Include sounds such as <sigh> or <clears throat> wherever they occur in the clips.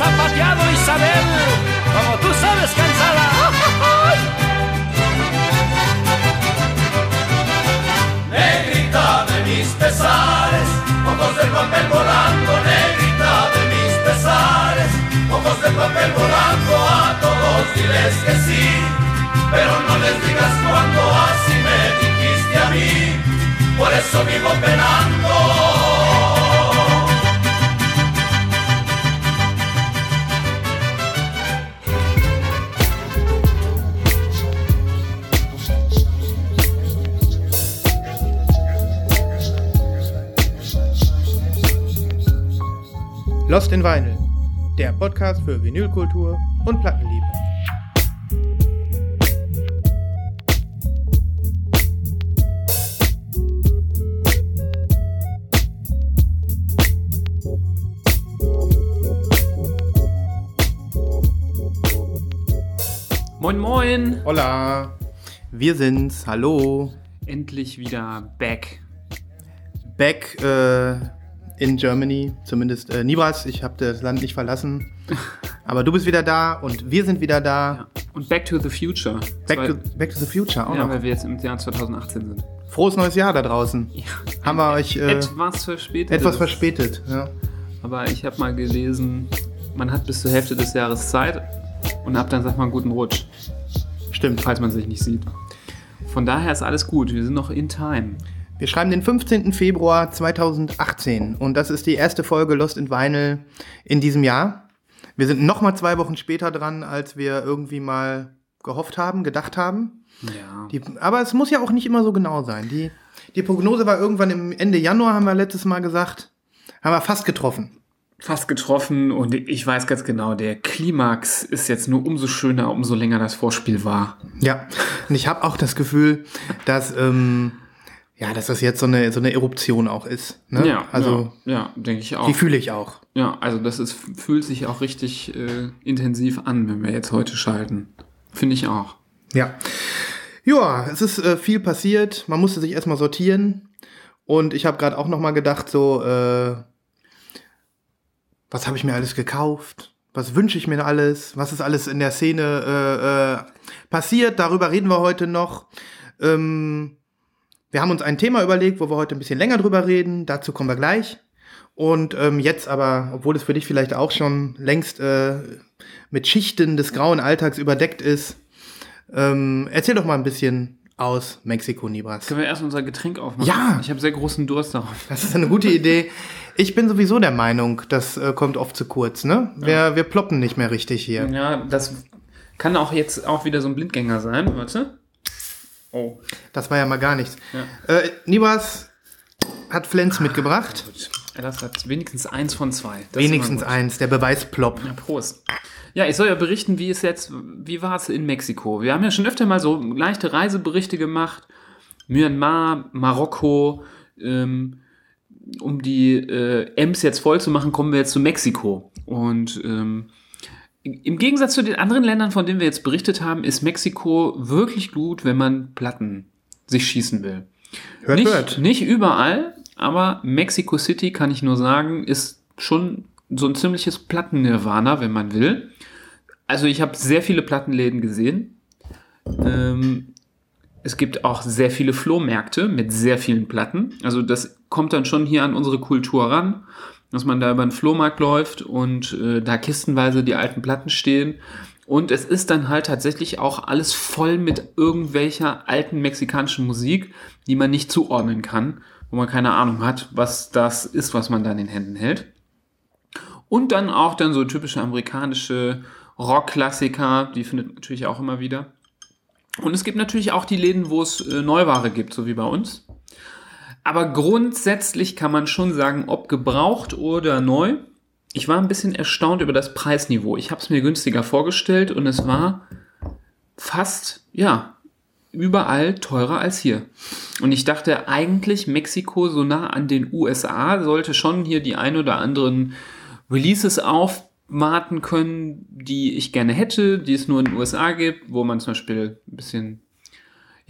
zapateado Isabel, como tú sabes, cansada. Negrita de mis pesares, ojos de papel volando, negrita de mis pesares, ojos de papel volando, a todos diles que sí, pero no les digas cuando así me dijiste a mí, por eso vivo penando. Lost in Vinyl, der Podcast für Vinylkultur und Plattenliebe. Moin Moin! Hola, wir sind's. Hallo. Endlich wieder back. Back äh, in Germany, zumindest äh, Nibras. Ich habe das Land nicht verlassen. Aber du bist wieder da und wir sind wieder da. Ja. Und Back to the Future. Back, to, back to the Future auch ja, noch. weil wir jetzt im Jahr 2018 sind. Frohes neues Jahr da draußen. Ja. Haben wir euch äh, Etwas verspätet. etwas verspätet. Ja. Aber ich habe mal gelesen, man hat bis zur Hälfte des Jahres Zeit und ab dann sagt man guten Rutsch, Stimmt. falls man sich nicht sieht. Von daher ist alles gut. Wir sind noch in time. Wir schreiben den 15. Februar 2018 und das ist die erste Folge Lost in Vinyl in diesem Jahr. Wir sind noch mal zwei Wochen später dran, als wir irgendwie mal gehofft haben, gedacht haben. Ja. Die, aber es muss ja auch nicht immer so genau sein. Die, die Prognose war irgendwann im Ende Januar, haben wir letztes Mal gesagt, haben wir fast getroffen. Fast getroffen und ich weiß ganz genau, der Klimax ist jetzt nur umso schöner, umso länger das Vorspiel war. Ja, und ich habe auch das Gefühl, dass, ähm, ja, dass das jetzt so eine, so eine Eruption auch ist. Ne? Ja, also ja, ja denke ich auch. die fühle ich auch. Ja, also das ist, fühlt sich auch richtig äh, intensiv an, wenn wir jetzt heute schalten. Finde ich auch. Ja. Ja, es ist äh, viel passiert. Man musste sich erstmal sortieren. Und ich habe gerade auch noch mal gedacht, so, äh, was habe ich mir alles gekauft? Was wünsche ich mir alles? Was ist alles in der Szene äh, äh, passiert? Darüber reden wir heute noch. Ähm, wir haben uns ein Thema überlegt, wo wir heute ein bisschen länger drüber reden. Dazu kommen wir gleich. Und ähm, jetzt aber, obwohl es für dich vielleicht auch schon längst äh, mit Schichten des grauen Alltags überdeckt ist, ähm, erzähl doch mal ein bisschen aus Mexiko, Nibras. Können wir erst unser Getränk aufmachen? Ja. Ich habe sehr großen Durst darauf. Das ist eine gute Idee. Ich bin sowieso der Meinung, das äh, kommt oft zu kurz, ne? Wir, wir ploppen nicht mehr richtig hier. Ja, das kann auch jetzt auch wieder so ein Blindgänger sein. Warte. Oh. Das war ja mal gar nichts. Äh, Nibras hat Flens mitgebracht. Gut. Das hat wenigstens eins von zwei. Das Wenigstens eins, der Beweisplop. Ja, Prost. Ja, ich soll ja berichten, wie es jetzt, wie war es in Mexiko? Wir haben ja schon öfter mal so leichte Reiseberichte gemacht. Myanmar, Marokko, ähm, um die äh, Ems jetzt voll zu machen, kommen wir jetzt zu Mexiko. Und ähm, im Gegensatz zu den anderen Ländern, von denen wir jetzt berichtet haben, ist Mexiko wirklich gut, wenn man Platten sich schießen will. Hört, nicht, hört. nicht überall, aber Mexico City, kann ich nur sagen, ist schon so ein ziemliches Platten-Nirvana, wenn man will. Also ich habe sehr viele Plattenläden gesehen. Ähm, es gibt auch sehr viele Flohmärkte mit sehr vielen Platten. Also das kommt dann schon hier an unsere Kultur ran, dass man da über den Flohmarkt läuft und äh, da kistenweise die alten Platten stehen. Und es ist dann halt tatsächlich auch alles voll mit irgendwelcher alten mexikanischen Musik, die man nicht zuordnen kann, wo man keine Ahnung hat, was das ist, was man da in den Händen hält. Und dann auch dann so typische amerikanische Rockklassiker, die findet man natürlich auch immer wieder. Und es gibt natürlich auch die Läden, wo es äh, Neuware gibt, so wie bei uns. Aber grundsätzlich kann man schon sagen, ob gebraucht oder neu. Ich war ein bisschen erstaunt über das Preisniveau. Ich habe es mir günstiger vorgestellt und es war fast, ja, überall teurer als hier. Und ich dachte eigentlich, Mexiko so nah an den USA sollte schon hier die ein oder anderen Releases aufwarten können, die ich gerne hätte, die es nur in den USA gibt, wo man zum Beispiel ein bisschen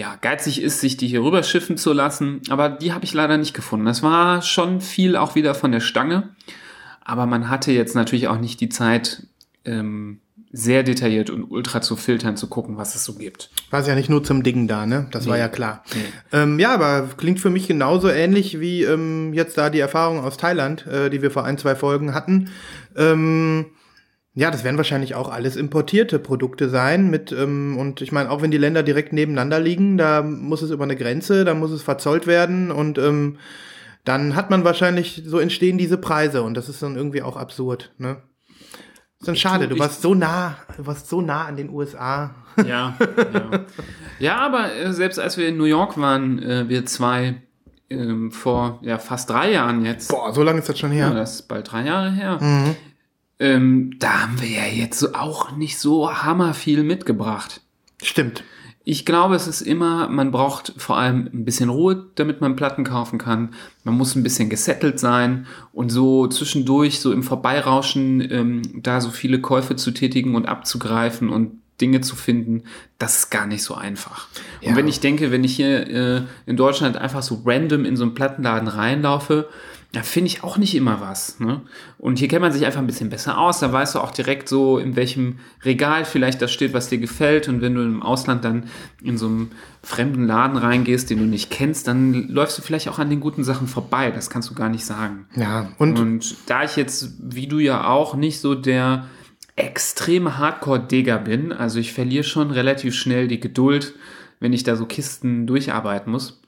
ja, geizig ist, sich die hier rüber schiffen zu lassen. Aber die habe ich leider nicht gefunden. Das war schon viel auch wieder von der Stange. Aber man hatte jetzt natürlich auch nicht die Zeit, ähm, sehr detailliert und ultra zu filtern, zu gucken, was es so gibt. War es ja nicht nur zum Dingen da, ne? Das war Nee. ja klar. Nee. Ähm, ja, aber klingt für mich genauso ähnlich wie ähm, jetzt da die Erfahrung aus Thailand, äh, die wir vor ein, zwei Folgen hatten. Ähm, ja, das werden wahrscheinlich auch alles importierte Produkte sein mit ähm, und ich meine, auch wenn die Länder direkt nebeneinander liegen, da muss es über eine Grenze, da muss es verzollt werden und ähm, dann hat man wahrscheinlich, so entstehen diese Preise und das ist dann irgendwie auch absurd, ne? Ist dann schade, du warst so nah, du warst so nah an den USA. Ja, ja. ja aber äh, selbst als wir in New York waren, äh, wir zwei ähm, vor ja, fast drei Jahren jetzt, Boah, so lange ist das schon ja. her. das ist bald drei Jahre her, Mhm. Ähm, da haben wir ja jetzt auch nicht so hammer viel mitgebracht. Stimmt. Ich glaube, es ist immer, man braucht vor allem ein bisschen Ruhe, damit man Platten kaufen kann. Man muss ein bisschen gesettelt sein und so zwischendurch, so im Vorbeirauschen, ähm, da so viele Käufe zu tätigen und abzugreifen und Dinge zu finden, das ist gar nicht so einfach. Ja. Und wenn ich denke, wenn ich hier äh, in Deutschland einfach so random in so einen Plattenladen reinlaufe, da finde ich auch nicht immer was. Ne? Und hier kennt man sich einfach ein bisschen besser aus. Da weißt du auch direkt so, in welchem Regal vielleicht das steht, was dir gefällt. Und wenn du im Ausland dann in so einem fremden Laden reingehst, den du nicht kennst, dann läufst du vielleicht auch an den guten Sachen vorbei. Das kannst du gar nicht sagen. Ja, und Und da ich jetzt, wie du ja auch, nicht so der extreme Hardcore-Digger bin, also ich verliere schon relativ schnell die Geduld, wenn ich da so Kisten durcharbeiten muss,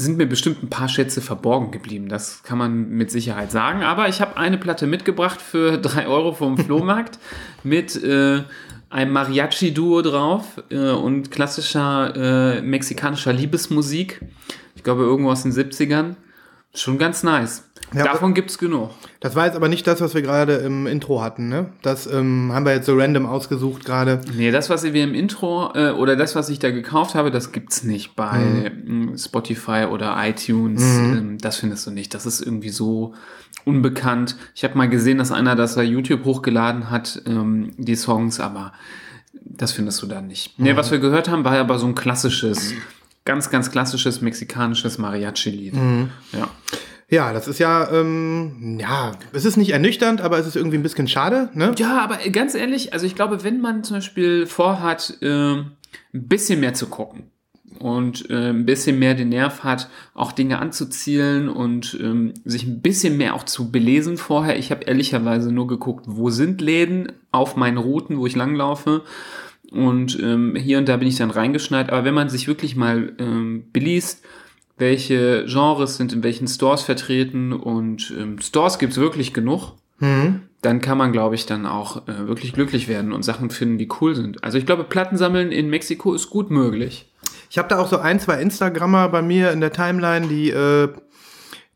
sind mir bestimmt ein paar Schätze verborgen geblieben. Das kann man mit Sicherheit sagen. Aber ich habe eine Platte mitgebracht für <laughs> 3 Euro vom Flohmarkt <laughs> mit äh, einem Mariachi-Duo drauf äh, und klassischer äh, mexikanischer Liebesmusik. Ich glaube, irgendwo aus den 70ern. Schon ganz nice. Ja, Davon gibt's genug. das war jetzt aber nicht das, was wir gerade im Intro hatten, ne? Das ähm, haben wir jetzt so random ausgesucht gerade. Nee, das, was wir im Intro äh, oder das, was ich da gekauft habe, das gibt's nicht bei mm, Spotify oder iTunes. Ähm, das findest du nicht. Das ist irgendwie so unbekannt. Ich habe mal gesehen, dass einer das bei YouTube hochgeladen hat, ähm, die Songs, aber das findest du da nicht. Nee, was wir gehört haben, war aber so ein klassisches, ganz, ganz klassisches mexikanisches Mariachi-Lied. Ja. Ja, das ist ja, ähm, ja, es ist nicht ernüchternd, aber es ist irgendwie ein bisschen schade, ne? Ja, aber ganz ehrlich, also ich glaube, wenn man zum Beispiel vorhat, äh, ein bisschen mehr zu gucken und äh, ein bisschen mehr den Nerv hat, auch Dinge anzuzielen und ähm, sich ein bisschen mehr auch zu belesen vorher. Ich habe ehrlicherweise nur geguckt, wo sind Läden auf meinen Routen, wo ich langlaufe. Und ähm, hier und da bin ich dann reingeschneit. Aber wenn man sich wirklich mal ähm, beliest, welche Genres sind in welchen Stores vertreten und ähm, Stores gibt's wirklich genug, Mhm. dann kann man, glaube ich, dann auch äh, wirklich glücklich werden und Sachen finden, die cool sind. Also ich glaube, Plattensammeln in Mexiko ist gut möglich. Ich habe da auch so ein, zwei Instagrammer bei mir in der Timeline, die, äh,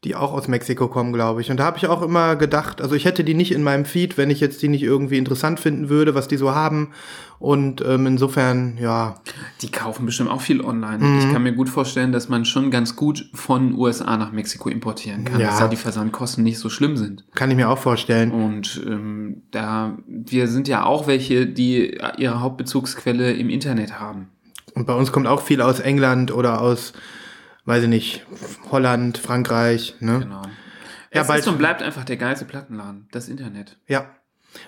die auch aus Mexiko kommen, glaube ich. Und da habe ich auch immer gedacht, also ich hätte die nicht in meinem Feed, wenn ich jetzt die nicht irgendwie interessant finden würde, was die so haben. Und ähm, insofern, ja, Die kaufen bestimmt auch viel online. Ich kann mir gut vorstellen, dass man schon ganz gut von USA nach Mexiko importieren kann, Ja. dass da die Versandkosten nicht so schlimm sind. kann ich mir auch vorstellen. Und ähm, da wir sind ja auch welche, die ihre Hauptbezugsquelle im Internet haben. Und bei uns kommt auch viel aus England oder aus, weiß ich nicht, Holland, Frankreich, ne? Genau. Ja, es bald- ist und bleibt einfach der geilste Plattenladen, das Internet. Ja.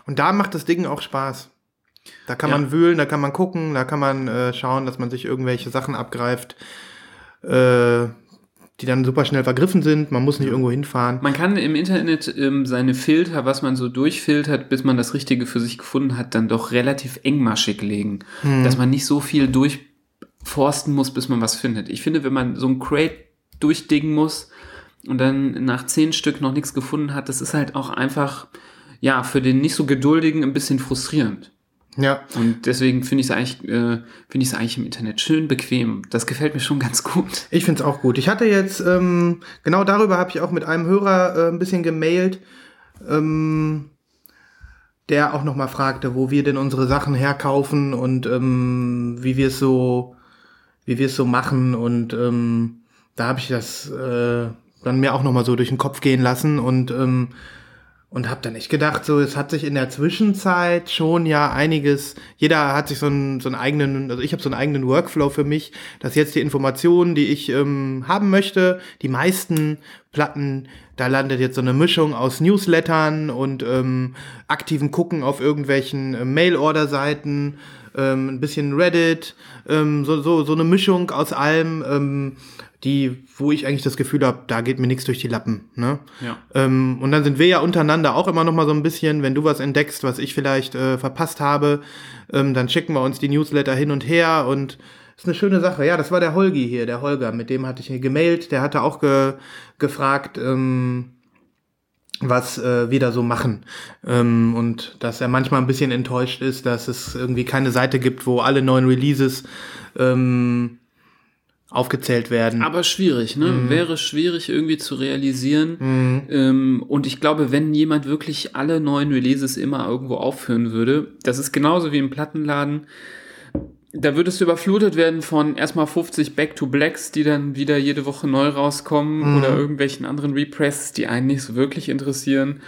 Und da macht das Ding auch Spaß. Da kann Ja. man wühlen, da kann man gucken, da kann man äh, schauen, dass man sich irgendwelche Sachen abgreift, äh, die dann super schnell vergriffen sind. Man muss nicht irgendwo hinfahren. Man kann im Internet ähm, seine Filter, was man so durchfiltert, bis man das Richtige für sich gefunden hat, dann doch relativ engmaschig legen. Dass man nicht so viel durchforsten muss, bis man was findet. Ich finde, wenn man so ein Crate durchdicken muss und dann nach zehn Stück noch nichts gefunden hat, das ist halt auch einfach, ja, für den nicht so Geduldigen ein bisschen frustrierend. Ja. Und deswegen finde ich es eigentlich, äh, finde ich es eigentlich im Internet schön bequem. Das gefällt mir schon ganz gut. Ich find's auch gut. Ich hatte jetzt, ähm, genau darüber habe ich auch mit einem Hörer äh, ein bisschen gemailt, ähm, der auch nochmal fragte, wo wir denn unsere Sachen herkaufen und ähm, wie wir es so, wie wir es so machen. Und ähm, da habe ich das äh, dann mir auch nochmal so durch den Kopf gehen lassen und ähm, und habe dann echt gedacht, so es hat sich in der Zwischenzeit schon ja einiges, jeder hat sich so einen, so einen eigenen, also ich habe so einen eigenen Workflow für mich, dass jetzt die Informationen, die ich ähm, haben möchte, die meisten Platten, da landet jetzt so eine Mischung aus Newslettern und ähm, aktiven Gucken auf irgendwelchen äh, Mail-Order-Seiten, ähm, ein bisschen Reddit, ähm, so, so, so eine Mischung aus allem. Ähm, die, wo ich eigentlich das Gefühl habe, da geht mir nichts durch die Lappen. Ne? Ja. Ähm, und dann sind wir ja untereinander auch immer noch mal so ein bisschen, wenn du was entdeckst, was ich vielleicht äh, verpasst habe, ähm, dann schicken wir uns die Newsletter hin und her und ist eine schöne Sache. Ja, das war der Holgi hier, der Holger, mit dem hatte ich gemailt. Der hatte auch ge gefragt, ähm, was äh, wir da so machen. Ähm, und dass er manchmal ein bisschen enttäuscht ist, dass es irgendwie keine Seite gibt, wo alle neuen Releases ähm, aufgezählt werden. Aber schwierig, ne? Mhm. Wäre schwierig irgendwie zu realisieren. Ähm, und ich glaube, wenn jemand wirklich alle neuen Releases immer irgendwo aufführen würde, das ist genauso wie im Plattenladen. Da würdest du überflutet werden von erstmal 50 Back to Blacks, die dann wieder jede Woche neu rauskommen oder irgendwelchen anderen Represses, die einen nicht so wirklich interessieren.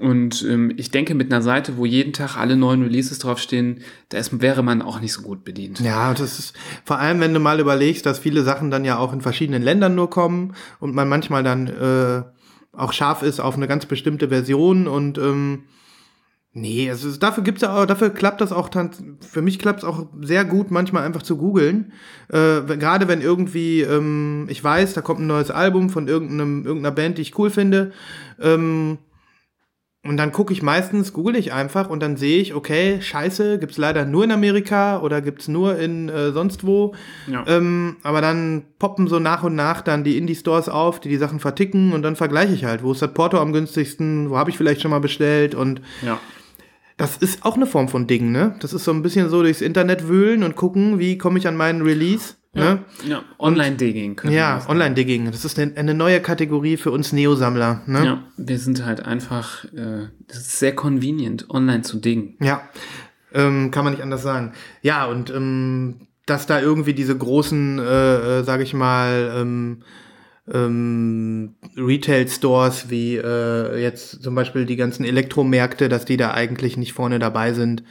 Und ähm, ich denke, mit einer Seite, wo jeden Tag alle neuen Releases draufstehen, da ist, wäre man auch nicht so gut bedient. Ja, das ist vor allem, wenn du mal überlegst, dass viele Sachen dann ja auch in verschiedenen Ländern nur kommen und man manchmal dann äh, auch scharf ist auf eine ganz bestimmte Version und ähm, nee, also dafür gibt's ja auch, dafür klappt das auch für mich klappt es auch sehr gut, manchmal einfach zu googeln. Äh, Gerade wenn irgendwie, ähm, ich weiß, da kommt ein neues Album von irgendeinem, irgendeiner Band, die ich cool finde, ähm, und dann gucke ich meistens, google ich einfach und dann sehe ich, okay, scheiße, gibt's leider nur in Amerika oder gibt's nur in äh, sonst wo. Ja. Ähm, aber dann poppen so nach und nach dann die Indie-Stores auf, die die Sachen verticken und dann vergleiche ich halt, wo ist das Porto am günstigsten, wo habe ich vielleicht schon mal bestellt und ja. Das ist auch eine Form von Ding, ne? Das ist so ein bisschen so durchs Internet wühlen und gucken, wie komme ich an meinen Release, ne? Ja, Online-Digging. Ja. Online-Digging. Das ist eine, eine neue Kategorie für uns Neo-Sammler, ne? Ja, wir sind halt einfach, äh, das ist sehr convenient, online zu dingen. Ja, ähm, kann man nicht anders sagen. Ja, und ähm, dass da irgendwie diese großen, äh, äh, sage ich mal, ähm, ähm, Retail-Stores wie äh, jetzt zum Beispiel die ganzen Elektromärkte, dass die da eigentlich nicht vorne dabei sind.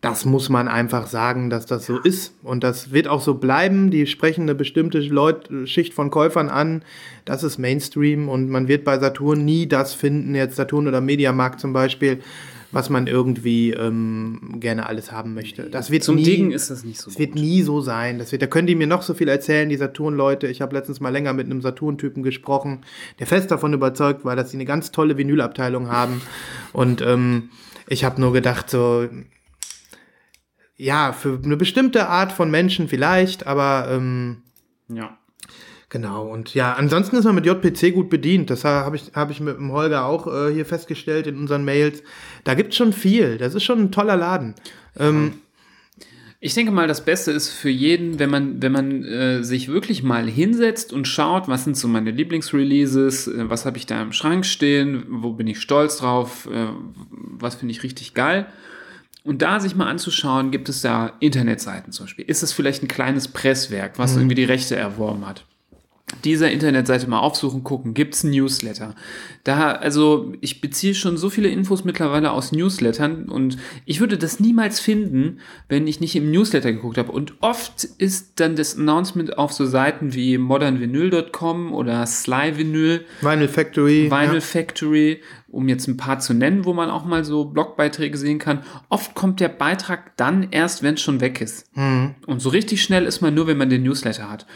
Das muss man einfach sagen, dass das so ist. Und das wird auch so bleiben. Die sprechen eine bestimmte Leut Schicht von Käufern an. Das ist Mainstream und man wird bei Saturn nie das finden, jetzt Saturn oder Mediamarkt zum Beispiel, was man irgendwie ähm, gerne alles haben möchte. Das wird Zum nie, Dingen ist das nicht so das wird gut. nie so sein. Das wird, da können die mir noch so viel erzählen, die Saturn-Leute. Ich habe letztens mal länger mit einem Saturn-Typen gesprochen, der fest davon überzeugt war, dass sie eine ganz tolle Vinylabteilung haben. Und ähm, ich habe nur gedacht, so, ja, für eine bestimmte Art von Menschen vielleicht, aber ähm, Ja. Genau, und ja, ansonsten ist man mit JPC gut bedient. Das habe ich, hab ich mit dem Holger auch äh, hier festgestellt in unseren Mails. Da gibt's schon viel. Das ist schon ein toller Laden. Ähm, Ich denke mal, das Beste ist für jeden, wenn man, wenn man äh, sich wirklich mal hinsetzt und schaut, was sind so meine Lieblingsreleases, äh, was habe ich da im Schrank stehen, wo bin ich stolz drauf, äh, was finde ich richtig geil. Und da sich mal anzuschauen, gibt es da Internetseiten zum Beispiel. Ist es vielleicht ein kleines Presswerk, was irgendwie die Rechte erworben hat? Dieser Internetseite mal aufsuchen, gucken, gibt's ein Newsletter. Da, also ich beziehe schon so viele Infos mittlerweile aus Newslettern und ich würde das niemals finden, wenn ich nicht im Newsletter geguckt habe. Und oft ist dann das Announcement auf so Seiten wie modernvinyl.com oder Sly Vinyl, Factory. Vinyl ja. Factory, um jetzt ein paar zu nennen, wo man auch mal so Blogbeiträge sehen kann. Oft kommt der Beitrag dann erst, wenn es schon weg ist. Und so richtig schnell ist man nur, wenn man den Newsletter hat.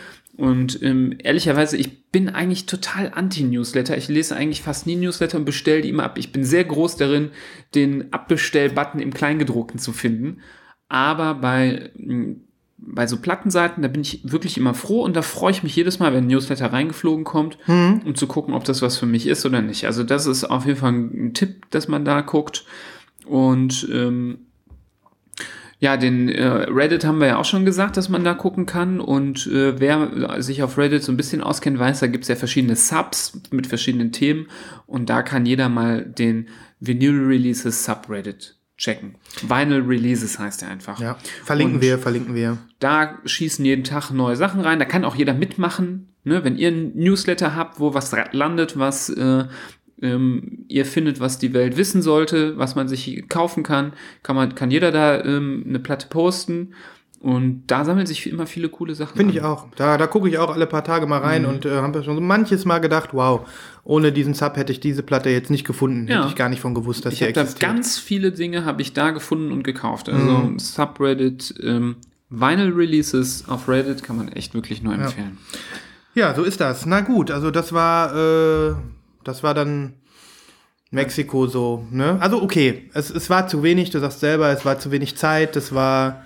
Und ähm, ehrlicherweise, ich bin eigentlich total anti-Newsletter. Ich lese eigentlich fast nie Newsletter und bestelle die immer ab. Ich bin sehr groß darin, den Abbestell-Button im Kleingedruckten zu finden. Aber bei, mh, bei so Plattenseiten, da bin ich wirklich immer froh und da freue ich mich jedes Mal, wenn ein Newsletter reingeflogen kommt, um zu gucken, ob das was für mich ist oder nicht. Also das ist auf jeden Fall ein Tipp, dass man da guckt. Und ähm, ja, den äh, Reddit haben wir ja auch schon gesagt, dass man da gucken kann. Und äh, wer sich auf Reddit so ein bisschen auskennt, weiß, da gibt es ja verschiedene Subs mit verschiedenen Themen. Und da kann jeder mal den Vinyl Releases Subreddit checken. Vinyl Releases heißt er einfach. ja. Verlinken Und wir, verlinken wir. Da schießen jeden Tag neue Sachen rein. Da kann auch jeder mitmachen. Ne? Wenn ihr ein Newsletter habt, wo was landet, was äh, ähm, ihr findet, was die Welt wissen sollte, was man sich kaufen kann. Kann, man, kann jeder da ähm, eine Platte posten. Und da sammeln sich immer viele coole Sachen. Finde ich auch. Da, da gucke ich auch alle paar Tage mal rein und äh, habe schon so manches Mal gedacht, wow, ohne diesen Sub hätte ich diese Platte jetzt nicht gefunden. Ja. Hätte ich gar nicht von gewusst, dass Ich habe da existiert. ganz viele Dinge habe ich da gefunden und gekauft. Also Mhm. Subreddit, ähm, Vinyl Releases auf Reddit kann man echt wirklich nur empfehlen. Ja, so ist das. Na gut, also das war, äh, das war dann Mexiko so, ne? Also okay, es, es war zu wenig, du sagst selber, es war zu wenig Zeit, es war,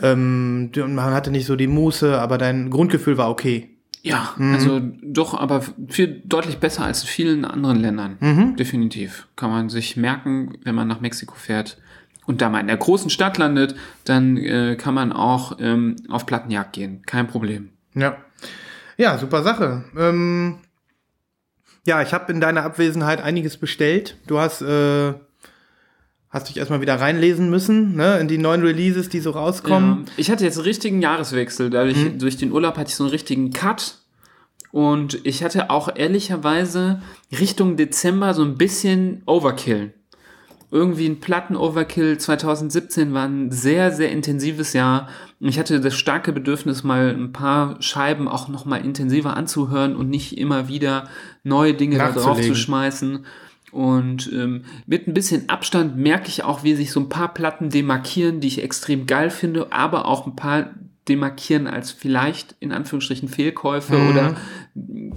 ähm, man hatte nicht so die Muße, aber dein Grundgefühl war okay. Ja, Mhm. also doch, aber viel deutlich besser als in vielen anderen Ländern. Mhm. Definitiv. Kann man sich merken, wenn man nach Mexiko fährt und da mal in der großen Stadt landet, dann äh, kann man auch ähm, auf Plattenjagd gehen. Kein Problem. Ja. Ja, super Sache. Ähm, ja, ich habe in deiner Abwesenheit einiges bestellt. Du hast, äh, hast dich erstmal wieder reinlesen müssen, ne, in die neuen Releases, die so rauskommen. Ja, ich hatte jetzt einen richtigen Jahreswechsel. Dadurch, Mhm. durch den Urlaub hatte ich so einen richtigen Cut. Und ich hatte auch ehrlicherweise Richtung Dezember so ein bisschen Overkill. Irgendwie ein Platten-Overkill. 2017 war ein sehr, sehr intensives Jahr. Und Ich hatte das starke Bedürfnis, mal ein paar Scheiben auch noch mal intensiver anzuhören und nicht immer wieder neue Dinge da drauf Nachzulegen. zu schmeißen. Und ähm, mit ein bisschen Abstand merke ich auch, wie sich so ein paar Platten demarkieren, die ich extrem geil finde, aber auch ein paar demarkieren als vielleicht in Anführungsstrichen Fehlkäufe oder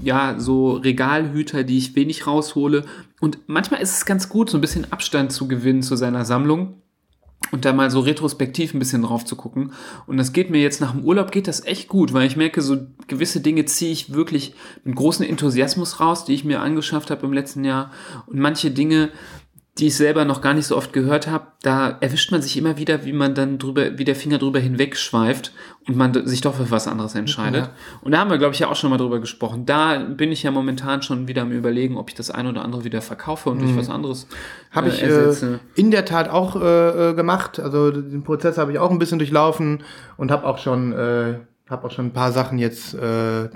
ja, so Regalhüter, die ich wenig raushole. Und manchmal ist es ganz gut, so ein bisschen Abstand zu gewinnen zu seiner Sammlung und da mal so retrospektiv ein bisschen drauf zu gucken. Und das geht mir jetzt nach dem Urlaub geht das echt gut, weil ich merke, so gewisse Dinge ziehe ich wirklich mit großem Enthusiasmus raus, die ich mir angeschafft habe im letzten Jahr. Und manche Dinge, die ich selber noch gar nicht so oft gehört habe, da erwischt man sich immer wieder, wie man dann drüber, wie der Finger drüber hinwegschweift und man sich doch für was anderes entscheidet. Und da haben wir, glaube ich, ja auch schon mal drüber gesprochen. Da bin ich ja momentan schon wieder am überlegen, ob ich das ein oder andere wieder verkaufe und durch was anderes Habe äh, ich äh, ersetze. in der Tat auch äh, äh, gemacht. Also den Prozess habe ich auch ein bisschen durchlaufen und habe auch schon, äh, habe auch schon ein paar Sachen jetzt äh,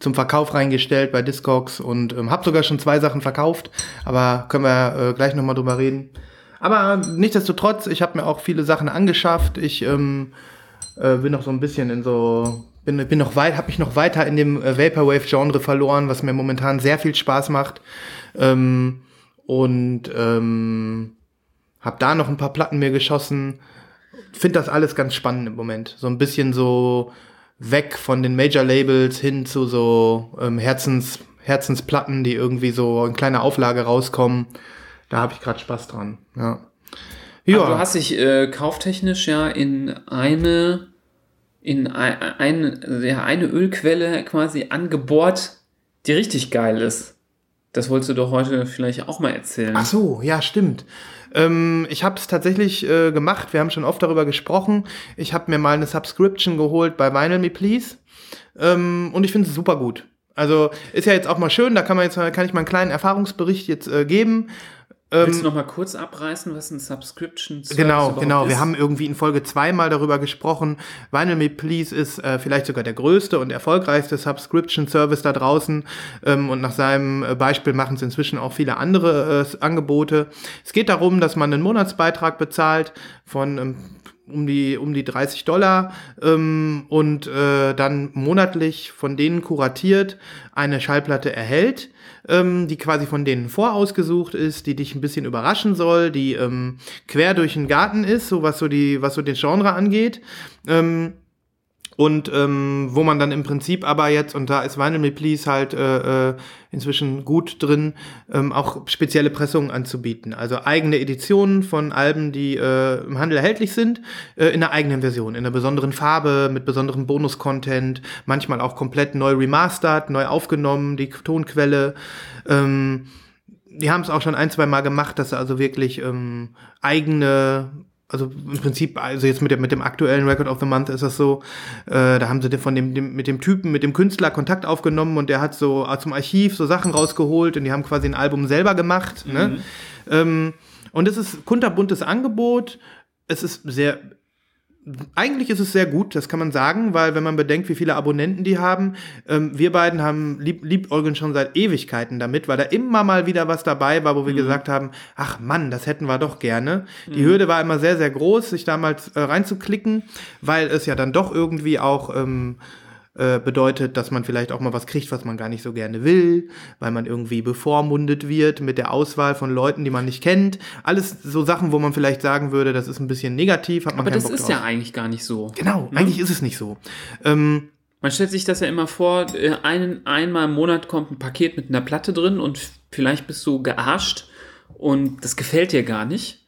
zum Verkauf reingestellt bei Discogs und ähm, habe sogar schon zwei Sachen verkauft. Aber können wir äh, gleich noch mal drüber reden. Aber nichtsdestotrotz, ich habe mir auch viele Sachen angeschafft. Ich ähm, äh, bin noch so ein bisschen in so bin, bin noch weit, habe mich noch weiter in dem äh, Vaporwave-Genre verloren, was mir momentan sehr viel Spaß macht. Ähm, und ähm, habe da noch ein paar Platten mir geschossen. Finde das alles ganz spannend im Moment. So ein bisschen so weg von den Major-Labels hin zu so ähm, Herzens, Herzensplatten, die irgendwie so in kleiner Auflage rauskommen. Da habe ich gerade Spaß dran. Ja. Aber du hast dich äh, kauftechnisch ja in eine in ein, ein, ja, eine Ölquelle quasi angebohrt, die richtig geil ist. Das wolltest du doch heute vielleicht auch mal erzählen. Ach so, ja, stimmt. Ähm, ich habe es tatsächlich äh, gemacht. Wir haben schon oft darüber gesprochen. Ich habe mir mal eine Subscription geholt bei Vinyl Me Please. Ähm, und ich finde es super gut. Also ist ja jetzt auch mal schön. Da kann man jetzt kann ich mal einen kleinen Erfahrungsbericht jetzt äh, geben. Willst du noch mal kurz abreißen, was ein Subscription Service Genau, genau. ist? Wir haben irgendwie in Folge zwei mal darüber gesprochen. Vinyl Me Please ist äh, vielleicht sogar der größte und erfolgreichste Subscription-Service da draußen. Ähm, und nach seinem äh, Beispiel machen es inzwischen auch viele andere äh, Angebote. Es geht darum, dass man einen Monatsbeitrag bezahlt von ähm, um die, um die 30 Dollar ähm, und äh, dann monatlich von denen kuratiert eine Schallplatte erhält, ähm, die quasi von denen vorausgesucht ist, die dich ein bisschen überraschen soll, die ähm, quer durch den Garten ist, so was so die, was so den Genre angeht. Ähm, und ähm, wo man dann im Prinzip aber jetzt, und da ist Vinyl Me Please halt äh, äh, inzwischen gut drin, ähm, auch spezielle Pressungen anzubieten. Also eigene Editionen von Alben, die äh, im Handel erhältlich sind, äh, in einer eigenen Version, in einer besonderen Farbe, mit besonderem Bonus-Content, manchmal auch komplett neu remastert, neu aufgenommen, die Tonquelle. Ähm, die haben es auch schon ein, zwei Mal gemacht, dass sie also wirklich ähm, eigene, also im Prinzip, also jetzt mit dem, mit dem aktuellen Record of the Month ist das so, äh, da haben sie von dem, dem, mit dem Typen, mit dem Künstler Kontakt aufgenommen und der hat so äh, zum Archiv so Sachen rausgeholt und die haben quasi ein Album selber gemacht. Ne? Ähm, und es ist kunterbuntes Angebot. Es ist sehr eigentlich ist es sehr gut, das kann man sagen, weil wenn man bedenkt, wie viele Abonnenten die haben, ähm, wir beiden haben lieb, liebäugeln schon seit Ewigkeiten damit, weil da immer mal wieder was dabei war, wo wir gesagt haben, ach Mann, das hätten wir doch gerne. Die Hürde war immer sehr, sehr groß, sich damals äh, reinzuklicken, weil es ja dann doch irgendwie auch ähm, äh, bedeutet, dass man vielleicht auch mal was kriegt, was man gar nicht so gerne will, weil man irgendwie bevormundet wird mit der Auswahl von Leuten, die man nicht kennt. Alles so Sachen, wo man vielleicht sagen würde, das ist ein bisschen negativ, hat man Aber das Bock ist drauf. ja eigentlich gar nicht so. Genau, eigentlich ist es nicht so. Ähm, Man stellt sich das ja immer vor, äh, einen, einmal im Monat kommt ein Paket mit einer Platte drin und vielleicht bist du gearscht und das gefällt dir gar nicht.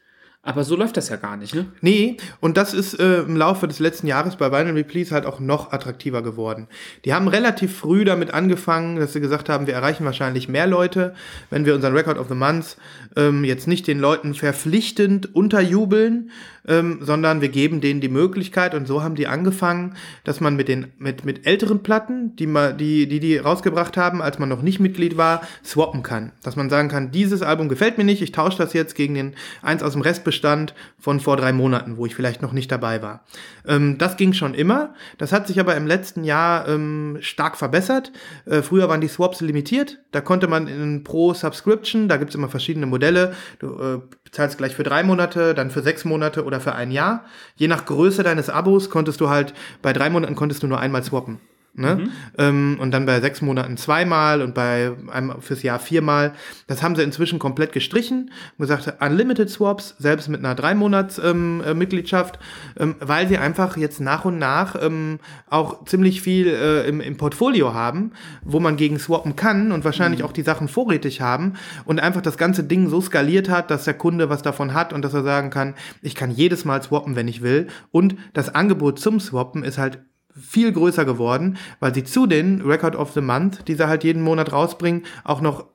Aber so läuft das ja gar nicht, ne? Nee, und das ist äh, im Laufe des letzten Jahres bei Vinyl Replace halt auch noch attraktiver geworden. Die haben relativ früh damit angefangen, dass sie gesagt haben, wir erreichen wahrscheinlich mehr Leute, wenn wir unseren Record of the Month ähm, jetzt nicht den Leuten verpflichtend unterjubeln, ähm, sondern wir geben denen die Möglichkeit. Und so haben die angefangen, dass man mit den mit mit älteren Platten, die ma, die die die rausgebracht haben, als man noch nicht Mitglied war, swappen kann, dass man sagen kann, dieses Album gefällt mir nicht, ich tausche das jetzt gegen den eins aus dem Restbestand von vor drei Monaten, wo ich vielleicht noch nicht dabei war. Ähm, das ging schon immer, das hat sich aber im letzten Jahr ähm, stark verbessert. Äh, früher waren die Swaps limitiert, da konnte man in pro Subscription, da gibt's immer verschiedene Modelle, du äh, bezahlst gleich für drei Monate, dann für sechs Monate oder für ein Jahr. Je nach Größe deines Abos konntest du halt, bei drei Monaten konntest du nur einmal swappen. Ne? Ähm, und dann bei sechs Monaten zweimal und bei einem fürs Jahr viermal. Das haben sie inzwischen komplett gestrichen und gesagt, Unlimited Swaps, selbst mit einer drei Monats ähm, äh, Mitgliedschaft, ähm, weil sie einfach jetzt nach und nach ähm, auch ziemlich viel äh, im, im Portfolio haben, wo man gegen swappen kann und wahrscheinlich auch die Sachen vorrätig haben und einfach das ganze Ding so skaliert hat, dass der Kunde was davon hat und dass er sagen kann, ich kann jedes Mal swappen, wenn ich will. Und das Angebot zum Swappen ist halt viel größer geworden, weil sie zu den Record of the Month, die sie halt jeden Monat rausbringen, auch noch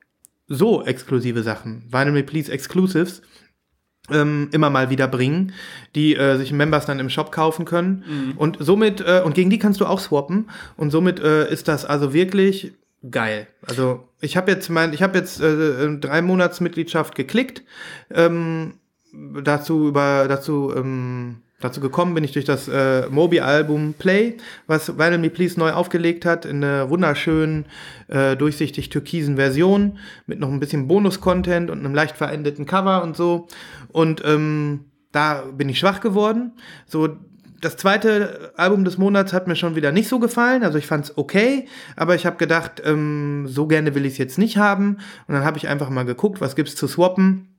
so exklusive Sachen, Vinyl Me Please Exclusives, ähm, immer mal wieder bringen, die äh, sich Members dann im Shop kaufen können. Und somit, äh, und gegen die kannst du auch swappen. Und somit äh, ist das also wirklich geil. Also ich habe jetzt mein, ich habe jetzt äh, drei Monatsmitgliedschaft geklickt. Ähm, dazu über dazu ähm, dazu gekommen bin ich durch das äh, Moby-Album Play, was Vinyl Me Please neu aufgelegt hat in einer wunderschönen äh, durchsichtig türkisen Version mit noch ein bisschen Bonus-Content und einem leicht verendeten Cover und so. Und ähm, da bin ich schwach geworden. So das zweite Album des Monats hat mir schon wieder nicht so gefallen. Also ich fand es okay, aber ich habe gedacht, ähm, so gerne will ich es jetzt nicht haben. Und dann habe ich einfach mal geguckt, was gibt's zu swappen.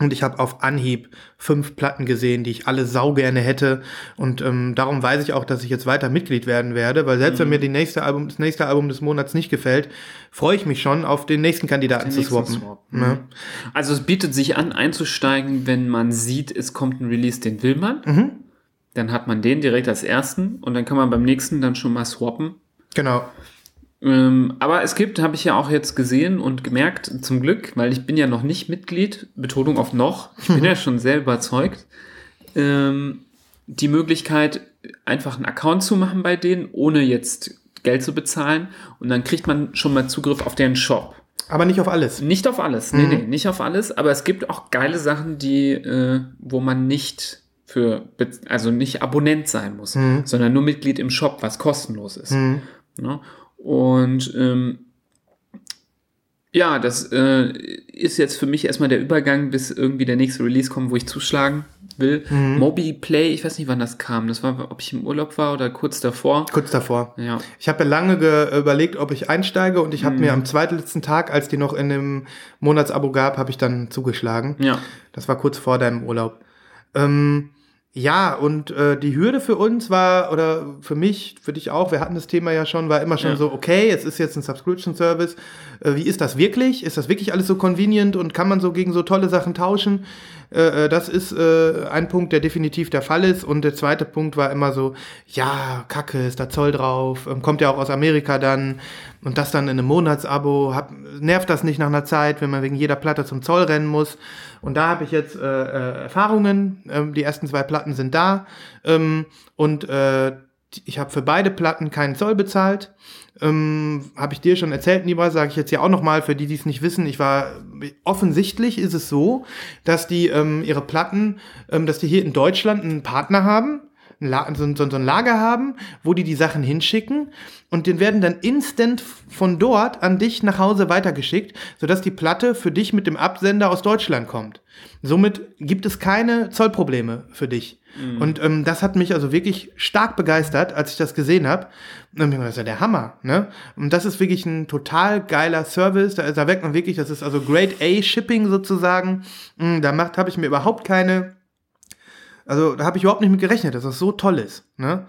Und ich habe auf Anhieb fünf Platten gesehen, die ich alle sau gerne hätte. Und ähm, darum weiß ich auch, dass ich jetzt weiter Mitglied werden werde, weil selbst wenn mir die nächste Album, das nächste Album des Monats nicht gefällt, freue ich mich schon auf den nächsten Kandidaten zu nächsten swappen. Swap, Ne? Also es bietet sich an, einzusteigen, wenn man sieht, es kommt ein Release, den will man. Mhm. Dann hat man den direkt als ersten und dann kann man beim nächsten dann schon mal swappen. Genau. Ähm, aber es gibt, habe ich ja auch jetzt gesehen und gemerkt, zum Glück, weil ich bin ja noch nicht Mitglied, Betonung auf noch, ich bin <laughs> ja schon sehr überzeugt, ähm, die Möglichkeit, einfach einen Account zu machen bei denen, ohne jetzt Geld zu bezahlen und dann kriegt man schon mal Zugriff auf deren Shop. Aber nicht auf alles. Nicht auf alles, nee, nee, nicht auf alles, aber es gibt auch geile Sachen, die, äh, wo man nicht für, also nicht Abonnent sein muss, sondern nur Mitglied im Shop, was kostenlos ist. Ne? Und ähm, ja, das äh, ist jetzt für mich erstmal der Übergang, bis irgendwie der nächste Release kommt, wo ich zuschlagen will. Moby Play, ich weiß nicht, wann das kam. Das war, ob ich im Urlaub war oder kurz davor. Kurz davor. Ja. Ich habe ja lange ge überlegt, ob ich einsteige und ich habe Mhm. mir am zweitletzten Tag, als die noch in dem Monatsabo gab, habe ich dann zugeschlagen. Ja. Das war kurz vor deinem Urlaub. Ähm, ja, und äh, die Hürde für uns war, oder für mich, für dich auch, wir hatten das Thema ja schon, war immer schon Ja. so, okay, es ist jetzt ein Subscription Service. Äh, wie ist das wirklich? Ist das wirklich alles so convenient und kann man so gegen so tolle Sachen tauschen? Äh, äh, das ist äh, ein Punkt, der definitiv der Fall ist. Und der zweite Punkt war immer so, ja, Kacke, ist da Zoll drauf, ähm, kommt ja auch aus Amerika dann. Und das dann in einem Monatsabo, hab, nervt das nicht nach einer Zeit, wenn man wegen jeder Platte zum Zoll rennen muss. Und da habe ich jetzt äh, äh, Erfahrungen. Ähm, die ersten zwei Platten sind da. Ähm, und ich habe für beide Platten keinen Zoll bezahlt. Ähm, habe ich dir schon erzählt, Nibra, sage ich jetzt ja auch nochmal, für die, die es nicht wissen. Ich war, offensichtlich ist es so, dass die ähm, ihre Platten, ähm, dass die hier in Deutschland einen Partner haben, so, ein- so, so ein Lager haben, wo die die Sachen hinschicken und den werden dann instant von dort an dich nach Hause weitergeschickt, sodass die Platte für dich mit dem Absender aus Deutschland kommt. Somit gibt es keine Zollprobleme für dich. Und ähm, das hat mich also wirklich stark begeistert, als ich das gesehen habe. Das ist ja der Hammer. Ne? Und das ist wirklich ein total geiler Service. Da, da merkt man wirklich, das ist also Grade A Shipping sozusagen. Mm, Da macht habe ich mir überhaupt keine also da habe ich überhaupt nicht mit gerechnet, dass das so toll ist. Ne?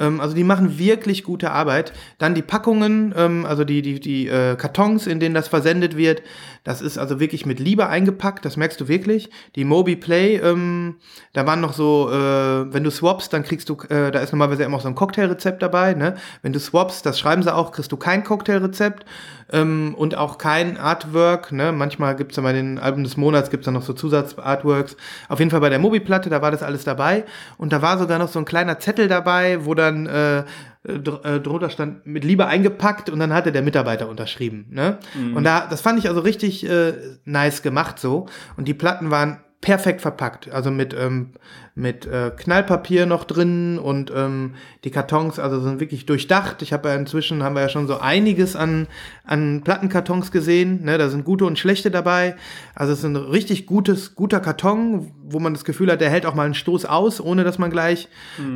Ähm, also die machen wirklich gute Arbeit. Dann die Packungen, ähm, also die, die, die äh, Kartons, in denen das versendet wird, das ist also wirklich mit Liebe eingepackt, das merkst du wirklich. Die Mobi Play, ähm, da waren noch so, äh, wenn du swappst, dann kriegst du, äh, da ist normalerweise immer auch so ein Cocktailrezept dabei. Ne? Wenn du swappst, das schreiben sie auch, kriegst du kein Cocktailrezept ähm, und auch kein Artwork. Ne? Manchmal gibt es ja bei den Alben des Monats gibt's dann noch so Zusatzartworks. Auf jeden Fall bei der Mobi-Platte, da war das alles dabei. Und da war sogar noch so ein kleiner Zettel dabei, wo dann äh, dr äh, drunter stand, mit Liebe eingepackt und dann hatte der Mitarbeiter unterschrieben. Ne? Und da, das fand ich also richtig äh, nice gemacht so. Und die Platten waren perfekt verpackt. Also mit, ähm, mit äh, Knallpapier noch drin und ähm, die Kartons also sind wirklich durchdacht. Ich habe ja inzwischen, haben wir ja schon so einiges an, an Plattenkartons gesehen. Ne? Da sind gute und schlechte dabei. Also es ist ein richtig gutes, guter Karton, wo man das Gefühl hat, der hält auch mal einen Stoß aus, ohne dass man gleich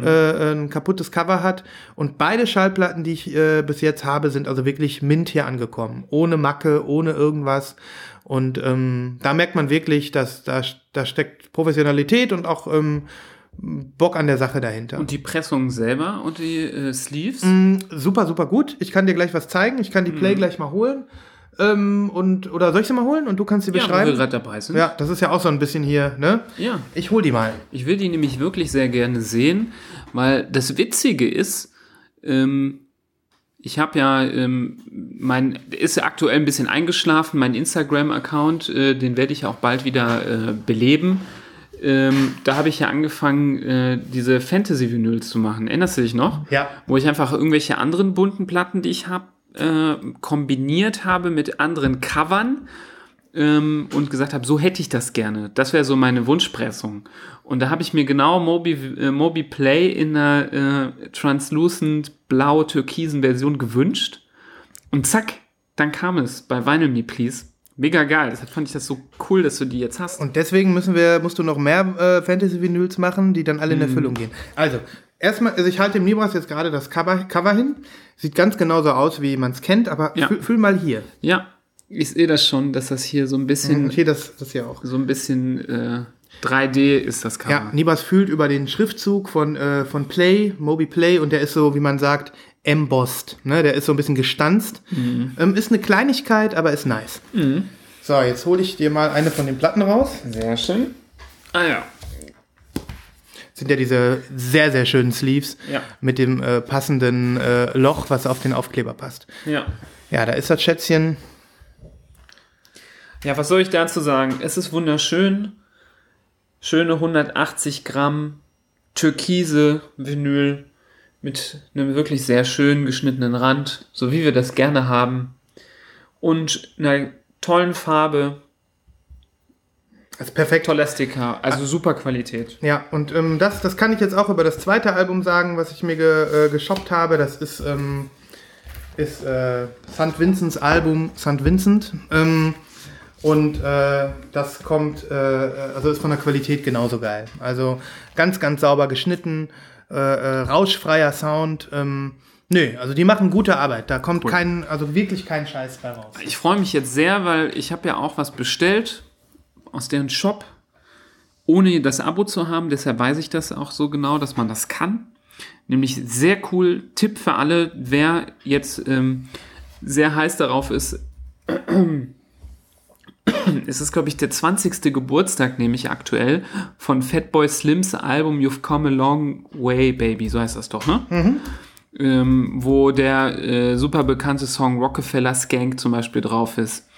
äh, ein kaputtes Cover hat. Und beide Schallplatten, die ich äh, bis jetzt habe, sind also wirklich mint hier angekommen. Ohne Macke, ohne irgendwas. Und ähm, da merkt man wirklich, dass da, da steckt Professionalität und auch ähm, Bock an der Sache dahinter. Und die Pressung selber und die äh, Sleeves. Mm, super, super gut. Ich kann dir gleich was zeigen. Ich kann die Play gleich mal holen. Ähm, und, oder soll ich sie mal holen und du kannst sie ja, beschreiben? gerade dabei sind. Ja, das ist ja auch so ein bisschen hier, ne? ja. Ich hol die mal. Ich will die nämlich wirklich sehr gerne sehen, weil das Witzige ist, ähm, ich habe ja, ähm, mein, ist ja aktuell ein bisschen eingeschlafen, mein Instagram-Account, äh, den werde ich auch bald wieder äh, beleben. Ähm, da habe ich ja angefangen, äh, diese Fantasy-Vinyls zu machen. Erinnerst du dich noch? Ja. Wo ich einfach irgendwelche anderen bunten Platten, die ich habe, äh, kombiniert habe mit anderen Covern ähm, und gesagt habe, so hätte ich das gerne. Das wäre so meine Wunschpressung. Und da habe ich mir genau Mobi, äh, Mobi Play in einer äh, translucent blau-türkisen Version gewünscht. Und zack, dann kam es bei Vinyl Me Please. Mega geil. Deshalb fand ich das so cool, dass du die jetzt hast. Und deswegen müssen wir, musst du noch mehr äh, Fantasy-Vinyls machen, die dann alle in Mhm. Erfüllung gehen. Also, erstmal, also ich halte dem Libras jetzt gerade das Cover, Cover hin. Sieht ganz genauso aus, wie man es kennt, aber Ja. fühl, fühl mal hier. ja, ich sehe das schon, dass das hier so ein bisschen, Und hier das, das hier auch. so ein bisschen äh, 3D ist das Cover. Ja, Nibas fühlt über den Schriftzug von, äh, von Play, Moby Play, und der ist so, wie man sagt, embossed. Ne? Der ist so ein bisschen gestanzt. Mhm. Ähm, ist eine Kleinigkeit, aber ist nice. So, jetzt hole ich dir mal eine von den Platten raus. Sehr schön. Ah ja. sind ja diese sehr, sehr schönen Sleeves Ja. mit dem äh, passenden äh, Loch, was auf den Aufkleber passt. Ja. Ja, da ist das Schätzchen. Ja, was soll ich dazu sagen? Es ist wunderschön. Schöne 180 Gramm türkise Vinyl mit einem wirklich sehr schön geschnittenen Rand, so wie wir das gerne haben. Und einer tollen Farbe, Das ist perfekt. toller Sticker, also super Qualität. Ja, und ähm, das, das kann ich jetzt auch über das zweite Album sagen, was ich mir ge, äh, geshoppt habe. Das ist, ähm, ist äh, St. Vincents Album St. Vincent. Ähm, und äh, das kommt, äh, also ist von der Qualität genauso geil. Also ganz, ganz sauber geschnitten, äh, äh, rauschfreier Sound. Ähm, nö, also die machen gute Arbeit. Da kommt kein, also wirklich kein Scheiß bei raus. Ich freue mich jetzt sehr, weil ich habe ja auch was bestellt aus deren Shop, ohne das Abo zu haben. Deshalb weiß ich das auch so genau, dass man das kann. Nämlich sehr cool. Tipp für alle, wer jetzt ähm, sehr heiß darauf ist. <clears throat> Es ist, glaube ich, der 20. Geburtstag, nämlich aktuell, von Fatboy Slims Album You've Come a Long Way, Baby. So heißt das doch, ne? ähm, wo der äh, super bekannte Song Rockefeller Skank zum Beispiel drauf ist.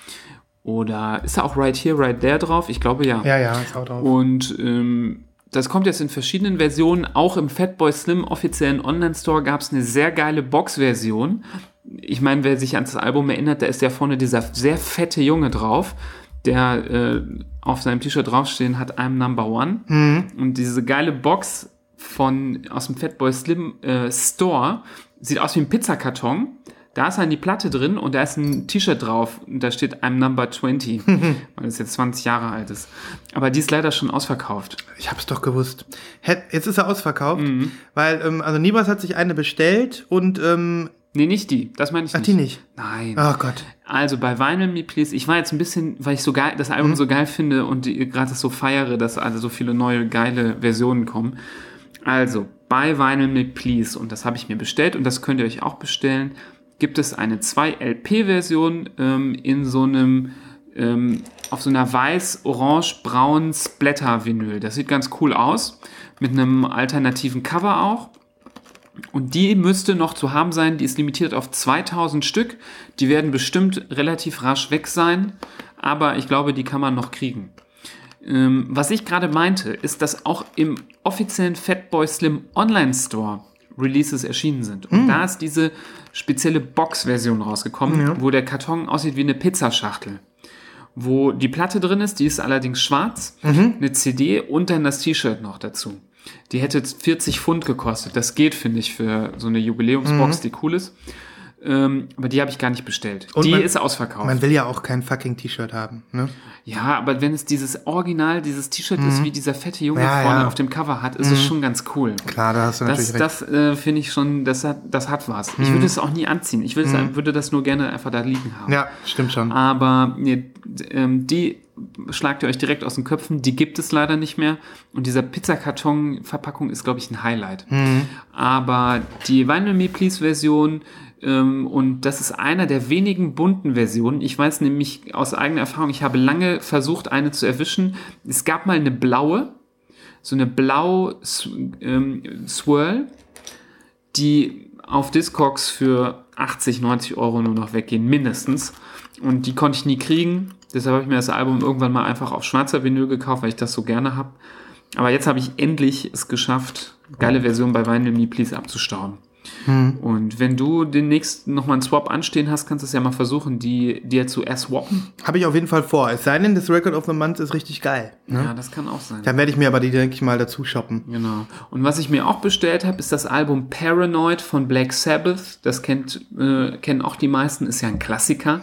Oder ist da auch Right Here, Right There drauf? Ich glaube ja. Ja, ja, ist auch drauf. Und ähm, das kommt jetzt in verschiedenen Versionen. Auch im Fatboy Slim offiziellen Online-Store gab es eine sehr geile Box-Version. Ich meine, wer sich an das Album erinnert, da ist ja vorne dieser sehr fette Junge drauf, der äh, auf seinem T-Shirt draufstehen hat, I'm Number One. Und diese geile Box von aus dem Fatboy Slim äh, Store. Sieht aus wie ein Pizzakarton. Da ist dann die Platte drin und da ist ein T-Shirt drauf und da steht I'm number 20, <laughs> weil es jetzt 20 Jahre alt ist. Aber die ist leider schon ausverkauft. Ich hab's doch gewusst. Jetzt ist er ausverkauft, weil, ähm, also Nibras hat sich eine bestellt und, ähm, Nee, nicht die. Das meine ich ach, nicht. die nicht. Nein. Oh Gott. Also bei Vinyl Me Please, ich war jetzt ein bisschen, weil ich so geil, das Album so geil finde und gerade das so feiere, dass alle so viele neue geile Versionen kommen. Also bei Vinyl Me Please, und das habe ich mir bestellt und das könnt ihr euch auch bestellen, gibt es eine 2-LP-Version ähm, in so einem, ähm, auf so einer weiß-orange-braunen Splatter-Vinyl. Das sieht ganz cool aus, mit einem alternativen Cover auch. Und die müsste noch zu haben sein. Die ist limitiert auf 2000 Stück. Die werden bestimmt relativ rasch weg sein. Aber ich glaube, die kann man noch kriegen. Ähm, was ich gerade meinte, ist, dass auch im offiziellen Fatboy Slim Online Store Releases erschienen sind. Und da ist diese spezielle Box-Version rausgekommen, wo der Karton aussieht wie eine Pizzaschachtel. Wo die Platte drin ist, die ist allerdings schwarz, eine CD und dann das T-Shirt noch dazu. Die hätte 40 Pfund gekostet. Das geht, finde ich, für so eine Jubiläumsbox, die cool ist. Ähm, aber die habe ich gar nicht bestellt. Und die man- ist ausverkauft. Man will ja auch kein fucking T-Shirt haben, ne? Ja, aber wenn es dieses Original, dieses T-Shirt ist, wie dieser fette Junge Mhm. Ja, vorne ja. auf dem Cover hat, ist es schon ganz cool. Klar, da hast du Das, natürlich recht. Mhm. das äh, finde ich schon, das hat, das hat was. Ich würde es auch nie anziehen. Ich würde, es, würde das nur gerne einfach da liegen haben. Ja, stimmt schon. Aber nee, ähm, die schlagt ihr euch direkt aus den Köpfen. Die gibt es leider nicht mehr. Und dieser Pizzakarton-Verpackung ist, glaube ich, ein Highlight. Mhm. Aber die Vinyl Me Please Version ähm, und das ist einer der wenigen bunten Versionen. Ich weiß nämlich aus eigener Erfahrung, ich habe lange versucht, eine zu erwischen. Es gab mal eine blaue, so eine blau ähm, Swirl, die auf Discogs für 80, 90 Euro nur noch weggehen, mindestens. Und die konnte ich nie kriegen. Deshalb habe ich mir das Album irgendwann mal einfach auf schwarzer Vinyl gekauft, weil ich das so gerne habe. Aber jetzt habe ich endlich es geschafft, geile Version bei Vinyl Me Please abzustauen. Und wenn du demnächst nochmal einen Swap anstehen hast, kannst du es ja mal versuchen, die dir zu erswappen. Habe ich auf jeden Fall vor. Es sei denn, das Record of the Month ist richtig geil. Ne? Ja, das kann auch sein. Dann werde ich mir aber die, denke ich mal, dazu shoppen. Genau. Und was ich mir auch bestellt habe, ist das Album Paranoid von Black Sabbath. Das kennt, äh, kennen auch die meisten, ist ja ein Klassiker.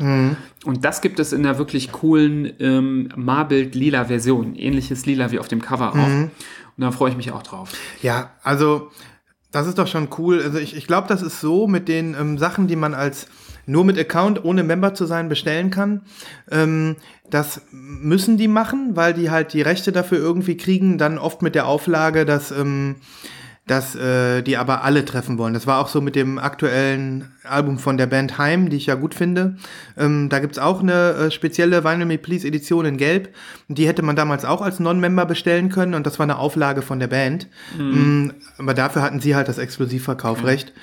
Und das gibt es in einer wirklich coolen ähm, Marbild-lila Version. Ähnliches Lila wie auf dem Cover auch. Und da freue ich mich auch drauf. Ja, also das ist doch schon cool. Also ich, ich glaube, das ist so mit den ähm, Sachen, die man als nur mit Account, ohne Member zu sein, bestellen kann. Ähm, das müssen die machen, weil die halt die Rechte dafür irgendwie kriegen, dann oft mit der Auflage, dass, ähm, dass äh, die aber alle treffen wollen. Das war auch so mit dem aktuellen Album von der Band Heim, die ich ja gut finde. Ähm, da gibt's auch eine äh, spezielle Vinyl Me Please Edition in Gelb. Und die hätte man damals auch als Non-Member bestellen können und das war eine Auflage von der Band. Mm, aber dafür hatten sie halt das Exklusivverkaufrecht.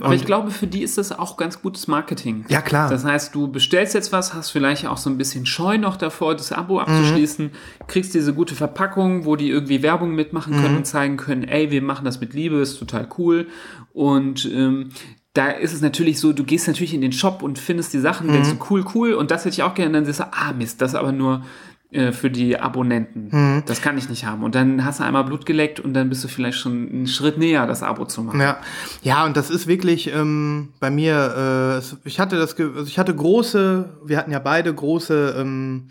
Aber ich glaube, für die ist das auch ganz gutes Marketing. Ja, klar. Das heißt, du bestellst jetzt was, hast vielleicht auch so ein bisschen Scheu noch davor, das Abo abzuschließen, kriegst diese gute Verpackung, wo die irgendwie Werbung mitmachen können und zeigen können, ey, wir machen das mit Liebe, ist total cool. Und ähm, da ist es natürlich so, du gehst natürlich in den Shop und findest die Sachen, denkst du, cool, cool, und das hätte ich auch gerne, dann siehst du, ah Mist, das aber nur äh, für die Abonnenten. Das kann ich nicht haben. Und dann hast du einmal Blut geleckt und dann bist du vielleicht schon einen Schritt näher, das Abo zu machen. Ja, ja, und das ist wirklich ähm, bei mir. Äh, ich hatte das, also ich hatte große. Wir hatten ja beide große. Ähm,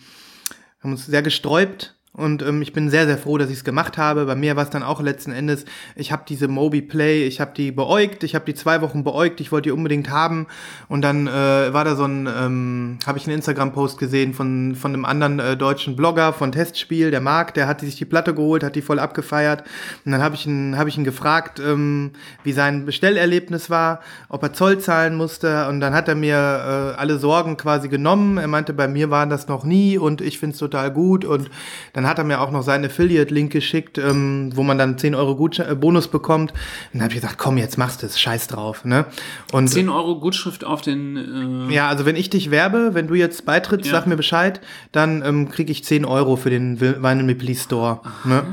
haben uns sehr gesträubt. Und ähm, ich bin sehr, sehr froh, dass ich es gemacht habe. Bei mir war es dann auch letzten Endes, ich habe diese Moby Play, ich habe die beäugt, ich habe die zwei Wochen beäugt, ich wollte die unbedingt haben. Und dann äh, war da so ein, ähm, habe ich einen Instagram-Post gesehen von, von einem anderen äh, deutschen Blogger von Testspiel, der Marc, der hat sich die Platte geholt, hat die voll abgefeiert. Und dann habe ich ihn, hab ich ihn gefragt, ähm, wie sein Bestellerlebnis war, ob er Zoll zahlen musste. Und dann hat er mir äh, alle Sorgen quasi genommen. Er meinte, bei mir war das noch nie und ich find's total gut. Und dann hat er mir auch noch seinen Affiliate-Link geschickt, ähm, wo man dann 10 Euro Gutsch- äh, Bonus bekommt. Und dann habe ich gesagt, komm, jetzt machst du es, scheiß drauf. Ne? Und 10 Euro Gutschrift auf den. Äh, ja, also wenn ich dich werbe, wenn du jetzt beitrittst, Ja. sag mir Bescheid, dann ähm, kriege ich 10 Euro für den Vinyl Me Please Store. Ne?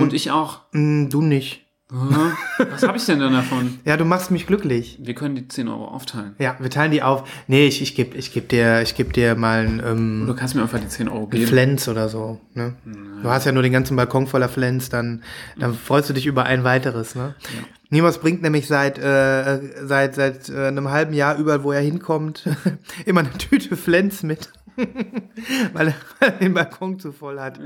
und ich auch. Mm, du nicht. Was habe ich denn dann davon? Ja, du machst mich glücklich. Wir können die 10 Euro aufteilen. Ja, wir teilen die auf. Nee, ich, ich gebe ich geb dir, ich geb dir mal ein ähm, Du kannst mir einfach die 10 Euro geben. Flens oder so. Ne? Du hast ja nur den ganzen Balkon voller Flens, dann, dann freust du dich über ein weiteres. Ne? Niemals bringt nämlich seit, äh, seit, seit äh, einem halben Jahr überall, wo er hinkommt, <laughs> immer eine Tüte Flens mit. <laughs> weil, er, weil er den Balkon zu voll hat.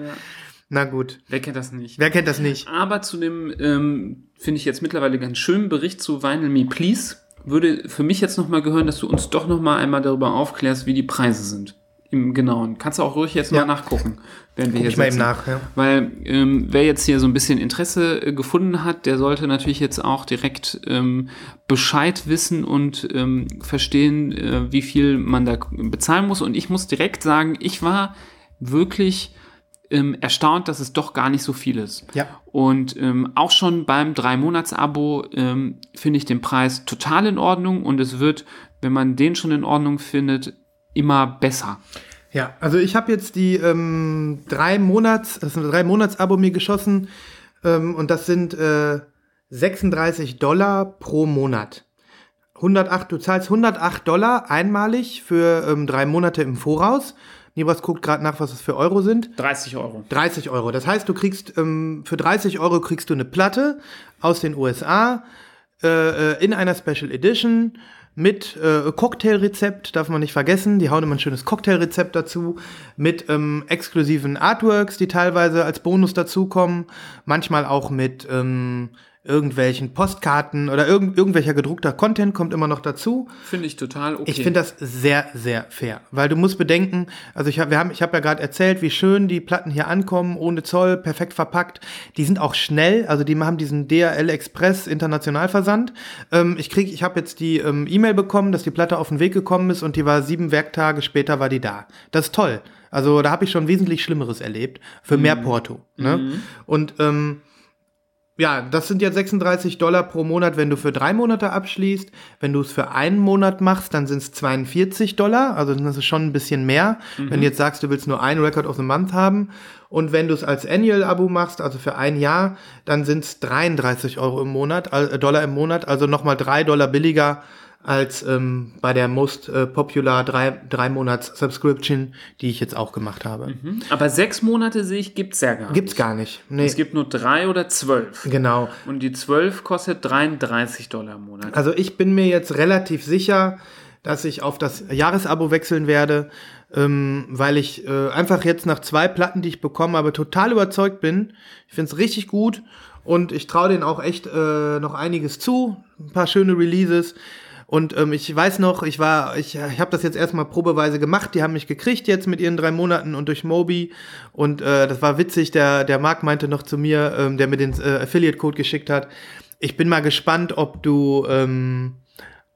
Na gut. Wer kennt das nicht? Wer kennt das nicht? Aber zu dem, ähm, finde ich jetzt mittlerweile ganz schönen Bericht zu Vinyl Me Please, würde für mich jetzt nochmal gehören, dass du uns doch nochmal einmal darüber aufklärst, wie die Preise sind. Im Genauen. Kannst du auch ruhig jetzt Ja. mal nachgucken, während wir Guck hier ich mal eben nach, ja. Weil ähm, wer jetzt hier so ein bisschen Interesse äh, gefunden hat, der sollte natürlich jetzt auch direkt ähm, Bescheid wissen und ähm, verstehen, äh, wie viel man da bezahlen muss. Und ich muss direkt sagen, ich war wirklich ähm, erstaunt, dass es doch gar nicht so viel ist. Ja. Und ähm, auch schon beim Drei-Monats-Abo ähm, finde ich den Preis total in Ordnung und es wird, wenn man den schon in Ordnung findet, immer besser. Ja, also ich habe jetzt die ähm, drei Monats, das ist ein drei Monats Abo mir geschossen ähm, und das sind äh, 36 Dollar pro Monat. 108, du zahlst 108 Dollar einmalig für ähm, drei Monate im Voraus. Nibras guckt gerade nach, was es für Euro sind. 30 Euro. 30 Euro. Das heißt, du kriegst ähm, für 30 Euro kriegst du eine Platte aus den USA äh, äh, in einer Special Edition mit äh, Cocktailrezept, darf man nicht vergessen. Die hauen immer ein schönes Cocktailrezept dazu mit ähm, exklusiven Artworks, die teilweise als Bonus dazukommen. Manchmal auch mit ähm, irgendwelchen Postkarten oder irgend, irgendwelcher gedruckter Content kommt immer noch dazu. Finde ich total okay. Ich finde das sehr, sehr fair, weil du musst bedenken, also ich habe wir haben, ich habe ja gerade erzählt, wie schön die Platten hier ankommen, ohne Zoll, perfekt verpackt. Die sind auch schnell, also die haben diesen DHL Express Internationalversand. Ähm, ich krieg, ich habe jetzt die ähm, E-Mail bekommen, dass die Platte auf den Weg gekommen ist und die war sieben Werktage später war die da. Das ist toll. Also da habe ich schon wesentlich Schlimmeres erlebt für mehr Porto. Ne? Und ähm, ja, das sind jetzt 36 Dollar pro Monat, wenn du für drei Monate abschließt. Wenn du es für einen Monat machst, dann sind es 42 Dollar. Also das ist schon ein bisschen mehr. Wenn du jetzt sagst, du willst nur ein Record of the Month haben. Und wenn du es als Annual-Abo machst, also für ein Jahr, dann sind es 33 Euro im Monat, äh, Dollar im Monat. Also nochmal drei Dollar billiger als ähm, bei der most äh, popular drei, drei Monats Subscription, die ich jetzt auch gemacht habe. Aber sechs Monate sehe ich, gibt es ja gar nicht. Gibt's gar nicht. Nee, Es gibt nur drei oder zwölf. genau. Und die zwölf kostet 33 Dollar im Monat. Also ich bin mir jetzt relativ sicher, dass ich auf das Jahresabo wechseln werde, ähm, weil ich äh, einfach jetzt nach zwei Platten, die ich bekommen habe, total überzeugt bin. Ich finde es richtig gut und ich traue denen auch echt äh, noch einiges zu. Ein paar schöne Releases. Und ähm, ich weiß noch, ich war, ich, ich habe das jetzt erstmal probeweise gemacht. Die haben mich gekriegt jetzt mit ihren drei Monaten und durch Mobi. Und äh, das war witzig. Der, der Marc meinte noch zu mir, ähm, der mir den äh, Affiliate-Code geschickt hat. Ich bin mal gespannt, ob du, ähm,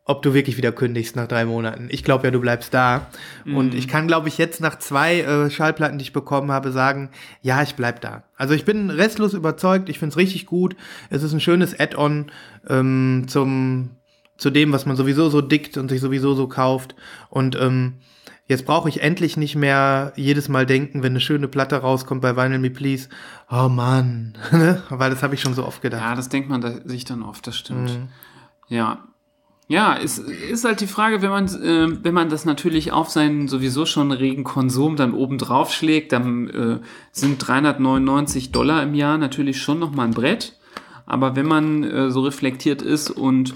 ob du wirklich wieder kündigst nach drei Monaten. Ich glaube ja, du bleibst da. Und ich kann, glaube ich, jetzt nach zwei äh, Schallplatten, die ich bekommen habe, sagen, ja, ich bleib da. Also ich bin restlos überzeugt. Ich finde es richtig gut. Es ist ein schönes Add-on ähm, zum zu dem, was man sowieso so dickt und sich sowieso so kauft. Und ähm, jetzt brauche ich endlich nicht mehr jedes Mal denken, wenn eine schöne Platte rauskommt bei Vinyl Me Please, oh Mann, <laughs> ne? weil das habe ich schon so oft gedacht. Ja, das denkt man da, sich dann oft, das stimmt. Ja. Ja, es ist halt die Frage, wenn man, äh, wenn man das natürlich auf seinen sowieso schon regen Konsum dann oben drauf schlägt, dann äh, sind 399 Dollar im Jahr natürlich schon nochmal ein Brett. Aber wenn man äh, so reflektiert ist und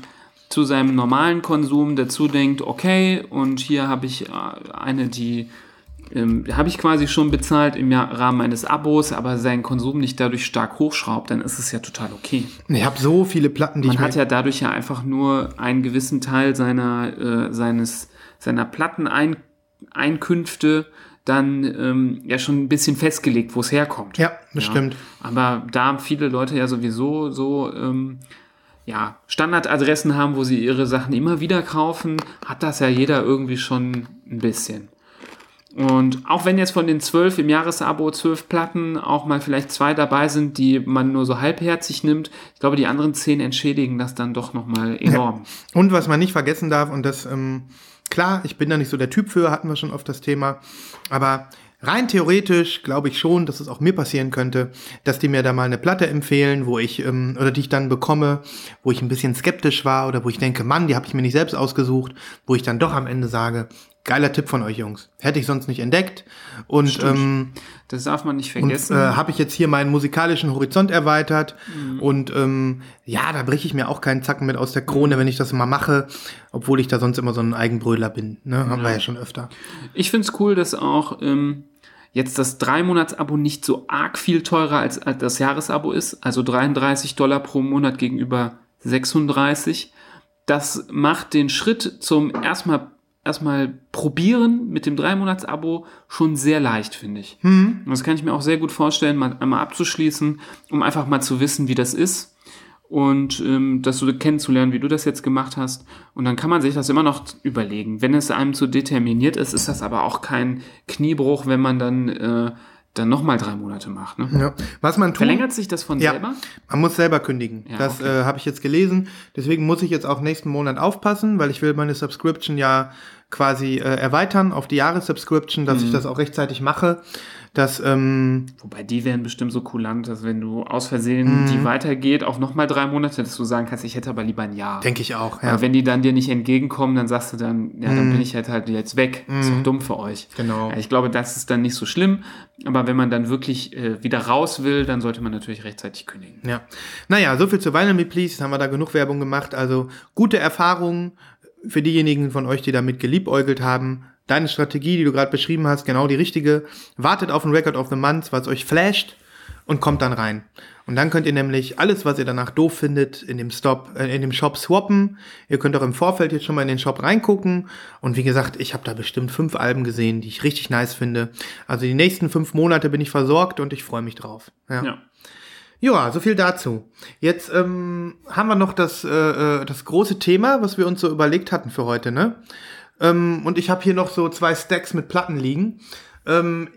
zu seinem normalen Konsum dazu denkt, okay, und hier habe ich äh, eine, die ähm, habe ich quasi schon bezahlt im Rahmen eines Abos, aber seinen Konsum nicht dadurch stark hochschraubt, dann ist es ja total okay. Ich habe so viele Platten, die Man ich hat ja dadurch ja einfach nur einen gewissen Teil seiner, äh, seines, seiner Platteneinkünfte dann ähm, ja schon ein bisschen festgelegt, wo es herkommt. Ja, das stimmt. Aber da viele Leute ja sowieso so ähm, ja, Standardadressen haben, wo sie ihre Sachen immer wieder kaufen, hat das ja jeder irgendwie schon ein bisschen. Und auch wenn jetzt von den zwölf im Jahresabo zwölf Platten auch mal vielleicht zwei dabei sind, die man nur so halbherzig nimmt, ich glaube, die anderen zehn entschädigen das dann doch nochmal enorm. Und was man nicht vergessen darf, und das, ähm, klar, ich bin da nicht so der Typ für, hatten wir schon oft das Thema, aber rein theoretisch glaube ich schon, dass es auch mir passieren könnte, dass die mir da mal eine Platte empfehlen, wo ich, ähm, oder die ich dann bekomme, wo ich ein bisschen skeptisch war oder wo ich denke, Mann, die habe ich mir nicht selbst ausgesucht, wo ich dann doch am Ende sage, geiler Tipp von euch Jungs. Hätte ich sonst nicht entdeckt. Und Stimmt. ähm, Das darf man nicht und vergessen. äh, habe ich jetzt hier meinen musikalischen Horizont erweitert. Mhm. Und ähm, ja, da breche ich mir auch keinen Zacken mit aus der Krone, wenn ich das mal mache, obwohl ich da sonst immer so ein Eigenbrödler bin. Ne? Haben wir ja schon öfter. Ich finde es cool, dass auch ähm, jetzt das Drei-Monats-Abo nicht so arg viel teurer als, als das Jahresabo ist. Also 33 Dollar pro Monat gegenüber 36. Das macht den Schritt zum erstmal erstmal probieren mit dem Drei-Monats-Abo schon sehr leicht, finde ich. Und das kann ich mir auch sehr gut vorstellen, mal einmal abzuschließen, um einfach mal zu wissen, wie das ist und ähm, das so kennenzulernen, wie du das jetzt gemacht hast. Und dann kann man sich das immer noch überlegen. Wenn es einem zu determiniert ist, ist das aber auch kein Kniebruch, wenn man dann, äh, dann nochmal drei Monate macht. Ne? Ja. Was man tut, Verlängert sich das von Ja. selber? man muss selber kündigen. Ja, das okay. äh, habe ich jetzt gelesen. Deswegen muss ich jetzt auch nächsten Monat aufpassen, weil ich will meine Subscription ja quasi äh, erweitern auf die Jahressubscription, dass Mhm. ich das auch rechtzeitig mache. Dass, ähm, Wobei die wären bestimmt so kulant, dass wenn du aus Versehen die weitergeht auf nochmal drei Monate, dass du sagen kannst, ich hätte aber lieber ein Jahr. denke ich auch. Ja. Aber wenn die dann dir nicht entgegenkommen, dann sagst du dann, ja, dann bin ich halt halt jetzt weg. Ist doch dumm für euch. Genau. Ich glaube, das ist dann nicht so schlimm. Aber wenn man dann wirklich äh, wieder raus will, dann sollte man natürlich rechtzeitig kündigen. Ja. Naja, so viel zu Vinyl Me Please. Jetzt haben wir da genug Werbung gemacht. Also gute Erfahrungen für diejenigen von euch, die damit geliebäugelt haben. Deine Strategie, die du gerade beschrieben hast, genau die richtige. Wartet auf ein Record of the Month, was euch flasht und kommt dann rein. Und dann könnt ihr nämlich alles, was ihr danach doof findet, in dem Stop, äh, in dem Shop swappen. Ihr könnt auch im Vorfeld jetzt schon mal in den Shop reingucken. Und wie gesagt, ich habe da bestimmt fünf Alben gesehen, die ich richtig nice finde. Also die nächsten fünf Monate bin ich versorgt und ich freue mich drauf. Ja. Ja, so viel dazu. Jetzt ähm, haben wir noch das, äh, äh, das große Thema, was wir uns so überlegt hatten für heute, ne? Ähm, und ich habe hier noch so zwei Stacks mit Platten liegen. Ähm,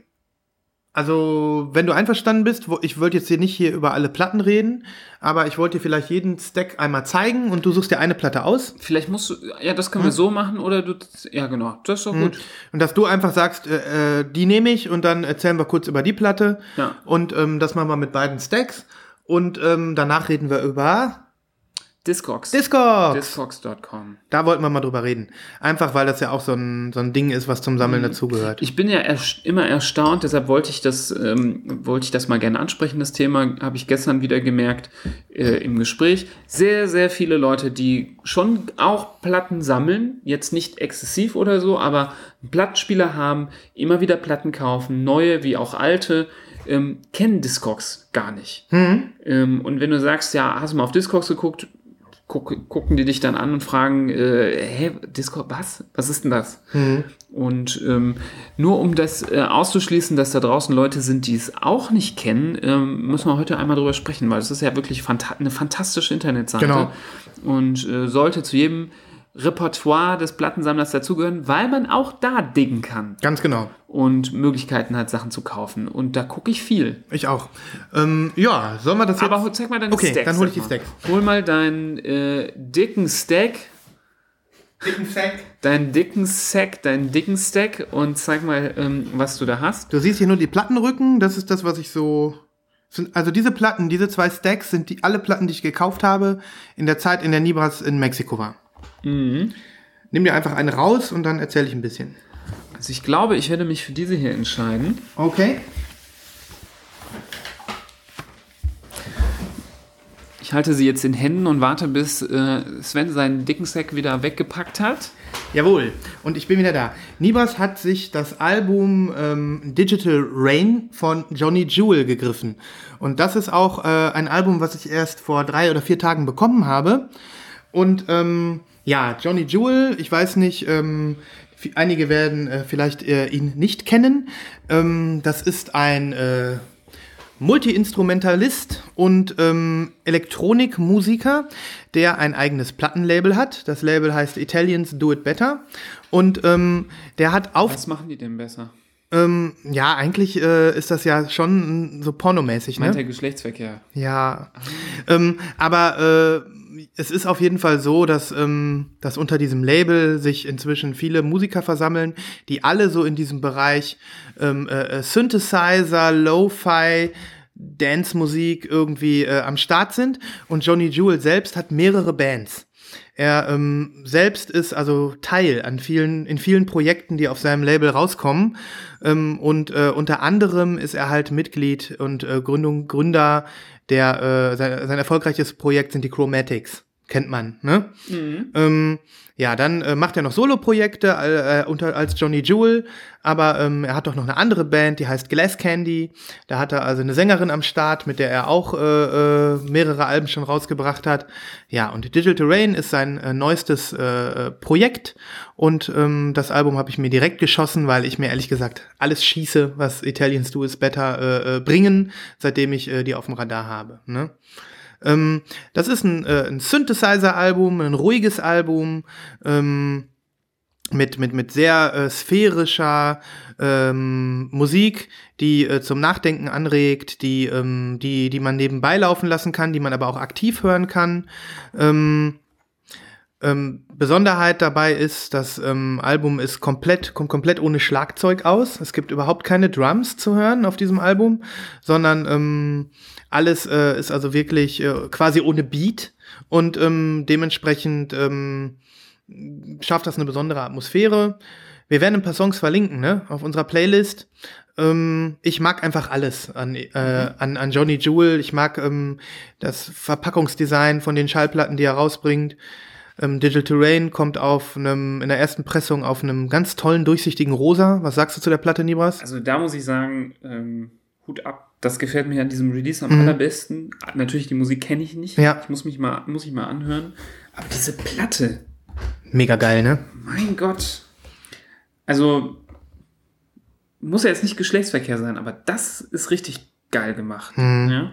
also, wenn du einverstanden bist, wo, ich wollte jetzt hier nicht hier über alle Platten reden, aber ich wollte dir vielleicht jeden Stack einmal zeigen und du suchst dir eine Platte aus. Vielleicht musst du, ja, das können wir so machen oder du, ja, genau, das ist doch gut. Und dass du einfach sagst, äh, äh, die nehme ich und dann erzählen wir kurz über die Platte. Ja. Und ähm, das machen wir mit beiden Stacks. Und ähm, danach reden wir über Discogs. Discord. Discogs.com. Da wollten wir mal drüber reden. Einfach, weil das ja auch so ein, so ein Ding ist, was zum Sammeln dazugehört. Ich bin ja erst, immer erstaunt, deshalb wollte ich das, ähm, wollte ich das mal gerne ansprechen. Das Thema habe ich gestern wieder gemerkt äh, im Gespräch. Sehr, sehr viele Leute, die schon auch Platten sammeln, jetzt nicht exzessiv oder so, aber einen Plattenspieler haben, immer wieder Platten kaufen, neue wie auch alte, ähm, kennen Discogs gar nicht. Ähm, und wenn du sagst, ja, hast du mal auf Discogs geguckt, guck, gucken die dich dann an und fragen, äh, hä, Discord, was? Was ist denn das? Und ähm, nur um das äh, auszuschließen, dass da draußen Leute sind, die es auch nicht kennen, ähm, müssen wir heute einmal drüber sprechen, weil es ist ja wirklich fanta eine fantastische Internetseite Genau. und äh, sollte zu jedem Repertoire des Plattensammlers dazugehören, weil man auch da diggen kann Ganz genau. und Möglichkeiten hat, Sachen zu kaufen. Und da gucke ich viel. Ich auch. Ähm, ja, sollen wir das jetzt? Aber zeig mal deine Okay, Stacks. dann hol ich die mal. Stacks. Hol mal deinen äh, dicken Stack, dicken Sack. deinen dicken Sack, deinen dicken Stack und zeig mal, ähm, was du da hast. Du siehst hier nur die Plattenrücken. Das ist das, was ich so. Also diese Platten, diese zwei Stacks sind die alle Platten, die ich gekauft habe in der Zeit, in der Nibras in Mexiko war. Mhm. Nimm dir einfach eine raus und dann erzähle ich ein bisschen. Also ich glaube, ich werde mich für diese hier entscheiden. Okay. Ich halte sie jetzt in Händen und warte, bis äh, Sven seinen dicken Sack wieder weggepackt hat. Jawohl, und ich bin wieder da. Nibas hat sich das Album ähm, Digital Rain von Johnny Jewel gegriffen. Und das ist auch äh, ein Album, was ich erst vor drei oder vier Tagen bekommen habe. Und ähm, ja, Johnny Jewel, ich weiß nicht, ähm, einige werden äh, vielleicht äh, ihn nicht kennen. Ähm, das ist ein äh, Multi-Instrumentalist und ähm, Elektronikmusiker, der ein eigenes Plattenlabel hat. Das Label heißt Italians Do It Better. Und ähm, der hat auf. Was machen die denn besser? Ähm, ja, eigentlich äh, ist das ja schon so pornomäßig, Meint ne? der Geschlechtsverkehr? Ja. Ähm, aber äh, es ist auf jeden Fall so, dass, ähm, dass unter diesem Label sich inzwischen viele Musiker versammeln, die alle so in diesem Bereich ähm, äh, äh Synthesizer, Lo-Fi, Dance-Musik irgendwie äh, am Start sind. Und Johnny Jewel selbst hat mehrere Bands. Er ähm, selbst ist also Teil an vielen, in vielen Projekten, die auf seinem Label rauskommen. Ähm, und äh, unter anderem ist er halt Mitglied und äh, Gründung, Gründer der, äh, sein, sein erfolgreiches Projekt sind die Chromatics. Kennt man, ne? Mhm. Ähm, ja, dann äh, macht er noch Solo-Projekte äh, unter, als Johnny Jewel, aber ähm, er hat doch noch eine andere Band, die heißt Glass Candy. Da hat er also eine Sängerin am Start, mit der er auch äh, äh, mehrere Alben schon rausgebracht hat. Ja, und Digital Rain ist sein äh, neuestes äh, Projekt und ähm, das Album habe ich mir direkt geschossen, weil ich mir ehrlich gesagt alles schieße, was Italians Do Is Better äh, äh, bringen, seitdem ich äh, die auf dem Radar habe. Ne? Ähm, das ist ein, äh, ein Synthesizer-Album, ein ruhiges Album. Ähm, mit, mit, mit sehr äh, sphärischer ähm, Musik, die äh, zum Nachdenken anregt, die, ähm, die, die man nebenbei laufen lassen kann, die man aber auch aktiv hören kann. Ähm, ähm, Besonderheit dabei ist, das ähm, Album ist komplett, kommt komplett ohne Schlagzeug aus. Es gibt überhaupt keine Drums zu hören auf diesem Album, sondern ähm, alles äh, ist also wirklich äh, quasi ohne Beat und ähm, dementsprechend ähm, schafft das eine besondere Atmosphäre. Wir werden ein paar Songs verlinken, ne, auf unserer Playlist. Ähm, ich mag einfach alles an, äh, mhm. an, an Johnny Jewel. Ich mag das Verpackungsdesign von den Schallplatten, die er rausbringt. Ähm, Digital Rain kommt auf einem, in der ersten Pressung auf einem ganz tollen, durchsichtigen Rosa. Was sagst du zu der Platte, Nibras? Also da muss ich sagen, ähm, Hut ab. Das gefällt mir an diesem Release am mhm. allerbesten. Natürlich, die Musik kenne ich nicht. Ja. Ich muss mich mal, muss ich mal anhören. Aber diese Platte. Mega geil, ne? Mein Gott. Also, muss ja jetzt nicht Geschlechtsverkehr sein, aber das ist richtig geil gemacht. Mhm. Ja?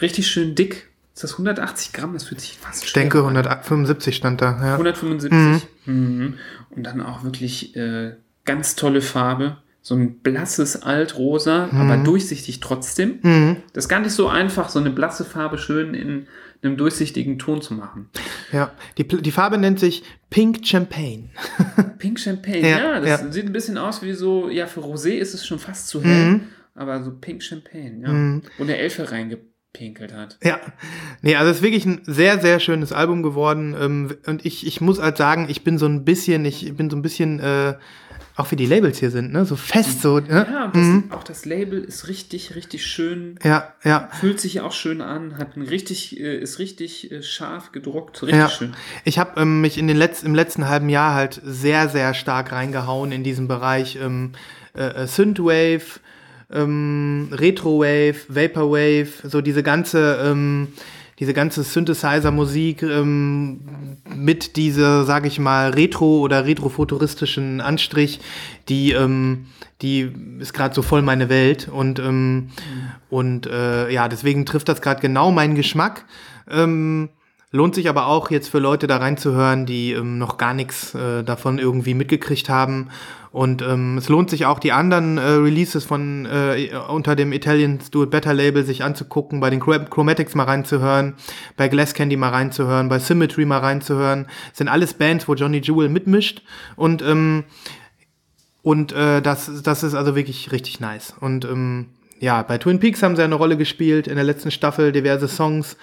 Richtig schön dick, ist das 180 Gramm? Das fühlt sich fast Ich denke, 175 stand da. Ja. 175. Mhm. Mhm. Und dann auch wirklich äh, ganz tolle Farbe. So ein blasses Altrosa, mhm. aber durchsichtig trotzdem. Mhm. Das ist gar nicht so einfach, so eine blasse Farbe schön in einem durchsichtigen Ton zu machen. Ja, die, die Farbe nennt sich Pink Champagne. <laughs> Pink Champagne, ja, ja das ja. sieht ein bisschen aus wie so, ja, für Rosé ist es schon fast zu hell, mhm. aber so Pink Champagne, ja. Mhm. Und eine Elfe reingebracht pinkelt hat. Ja, nee, also es ist wirklich ein sehr, sehr schönes Album geworden. Ähm, und ich, ich muss halt sagen, ich bin so ein bisschen, ich bin so ein bisschen, äh, auch wie die Labels hier sind, ne? So fest so. Ne? Ja, das, mhm. auch das Label ist richtig, richtig schön. Ja, ja. Fühlt sich auch schön an, hat ein richtig, äh, ist richtig äh, scharf gedruckt, richtig ja. schön. Ich habe ähm, mich in den letzten, im letzten halben Jahr halt sehr, sehr stark reingehauen in diesem Bereich ähm, äh, Synthwave, ähm, Retrowave, Vaporwave, so diese ganze, ähm, diese ganze Synthesizer-Musik ähm, mit dieser, sage ich mal, Retro- oder retrofuturistischen Anstrich, die, ähm, die ist gerade so voll meine Welt und, ähm, und äh, ja, deswegen trifft das gerade genau meinen Geschmack. Ähm, Lohnt sich aber auch jetzt für Leute da reinzuhören, die ähm, noch gar nichts äh, davon irgendwie mitgekriegt haben. Und ähm, es lohnt sich auch die anderen äh, Releases von äh, unter dem Italian It Better Label sich anzugucken, bei den Chromatics mal reinzuhören, bei Glass Candy mal reinzuhören, bei Symmetry mal reinzuhören. Das sind alles Bands, wo Johnny Jewel mitmischt und ähm, und äh, das das ist also wirklich richtig nice. Und ähm, ja, bei Twin Peaks haben sie eine Rolle gespielt in der letzten Staffel, diverse Songs.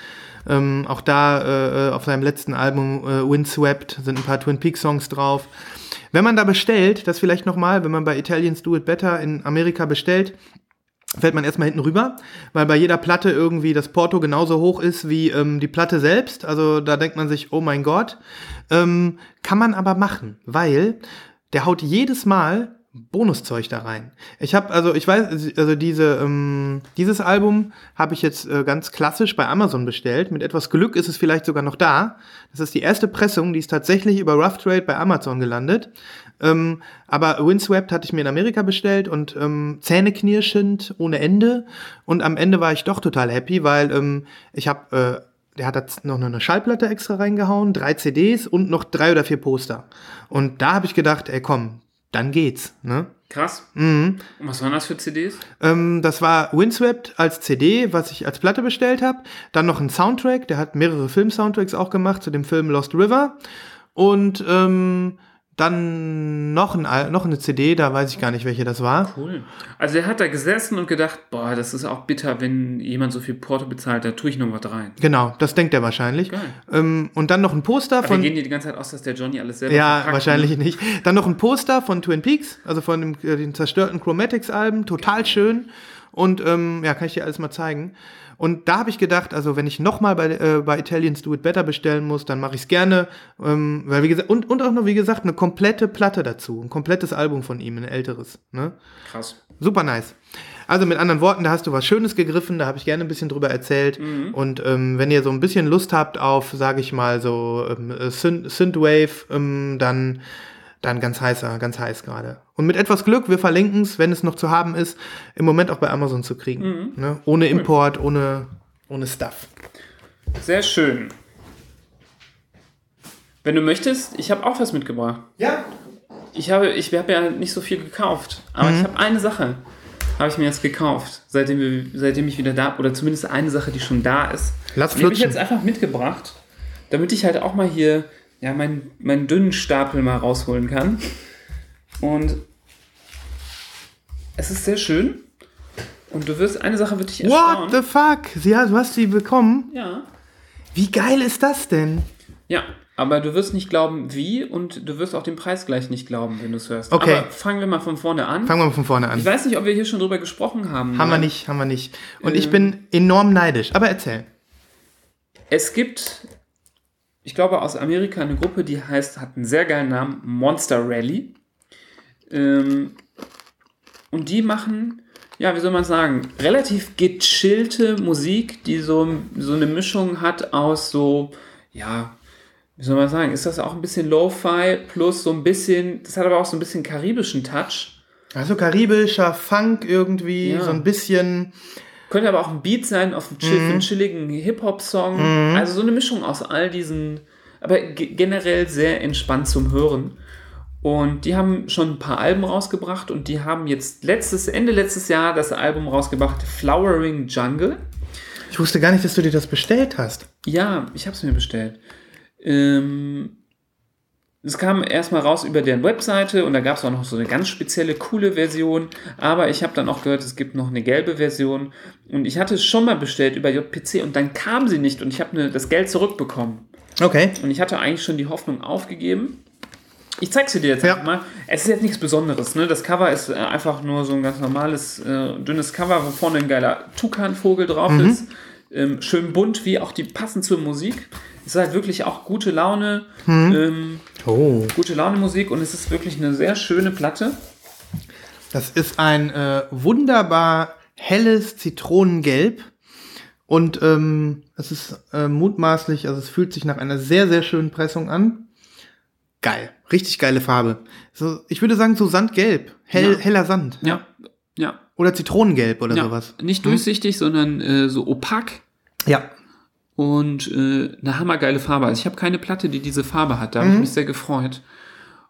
Ähm, auch da äh, äh, auf seinem letzten Album äh, Windswept sind ein paar Twin Peaks Songs drauf. Wenn man da bestellt, das vielleicht nochmal, wenn man bei Italians Do It Better in Amerika bestellt, fällt man erstmal hinten rüber, weil bei jeder Platte irgendwie das Porto genauso hoch ist wie ähm, die Platte selbst. Also da denkt man sich, oh mein Gott. Ähm, kann man aber machen, weil der haut jedes Mal Bonuszeug da rein. Ich habe also ich weiß also diese ähm, dieses Album habe ich jetzt äh, ganz klassisch bei Amazon bestellt. Mit etwas Glück ist es vielleicht sogar noch da. Das ist die erste Pressung, die ist tatsächlich über Rough Trade bei Amazon gelandet. Ähm, aber Windswept hatte ich mir in Amerika bestellt und ähm, zähneknirschend ohne Ende. Und am Ende war ich doch total happy, weil ähm, ich habe äh, der hat jetzt noch eine Schallplatte extra reingehauen, drei CDs und noch drei oder vier Poster. Und da habe ich gedacht, ey komm, dann geht's. Ne? Krass. Mhm. Und was waren das für CDs? Ähm, das war Windswept als CD, was ich als Platte bestellt habe. Dann noch ein Soundtrack, der hat mehrere Film-Soundtracks auch gemacht zu dem Film Lost River. Und ähm, dann noch, ein, noch eine CD, da weiß ich gar nicht, welche das war. Cool. Also er hat da gesessen und gedacht, boah, das ist auch bitter, wenn jemand so viel Porto bezahlt, da tue ich noch was rein. Genau, das denkt er wahrscheinlich. Ähm, und dann noch ein Poster Aber wir von. gehen hier die ganze Zeit aus, dass der Johnny alles selber Ja, verpackt, wahrscheinlich ne? nicht. Dann noch ein Poster von Twin Peaks, also von dem, äh, den zerstörten Chromatics-Alben. Total schön. Und ähm, ja, kann ich dir alles mal zeigen. Und da habe ich gedacht, also wenn ich nochmal bei, äh, bei Italians Do It Better bestellen muss, dann mache ich es gerne. Ähm, weil wie gesagt, und, und auch noch, wie gesagt, eine komplette Platte dazu. Ein komplettes Album von ihm, ein älteres. Ne? Krass. Super nice. Also mit anderen Worten, da hast du was Schönes gegriffen, da habe ich gerne ein bisschen drüber erzählt. Mhm. Und ähm, wenn ihr so ein bisschen Lust habt auf, sage ich mal, so ähm, äh, Synth- Synthwave, ähm, dann, dann ganz heißer, ganz heiß gerade. Und mit etwas Glück, wir verlinken es, wenn es noch zu haben ist, im Moment auch bei Amazon zu kriegen. Mhm. Ne? Ohne Import, ohne, ohne Stuff. Sehr schön. Wenn du möchtest, ich habe auch was mitgebracht. Ja. Ich habe, ich habe ja nicht so viel gekauft, aber Mhm. ich habe eine Sache, habe ich mir jetzt gekauft, seitdem, wir, seitdem ich wieder da, oder zumindest eine Sache, die schon da ist. Lass Die habe ich flutschen. jetzt einfach mitgebracht, damit ich halt auch mal hier ja, meinen, meinen dünnen Stapel mal rausholen kann. Und es ist sehr schön. Und du wirst, eine Sache wird dich What erstaunen. the fuck? Sie, hat- du hast sie bekommen? Ja. Wie geil ist das denn? Ja, aber du wirst nicht glauben, wie und du wirst auch den Preis gleich nicht glauben, wenn du es hörst. Okay. Aber fangen wir mal von vorne an. Fangen wir mal von vorne an. Ich weiß nicht, ob wir hier schon drüber gesprochen haben. Haben wir ne? nicht, haben wir nicht. Und Ähm. ich bin enorm neidisch. Aber erzähl. Es gibt, ich glaube, aus Amerika eine Gruppe, die heißt, hat einen sehr geilen Namen, Monster Rally. Ähm, und die machen, ja, wie soll man sagen, relativ gechillte Musik, die so, so eine Mischung hat aus so, ja, wie soll man sagen, ist das auch ein bisschen Lo-Fi plus so ein bisschen, das hat aber auch so ein bisschen karibischen Touch. Also karibischer Funk irgendwie, Ja. so ein bisschen. Könnte aber auch ein Beat sein auf einen, chill, für einen chilligen Hip-Hop-Song. Also so eine Mischung aus all diesen, aber ge- generell sehr entspannt zum Hören. Und die haben schon ein paar Alben rausgebracht und die haben jetzt letztes, Ende letztes Jahr das Album rausgebracht, Flowering Jungle. Ich wusste gar nicht, dass du dir das bestellt hast. Ja, ich habe es mir bestellt. Ähm, es kam erstmal raus über deren Webseite und da gab es auch noch so eine ganz spezielle, coole Version. Aber ich habe dann auch gehört, es gibt noch eine gelbe Version. Und ich hatte es schon mal bestellt über JPC und dann kam sie nicht und ich habe das Geld zurückbekommen. Okay. Und ich hatte eigentlich schon die Hoffnung aufgegeben. Ich zeige sie dir jetzt Ja. einfach mal. Es ist jetzt nichts Besonderes. Ne? Das Cover ist äh, einfach nur so ein ganz normales, äh, dünnes Cover, wo vorne ein geiler Tukanvogel drauf Mhm. ist. Ähm, schön bunt, wie auch die passend zur Musik. Es ist halt wirklich auch gute Laune, Mhm. ähm, Oh. gute Laune Musik und es ist wirklich eine sehr schöne Platte. Das ist ein äh, wunderbar helles Zitronengelb. Und ähm, es ist äh, mutmaßlich, also es fühlt sich nach einer sehr, sehr schönen Pressung an. Geil. Richtig geile Farbe. So, ich würde sagen, so Sandgelb. Hell, Ja. Heller Sand. Ja, ja. Oder Zitronengelb oder ja. sowas. Nicht durchsichtig, sondern äh, so opak. Ja. Und äh, eine hammergeile Farbe. Also ich habe keine Platte, die diese Farbe hat. Da habe ich mich sehr gefreut.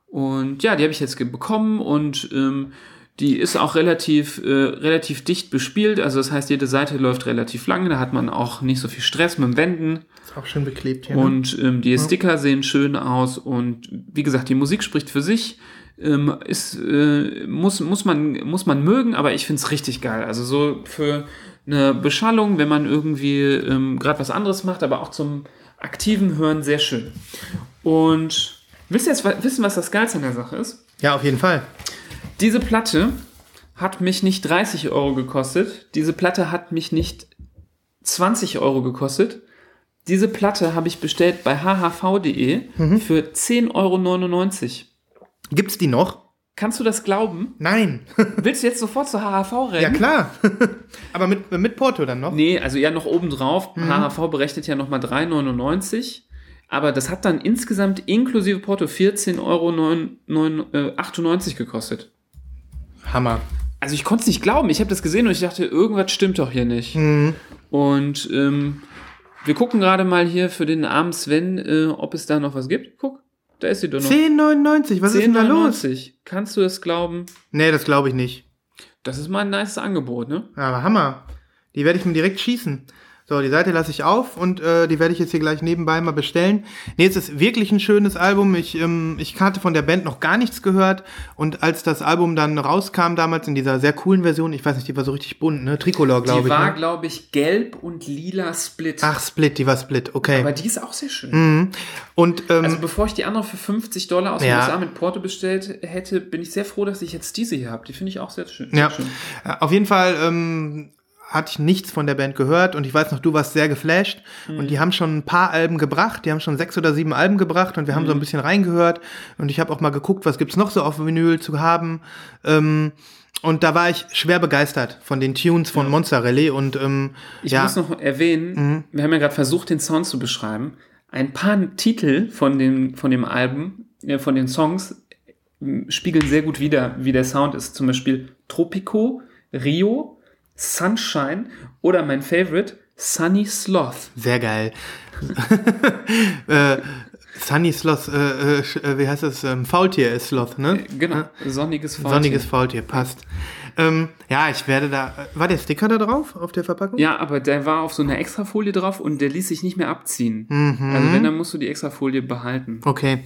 Und ja, die habe ich jetzt bekommen und ähm, die ist auch relativ, äh, relativ dicht bespielt. Also das heißt, jede Seite läuft relativ lang. Da hat man auch nicht so viel Stress mit dem Wenden. Ist auch schön beklebt hier. ne? Und ähm, die Sticker sehen schön aus. Und wie gesagt, die Musik spricht für sich. Ähm, ist, äh, muss, muss, man, muss man mögen, aber ich finde es richtig geil. Also so für eine Beschallung, wenn man irgendwie ähm, gerade was anderes macht, aber auch zum aktiven Hören sehr schön. Und wisst ihr jetzt wissen, was das Geilste an der Sache ist? Ja, auf jeden Fall. Diese Platte hat mich nicht 30 Euro gekostet. Diese Platte hat mich nicht 20 Euro gekostet. Diese Platte habe ich bestellt bei hhv.de für 10,99 Euro. Gibt's die noch? Kannst du das glauben? Nein. <laughs> Willst du jetzt sofort zur HHV rennen? ja, klar. <laughs> Aber mit, mit Porto dann noch? Nee, also ja noch obendrauf. HHV berechnet ja nochmal 3,99. Aber das hat dann insgesamt inklusive Porto 14,98 Euro äh, 98 gekostet. Hammer. Also ich konnte es nicht glauben. Ich habe das gesehen und ich dachte, irgendwas stimmt doch hier nicht. Und ähm, wir gucken gerade mal hier für den armen Sven, äh, ob es da noch was gibt. Guck. Da ist sie doch noch. 10,99. Was ist denn da los? 10,99. Kannst du es glauben? Nee, das glaube ich nicht. Das ist mal ein nices Angebot, ne? Aber Hammer. Die werde ich mir direkt schießen. So, die Seite lasse ich auf und äh, die werde ich jetzt hier gleich nebenbei mal bestellen. Nee, es ist wirklich ein schönes Album. Ich, ähm, ich hatte von der Band noch gar nichts gehört. Und als das Album dann rauskam, damals in dieser sehr coolen Version, ich weiß nicht, die war so richtig bunt, ne? Tricolor, glaube Die ich. war, ne? glaube ich, gelb und lila Split. Ach, Split, die war Split, okay. Aber die ist auch sehr schön. Mhm. Und ähm, Also bevor ich die andere für 50 Dollar aus den Ja. USA mit Porto bestellt hätte, bin ich sehr froh, dass ich jetzt diese hier habe. Die finde ich auch sehr schön. Ja, Sehr schön. Äh, auf jeden Fall ähm, hatte ich nichts von der Band gehört und ich weiß noch, du warst sehr geflasht Mhm. und die haben schon ein paar Alben gebracht, die haben schon sechs oder sieben Alben gebracht und wir haben Mhm. so ein bisschen reingehört und ich habe auch mal geguckt, was gibt's noch so auf Vinyl zu haben ähm, und da war ich schwer begeistert von den Tunes von Monster Rallye und ähm, Ich ja, Mhm. muss noch erwähnen, wir haben ja gerade versucht, den Sound zu beschreiben. Ein paar Titel von dem, von dem Album, äh, von den Songs, spiegeln sehr gut wider, wie der Sound ist. Zum Beispiel Tropico, Rio, Sunshine oder mein Favorite, Sunny Sloth. sehr geil. <laughs> äh, Sunny Sloth, äh, äh, äh, wie heißt das? Ähm, Faultier ist Sloth, ne? Genau, sonniges Faultier. Sonniges Faultier, passt. Ähm, ja, ich werde da. äh, War der Sticker da drauf auf der Verpackung? Ja, aber der war auf so einer Extrafolie drauf und der ließ sich nicht mehr abziehen. Mhm. Also wenn, dann musst du die Extrafolie behalten. Okay.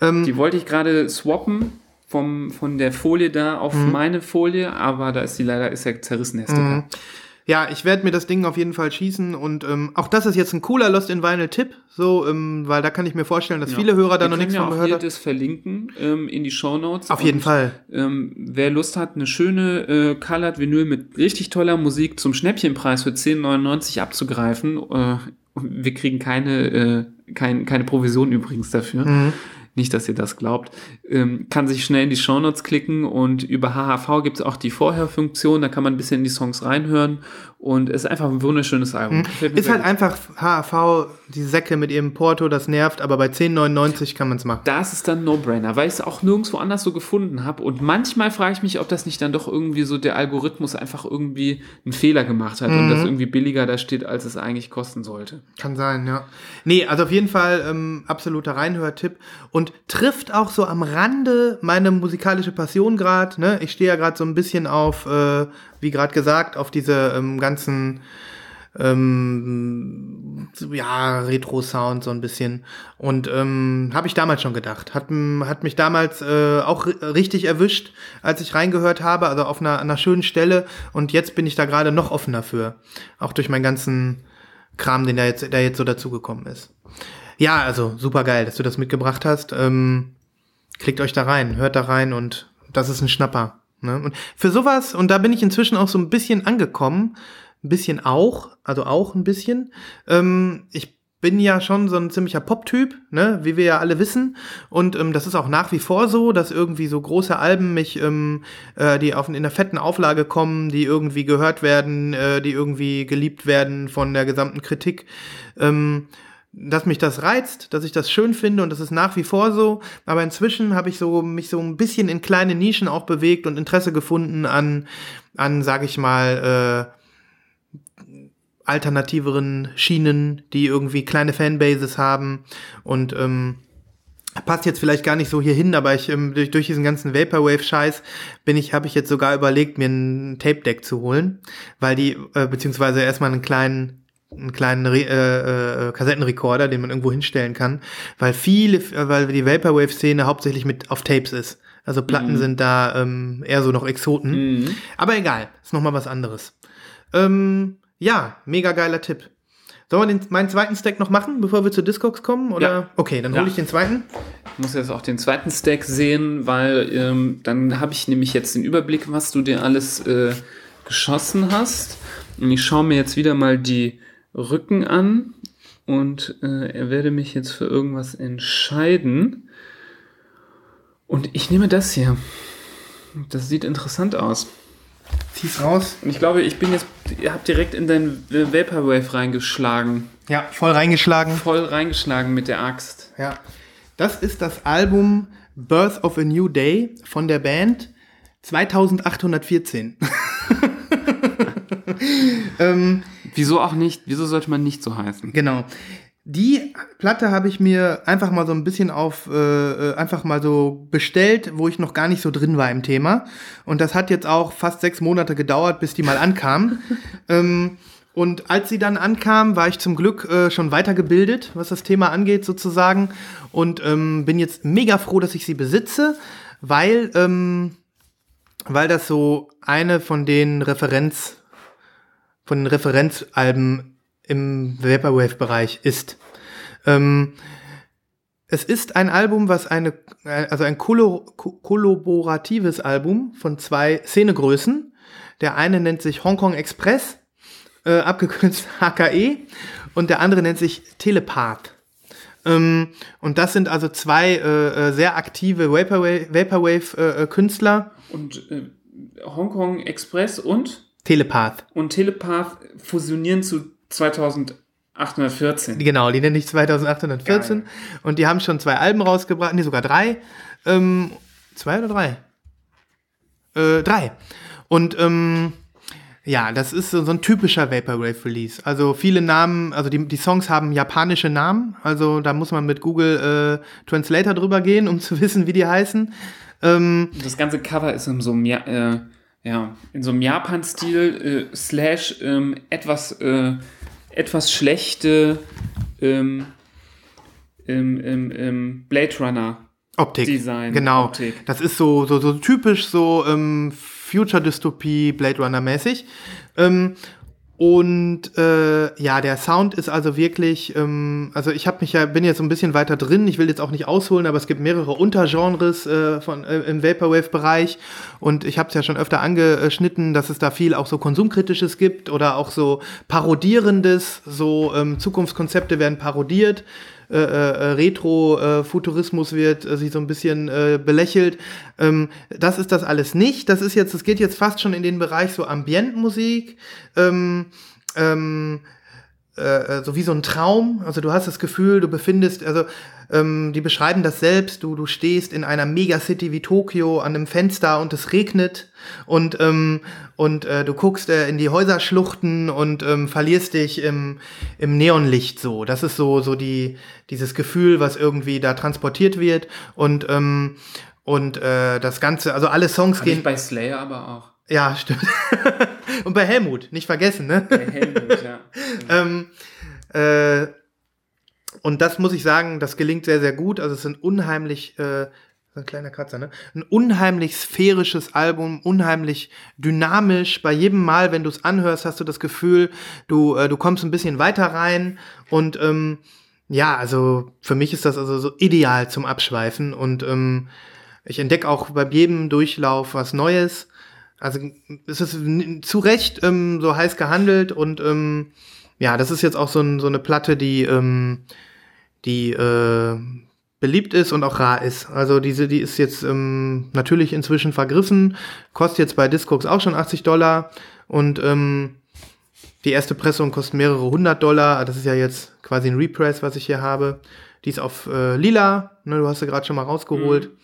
Ähm, Die wollte ich gerade swappen vom, von der Folie da auf Mhm. meine Folie, aber da ist die leider ist ja zerrissen, der Sticker. ja, ich werde mir das Ding auf jeden Fall schießen und ähm, auch das ist jetzt ein cooler Lost in Vinyl Tipp, so, ähm, weil da kann ich mir vorstellen, dass viele Hörer da Wir noch nichts ja von gehört haben. das verlinken ähm, in die Shownotes. Auf jeden Und, Fall. Ähm, wer Lust hat, eine schöne äh, Colored Vinyl mit richtig toller Musik zum Schnäppchenpreis für 10,99 abzugreifen. Äh, wir kriegen keine, äh, kein, keine Provision übrigens dafür. Mhm. Nicht, dass ihr das glaubt. Ähm, kann sich schnell in die Shownotes klicken und über HHV gibt es auch die Vorherfunktion, da kann man ein bisschen in die Songs reinhören und es ist einfach ein wunderschönes Album. Mhm. Ist halt gut. einfach HAV, die Säcke mit ihrem Porto, das nervt, aber bei 10,99 kann man es machen. da ist es dann No-Brainer, weil ich es auch nirgendwo anders so gefunden habe. Und manchmal frage ich mich, ob das nicht dann doch irgendwie so der Algorithmus einfach irgendwie einen Fehler gemacht hat und Mhm. das irgendwie billiger da steht, als es eigentlich kosten sollte. Kann sein, ja. Nee, also auf jeden Fall ähm, absoluter Reinhörtipp und trifft auch so am Rande meine musikalische Passion gerade. Ne? Ich stehe ja gerade so ein bisschen auf, äh, wie gerade gesagt, auf diese ähm, ganzen ähm, ja, Retro-Sound so ein bisschen. Und ähm, habe ich damals schon gedacht. Hat, hat mich damals äh, auch ri- richtig erwischt, als ich reingehört habe, also auf einer, einer schönen Stelle. Und jetzt bin ich da gerade noch offener für. Auch durch meinen ganzen Kram, den da jetzt, der jetzt so dazugekommen ist. Ja, also super geil, dass du das mitgebracht hast. Ähm, klickt euch da rein, hört da rein und das ist ein Schnapper. Ne? Und für sowas, und da bin ich inzwischen auch so ein bisschen angekommen, ein bisschen auch, also auch ein bisschen. Ähm, ich bin ja schon so ein ziemlicher Pop-Typ, ne, wie wir ja alle wissen. Und ähm, das ist auch nach wie vor so, dass irgendwie so große Alben mich, ähm, äh, die auf, in einer fetten Auflage kommen, die irgendwie gehört werden, äh, die irgendwie geliebt werden von der gesamten Kritik. Ähm, dass mich das reizt, dass ich das schön finde und das ist nach wie vor so. Aber inzwischen habe ich so mich so ein bisschen in kleine Nischen auch bewegt und Interesse gefunden an, an sage ich mal, äh, alternativeren Schienen, die irgendwie kleine Fanbases haben und ähm, passt jetzt vielleicht gar nicht so hier hin, aber ich ähm, durch, durch diesen ganzen Vaporwave-Scheiß bin ich, habe ich jetzt sogar überlegt, mir ein Tape-Deck zu holen, weil die äh, beziehungsweise erstmal einen kleinen einen kleinen Re äh, äh, Kassettenrekorder, den man irgendwo hinstellen kann, weil viele, äh, weil die Vaporwave-Szene hauptsächlich mit auf Tapes ist. Also Platten sind da ähm, eher so noch Exoten. Aber egal, ist noch mal was anderes. Ähm, ja, mega geiler Tipp. Sollen wir den, meinen zweiten Stack noch machen, bevor wir zu Discogs kommen? Oder? Ja. Okay, dann Ja. hole ich den zweiten. Ich muss jetzt auch den zweiten Stack sehen, weil ähm, dann habe ich nämlich jetzt den Überblick, was du dir alles äh, geschossen hast. Und ich schaue mir jetzt wieder mal die Rücken an und äh, werde mich jetzt für irgendwas entscheiden. Und ich nehme das hier. Das sieht interessant aus. Zieh's raus. Und ich glaube, ich bin jetzt, ihr habt direkt in dein Vaporwave reingeschlagen. Ja, voll reingeschlagen. Voll reingeschlagen mit der Axt. Ja. Das ist das Album Birth of a New Day von der Band 2814. <laughs> Wieso auch nicht? Wieso sollte man nicht so heißen? Genau. die Platte habe ich mir einfach mal so ein bisschen auf, äh, äh, einfach mal so bestellt, wo ich noch gar nicht so drin war im Thema. Und das hat jetzt auch fast sechs Monate gedauert, bis die mal ankam. <laughs> ähm, und als sie dann ankam, war ich zum Glück äh, schon weitergebildet, was das Thema angeht, sozusagen. Und ähm, bin jetzt mega froh, dass ich sie besitze, weil, ähm, weil das so eine von den Referenz, von den Referenzalben im Vaporwave-Bereich ist. Ähm, es ist ein Album, was eine, also ein kollaboratives Album von zwei Szenegrößen. Der eine nennt sich Hong Kong Express äh, abgekürzt <laughs> HKE, und der andere nennt sich Telepath. Ähm, und das sind also zwei äh, äh sehr aktive Vaporwave-Künstler. Vaporwave, äh, und äh, Hongkong Express und? Telepath. Und Telepath fusionieren zu 2814. Genau, die nenne ich 2814. Geil. Und die haben schon zwei Alben rausgebracht, nee, sogar drei. Ähm, zwei oder drei? Äh, drei. Und ähm, ja, das ist so, ein typischer Vaporwave-Release. Also viele Namen, also die, die Songs haben japanische Namen. Also da muss man mit Google äh, Translator drüber gehen, um <laughs> zu wissen, wie die heißen. Ähm, das ganze Cover ist in so einem, äh, ja, in so einem Japan-Stil äh, slash ähm, etwas, äh, etwas schlechte ähm, im, Blade Runner Optik. Design. Genau. Optik. Das ist so, so, so typisch so ähm, Future-Dystopie, Blade Runner-mäßig. Und äh, ja, der Sound ist also wirklich, ähm, also ich habe mich ja, bin jetzt so ein bisschen weiter drin, ich will jetzt auch nicht ausholen, aber es gibt mehrere Untergenres äh, von, äh, im Vaporwave-Bereich. Und ich habe es ja schon öfter angeschnitten, dass es da viel auch so Konsumkritisches gibt oder auch so Parodierendes, so ähm, Zukunftskonzepte werden parodiert. Äh, äh, Retro-Futurismus wird äh, sich so ein bisschen äh, belächelt. Ähm, das ist das alles nicht. Das ist jetzt, es geht jetzt fast schon in den Bereich so Ambientmusik. Ähm, ähm, äh, äh, so wie so ein Traum. Also du hast das Gefühl, du befindest, also ähm, die beschreiben das selbst, du, du stehst in einer Megacity wie Tokio an einem Fenster und es regnet und, ähm, und äh, du guckst äh, in die Häuserschluchten und ähm, verlierst dich im, im Neonlicht so. Das ist so, so die, dieses Gefühl, was irgendwie da transportiert wird. Und, ähm, und äh, das Ganze, also alle Songs Hab gehen. bei Slayer aber auch. Ja, stimmt. <laughs> Und bei Helmut, nicht vergessen, ne? Bei Helmut, <laughs> ja. ähm, äh, und das muss ich sagen, das gelingt sehr, sehr gut. Also es sind unheimlich, äh, ein kleiner Kratzer, ne? Ein unheimlich sphärisches Album, unheimlich dynamisch. Bei jedem Mal, wenn du es anhörst, hast du das Gefühl, du, äh, du kommst ein bisschen weiter rein. Und ähm, ja, also für mich ist das also so ideal zum Abschweifen. Und ähm, ich entdecke auch bei jedem Durchlauf was Neues. Also es ist zu Recht ähm, so heiß gehandelt und ähm, ja, das ist jetzt auch so, ein, so eine Platte, die, ähm, die äh, beliebt ist und auch rar ist. Also diese, die ist jetzt ähm, natürlich inzwischen vergriffen, kostet jetzt bei Discogs auch schon 80 Dollar und ähm, die erste Pressung kostet mehrere hundert Dollar. Das ist ja jetzt quasi ein Repress, was ich hier habe. Die ist auf äh, lila, ne, du hast sie gerade schon mal rausgeholt. Mhm.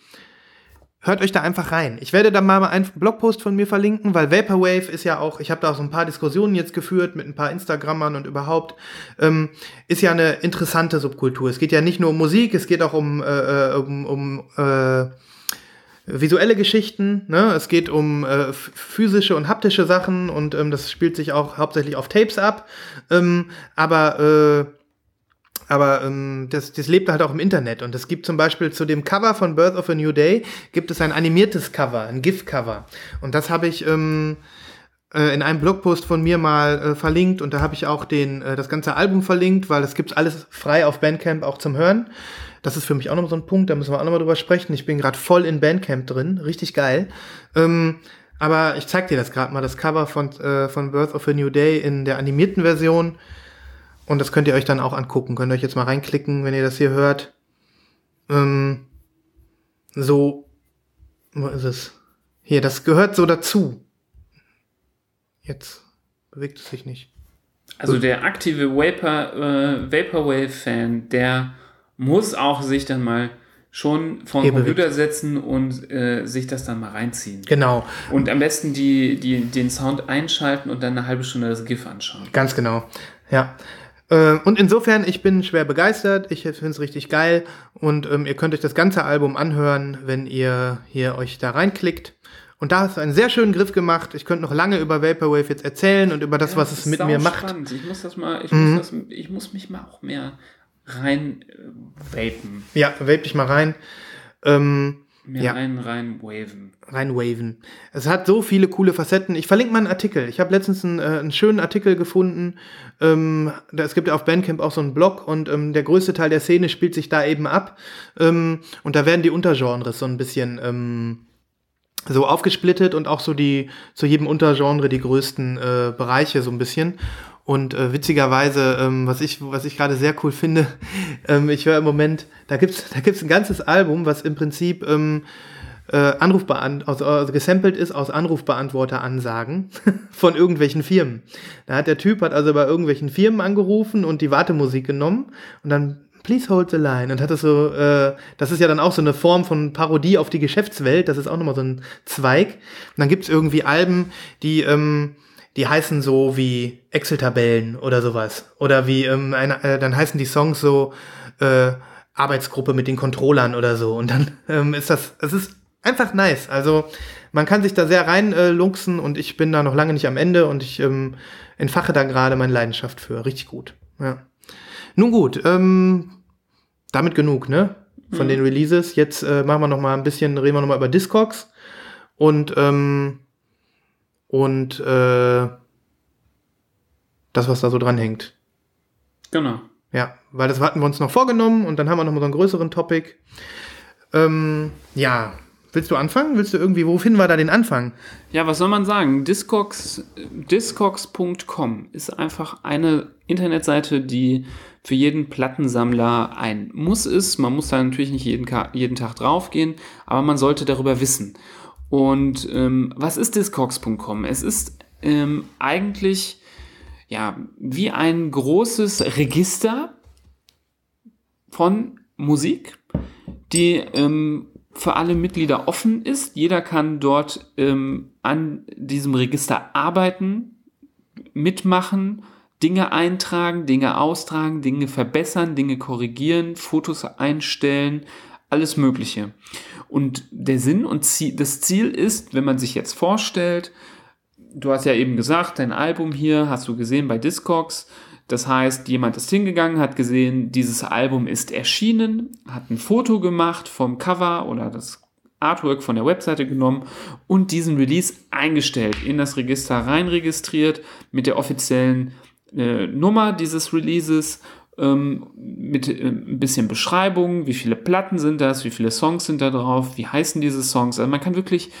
Hört euch da einfach rein. Ich werde da mal einen Blogpost von mir verlinken, weil Vaporwave ist ja auch, ich habe da auch so ein paar Diskussionen jetzt geführt mit ein paar Instagrammern und überhaupt, ähm, ist ja eine interessante Subkultur. Es geht ja nicht nur um Musik, es geht auch um, äh, äh um, um äh, visuelle Geschichten, ne? es geht um äh, physische und haptische Sachen und ähm, das spielt sich auch hauptsächlich auf Tapes ab. Ähm, aber äh, aber ähm, das, das lebt halt auch im Internet. Und es gibt zum Beispiel zu dem Cover von Birth of a New Day, gibt es ein animiertes Cover, ein GIF-Cover. Und das habe ich ähm, äh, in einem Blogpost von mir mal äh, verlinkt. Und da habe ich auch den, äh, das ganze Album verlinkt, weil es gibt alles frei auf Bandcamp auch zum Hören. Das ist für mich auch noch so ein Punkt, da müssen wir auch noch mal drüber sprechen. Ich bin gerade voll in Bandcamp drin, richtig geil. Ähm, aber ich zeig dir das gerade mal, das Cover von, äh, von Birth of a New Day in der animierten Version. Und das könnt ihr euch dann auch angucken. Könnt ihr euch jetzt mal reinklicken, wenn ihr das hier hört. Ähm, so, wo ist es? Hier, das gehört so dazu. Jetzt bewegt es sich nicht. Also der aktive Vapor, äh, Vaporwave-Fan, der muss auch sich dann mal schon vor den Computer setzen und äh, sich das dann mal reinziehen. Genau. Und am besten die, die, den Sound einschalten und dann eine halbe Stunde das GIF anschauen. Ganz genau. Ja. Äh, und insofern, ich bin schwer begeistert. Ich finde es richtig geil. Und ähm, ihr könnt euch das ganze Album anhören, wenn ihr hier euch da reinklickt. Und da hast du einen sehr schönen Griff gemacht. Ich könnte noch lange über Vaporwave jetzt erzählen und über das, was es mit mir macht. Spannend. Ich muss das mal, ich, mhm. muss das, ich muss mich mal auch mehr rein äh, vapen. Ja, vape dich mal rein. Ähm, Mehr ja. rein, rein waven. Rein waven. Es hat so viele coole Facetten. Ich verlinke mal einen Artikel. Ich habe letztens einen, äh, einen, schönen Artikel gefunden. Ähm, da, es gibt ja auf Bandcamp auch so einen Blog und ähm, der größte Teil der Szene spielt sich da eben ab. Ähm, und da werden die Untergenres so ein bisschen ähm, so aufgesplittet und auch so die zu jedem Untergenre die größten äh, Bereiche so ein bisschen. Und äh, witzigerweise, ähm, was ich, was ich gerade sehr cool finde, <laughs> ähm, ich höre im Moment, da gibt's, da gibt's ein ganzes Album, was im Prinzip ähm, äh, Anrufbeant also, also gesampelt ist aus Anrufbeantworter-Ansagen <laughs> von irgendwelchen Firmen. Da hat der Typ hat also bei irgendwelchen Firmen angerufen und die Wartemusik genommen und dann Please hold the line und hat das so, äh, das ist ja dann auch so eine Form von Parodie auf die Geschäftswelt. Das ist auch nochmal so ein Zweig. Und dann gibt's irgendwie Alben, die ähm, die heißen so wie Excel-Tabellen oder sowas. Oder wie, ähm, eine, äh, dann heißen die Songs so äh, Arbeitsgruppe mit den Controllern oder so. Und dann <laughs> ähm, ist das, es ist einfach nice. Also man kann sich da sehr reinluxen äh, und ich bin da noch lange nicht am Ende und ich ähm, entfache da gerade meine Leidenschaft für. Richtig gut. Ja. Nun gut, ähm, damit genug, ne? Von mhm. den Releases. Jetzt äh, machen wir noch mal ein bisschen, reden wir noch mal über Discogs. Und ähm, und äh, das, was da so dran hängt. Genau. Ja, weil das hatten wir uns noch vorgenommen und dann haben wir noch mal so einen größeren Topic. Ähm, ja, willst du anfangen? Willst du irgendwie, wo finden wir da den Anfang? Ja, was soll man sagen? Discogs, discogs.com ist einfach eine Internetseite, die für jeden Plattensammler ein Muss ist. Man muss da natürlich nicht jeden, jeden Tag draufgehen, aber man sollte darüber wissen. Und ähm, was ist Discogs.com? Es ist ähm, eigentlich ja wie ein großes Register von Musik, die ähm, für alle Mitglieder offen ist. Jeder kann dort ähm, an diesem Register arbeiten, mitmachen, Dinge eintragen, Dinge austragen, Dinge verbessern, Dinge korrigieren, Fotos einstellen, alles Mögliche. Und der Sinn und Ziel, das Ziel ist, wenn man sich jetzt vorstellt, du hast ja eben gesagt, dein Album hier hast du gesehen bei Discogs. Das heißt, jemand ist hingegangen, hat gesehen, dieses Album ist erschienen, hat ein Foto gemacht vom Cover oder das Artwork von der Webseite genommen und diesen Release eingestellt, in das Register reinregistriert mit der offiziellen äh, Nummer dieses Releases ähm, mit äh, ein bisschen Beschreibung, wie viele Platten sind das, wie viele Songs sind da drauf, wie heißen diese Songs. Also man kann wirklich,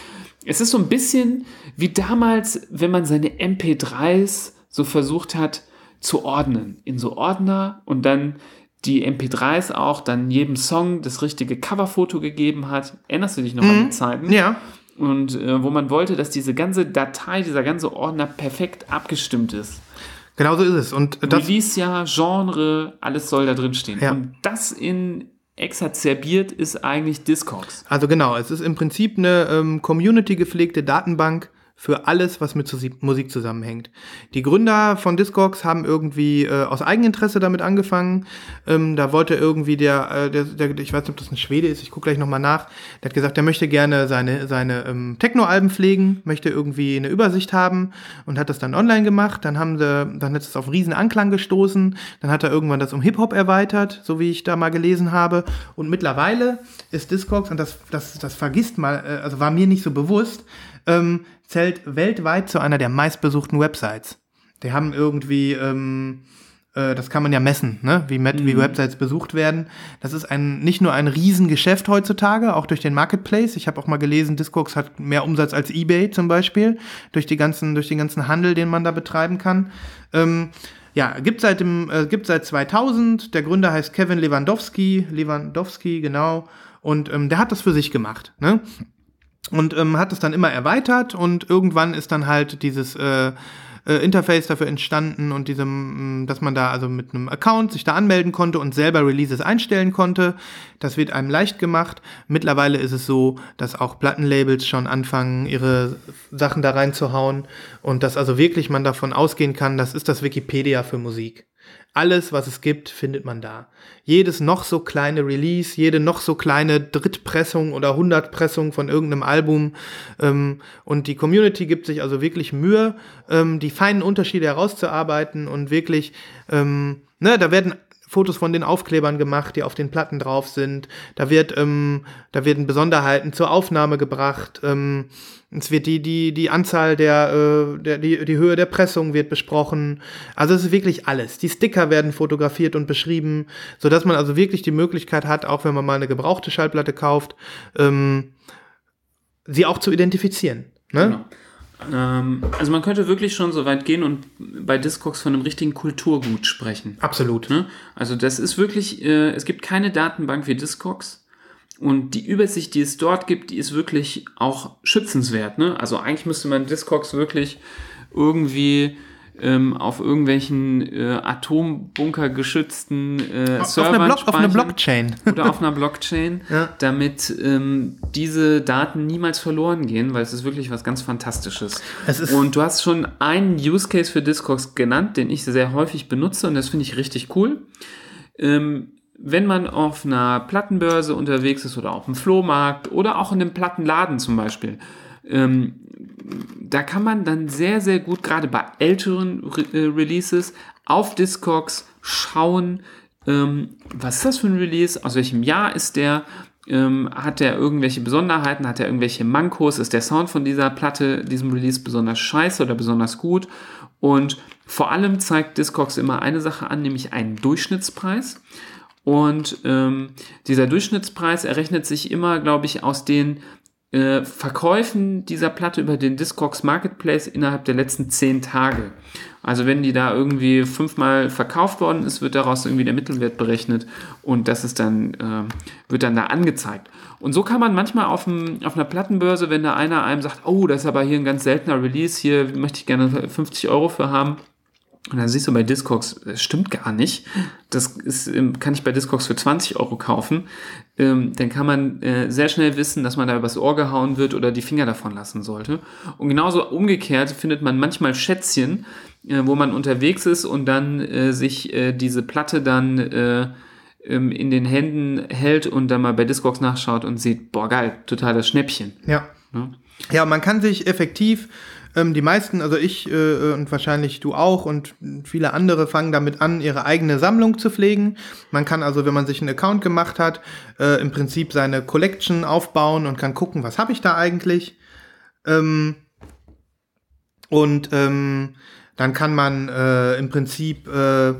es ist so ein bisschen wie damals, wenn man seine MP3s so versucht hat zu ordnen, in so Ordner und dann die MP3s auch dann jedem Song das richtige Coverfoto gegeben hat. Erinnerst du dich noch mhm. an die Zeiten? Ja. Und äh, wo man wollte, dass diese ganze Datei, dieser ganze Ordner perfekt abgestimmt ist. Genau so ist es. Und das Release-Jahr, Genre, alles soll da drin stehen. Ja. Und das in exazerbiert ist eigentlich Discogs. Also genau, es ist im Prinzip eine ähm, Community gepflegte Datenbank, für alles, was mit Musik zusammenhängt. Die Gründer von Discogs haben irgendwie äh, aus Eigeninteresse damit angefangen. Ähm, da wollte irgendwie der, äh, der, der, ich weiß nicht, ob das ein Schwede ist, ich gucke gleich nochmal nach, der hat gesagt, der möchte gerne seine, seine ähm, Techno-Alben pflegen, möchte irgendwie eine Übersicht haben und hat das dann online gemacht. Dann haben sie, dann ist es auf riesen Anklang gestoßen. Dann hat er irgendwann das um Hip-Hop erweitert, so wie ich da mal gelesen habe. Und mittlerweile ist Discogs, und das, das, das vergisst mal, äh, also war mir nicht so bewusst, ähm, zählt weltweit zu einer der meistbesuchten Websites. Die haben irgendwie, ähm, äh, das kann man ja messen, ne? wie, mhm. wie Websites besucht werden. Das ist ein nicht nur ein Riesengeschäft heutzutage, auch durch den Marketplace. Ich habe auch mal gelesen, Discogs hat mehr Umsatz als eBay zum Beispiel, durch, die ganzen, durch den ganzen Handel, den man da betreiben kann. Ähm, ja, gibt seit dem, äh, gibt seit 2000. Der Gründer heißt Kevin Lewandowski, Lewandowski, genau. Und ähm, der hat das für sich gemacht. Ne? Und ähm, hat es dann immer erweitert und irgendwann ist dann halt dieses äh, äh, Interface dafür entstanden und diesem, dass man da also mit einem Account sich da anmelden konnte und selber Releases einstellen konnte. Das wird einem leicht gemacht. Mittlerweile ist es so, dass auch Plattenlabels schon anfangen, ihre Sachen da reinzuhauen und dass also wirklich man davon ausgehen kann, das ist das Wikipedia für Musik. Alles, was es gibt, findet man da. Jedes noch so kleine Release, jede noch so kleine Drittpressung oder Hundertpressung von irgendeinem Album. Ähm, und die Community gibt sich also wirklich Mühe, ähm, die feinen Unterschiede herauszuarbeiten und wirklich, ähm, ne, da werden Fotos von den Aufklebern gemacht, die auf den Platten drauf sind. Da wird, ähm, da werden Besonderheiten zur Aufnahme gebracht. Ähm, es wird die, die, die Anzahl der, äh, der die, die Höhe der Pressung wird besprochen. Also es ist wirklich alles. Die Sticker werden fotografiert und beschrieben, so dass man also wirklich die Möglichkeit hat, auch wenn man mal eine gebrauchte Schallplatte kauft, ähm, sie auch zu identifizieren. Ne? Genau. Ähm, also man könnte wirklich schon so weit gehen und bei Discogs von einem richtigen Kulturgut sprechen. Absolut. Ne? Also das ist wirklich, äh, es gibt keine Datenbank wie Discogs. Und die Übersicht, die es dort gibt, die ist wirklich auch schützenswert. Ne? Also eigentlich müsste man Discogs wirklich irgendwie ähm, auf irgendwelchen äh, Atombunker geschützten äh, Auf, Servern einer Block, auf einer speichern Blockchain. oder auf einer Blockchain, <laughs> Ja. damit ähm, diese Daten niemals verloren gehen, weil es ist wirklich was ganz Fantastisches. Es ist- und du hast schon einen Use Case für Discogs genannt, den ich sehr häufig benutze und das finde ich richtig cool. Ähm, wenn man auf einer Plattenbörse unterwegs ist oder auf dem Flohmarkt oder auch in einem Plattenladen zum Beispiel, ähm, da kann man dann sehr, sehr gut, gerade bei älteren Re äh, Releases, auf Discogs schauen, ähm, was ist das für ein Release, aus welchem Jahr ist der, ähm, hat der irgendwelche Besonderheiten, hat er irgendwelche Mankos, ist der Sound von dieser Platte, diesem Release besonders scheiße oder besonders gut und vor allem zeigt Discogs immer eine Sache an, nämlich einen Durchschnittspreis. Und ähm, dieser Durchschnittspreis errechnet sich immer, glaube ich, aus den äh, Verkäufen dieser Platte über den Discogs Marketplace innerhalb der letzten zehn Tage. Also wenn die da irgendwie fünfmal verkauft worden ist, wird daraus irgendwie der Mittelwert berechnet und das ist dann, äh, wird dann da angezeigt. Und so kann man manchmal auf, dem, auf einer Plattenbörse, wenn da einer einem sagt, oh, das ist aber hier ein ganz seltener Release, hier möchte ich gerne 50 Euro für haben, und dann siehst du bei Discogs, das stimmt gar nicht. Das ist, ähm, kann ich bei Discogs für 20 Euro kaufen. Ähm, dann kann man äh, sehr schnell wissen, dass man da übers Ohr gehauen wird oder die Finger davon lassen sollte. Und genauso umgekehrt findet man manchmal Schätzchen, äh, wo man unterwegs ist und dann äh, sich äh, diese Platte dann äh, ähm, in den Händen hält und dann mal bei Discogs nachschaut und sieht, boah geil, totales Schnäppchen. Ja. Ne? Ja, man kann sich effektiv, ähm, die meisten, also ich äh, und wahrscheinlich du auch und viele andere fangen damit an, ihre eigene Sammlung zu pflegen. Man kann also, wenn man sich einen Account gemacht hat, äh, im Prinzip seine Collection aufbauen und kann gucken, was habe ich da eigentlich. Ähm, und ähm, dann kann man äh, im Prinzip äh,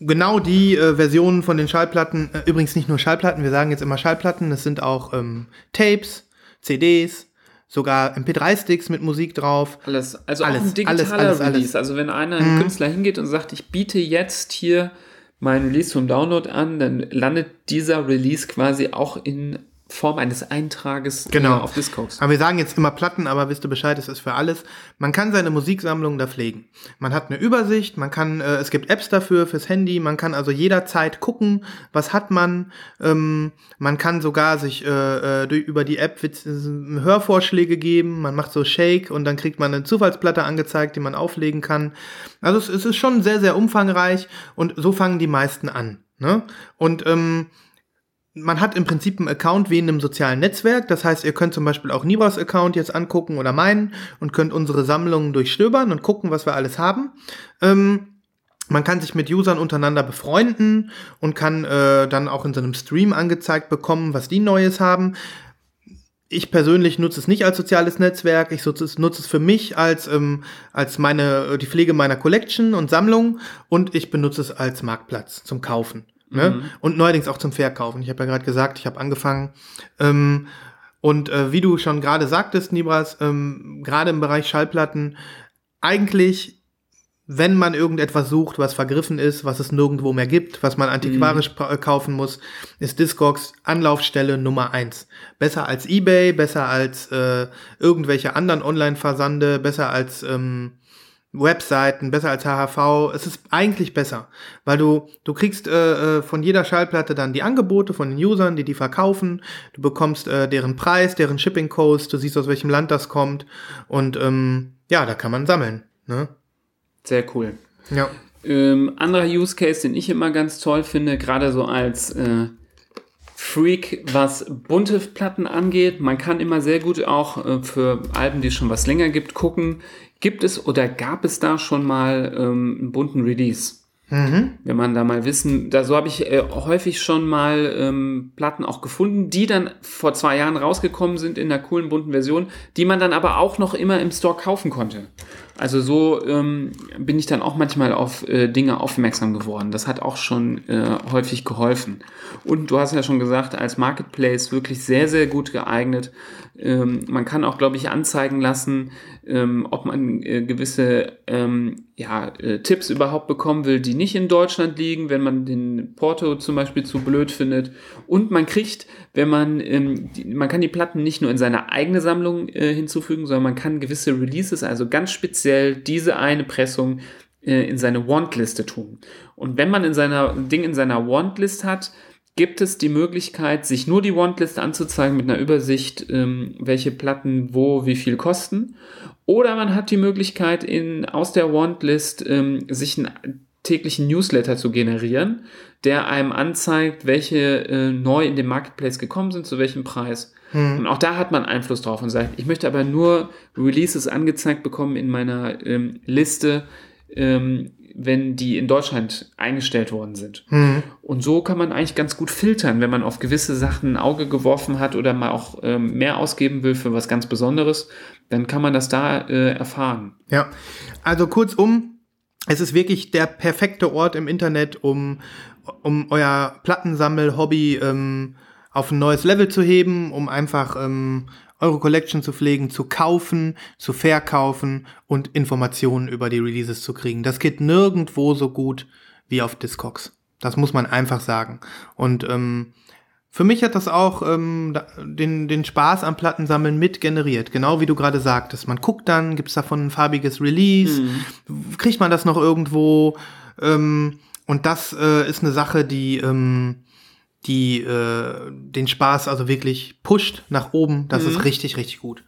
genau die äh, Versionen von den Schallplatten, äh, übrigens nicht nur Schallplatten, wir sagen jetzt immer Schallplatten, es sind auch ähm, Tapes, CDs, sogar MP3-Sticks mit Musik drauf. Alles, also Alles, auch ein digitaler alles, alles, Release. alles. Also wenn einer, ein Künstler hingeht und sagt, ich biete jetzt hier mein Release zum Download an, dann landet dieser Release quasi auch in Form eines Eintrages Genau. äh, auf Discogs. Aber wir sagen jetzt immer Platten, aber wisst ihr Bescheid, es ist für alles. Man kann seine Musiksammlung da pflegen. Man hat eine Übersicht, man kann, äh, es gibt Apps dafür fürs Handy, man kann also jederzeit gucken, was hat man. Ähm, man kann sogar sich äh, äh, durch, über die App Witz- äh, Hörvorschläge geben, man macht so Shake und dann kriegt man eine Zufallsplatte angezeigt, die man auflegen kann. Also es, es ist schon sehr, sehr umfangreich und so fangen die meisten an. Ne? Und ähm, man hat im Prinzip einen Account wie in einem sozialen Netzwerk. Das heißt, ihr könnt zum Beispiel auch Nibras Account jetzt angucken oder meinen und könnt unsere Sammlungen durchstöbern und gucken, was wir alles haben. Ähm, man kann sich mit Usern untereinander befreunden und kann äh, dann auch in so einem Stream angezeigt bekommen, was die Neues haben. Ich persönlich nutze es nicht als soziales Netzwerk. Ich nutze es, nutze es für mich als, ähm, als meine, die Pflege meiner Collection und Sammlung und ich benutze es als Marktplatz zum Kaufen. Ne? Und neuerdings auch zum Verkaufen. Ich habe ja gerade gesagt, ich habe angefangen. Ähm, und äh, wie du schon gerade sagtest, Nibras, ähm, gerade im Bereich Schallplatten, eigentlich wenn man irgendetwas sucht, was vergriffen ist, was es nirgendwo mehr gibt, was man antiquarisch pa- äh, kaufen muss, ist Discogs Anlaufstelle Nummer eins. Besser als eBay, besser als äh, irgendwelche anderen Online-Versande, besser als ähm, Webseiten, besser als HHV. Es ist eigentlich besser, weil du du kriegst äh, äh, von jeder Schallplatte dann die Angebote von den Usern, die die verkaufen. Du bekommst äh, deren Preis, deren Shipping Codes, du siehst aus welchem Land das kommt und ähm, ja, da kann man sammeln. Ne? Sehr cool. Ja. Ähm, anderer Use Case, den ich immer ganz toll finde, gerade so als äh, Freak, was bunte Platten angeht. Man kann immer sehr gut auch äh, für Alben, die es schon was länger gibt, gucken. Gibt es oder gab es da schon mal ähm, einen bunten Release? Wenn man da mal wissen, da so habe ich äh, häufig schon mal ähm, Platten auch gefunden, die dann vor zwei Jahren rausgekommen sind in einer coolen bunten Version, die man dann aber auch noch immer im Store kaufen konnte. Also so ähm, bin ich dann auch manchmal auf äh, Dinge aufmerksam geworden. Das hat auch schon äh, häufig geholfen. Und du hast ja schon gesagt, als Marketplace wirklich sehr, sehr gut geeignet. Ähm, man kann auch, glaube ich, anzeigen lassen, ähm, ob man äh, gewisse ähm, ja, äh, Tipps überhaupt bekommen will, die nicht in Deutschland liegen, wenn man den Porto zum Beispiel zu blöd findet. Und man kriegt, wenn man, ähm, die, man kann die Platten nicht nur in seine eigene Sammlung äh, hinzufügen, sondern man kann gewisse Releases, also ganz speziell diese eine Pressung, äh, in seine Want-Liste tun. Und wenn man in seiner Ding in seiner Want-List hat, gibt es die Möglichkeit, sich nur die Want-Liste anzuzeigen mit einer Übersicht, ähm, welche Platten wo wie viel kosten. Oder man hat die Möglichkeit, in, aus der Want-List ähm, sich einen täglichen Newsletter zu generieren, der einem anzeigt, welche äh, neu in den Marketplace gekommen sind, zu welchem Preis. Und auch da hat man Einfluss drauf und sagt, ich möchte aber nur Releases angezeigt bekommen in meiner ähm, Liste, ähm, wenn die in Deutschland eingestellt worden sind. Und so kann man eigentlich ganz gut filtern, wenn man auf gewisse Sachen ein Auge geworfen hat oder mal auch ähm, mehr ausgeben will für was ganz Besonderes, dann kann man das da äh, erfahren. Ja, also kurzum, es ist wirklich der perfekte Ort im Internet, um, um euer Plattensammel-Hobby ähm, auf ein neues Level zu heben, um einfach ähm, eure Collection zu pflegen, zu kaufen, zu verkaufen und Informationen über die Releases zu kriegen. Das geht nirgendwo so gut wie auf Discogs. Das muss man einfach sagen. Und ähm, für mich hat das auch ähm, den, den Spaß am Plattensammeln mit generiert. Genau wie du gerade sagtest. Man guckt dann, gibt's davon ein farbiges Release, kriegt man das noch irgendwo. Ähm, und das äh, ist eine Sache, die, ähm, die äh, den Spaß also wirklich pusht nach oben. Das ist richtig, richtig gut.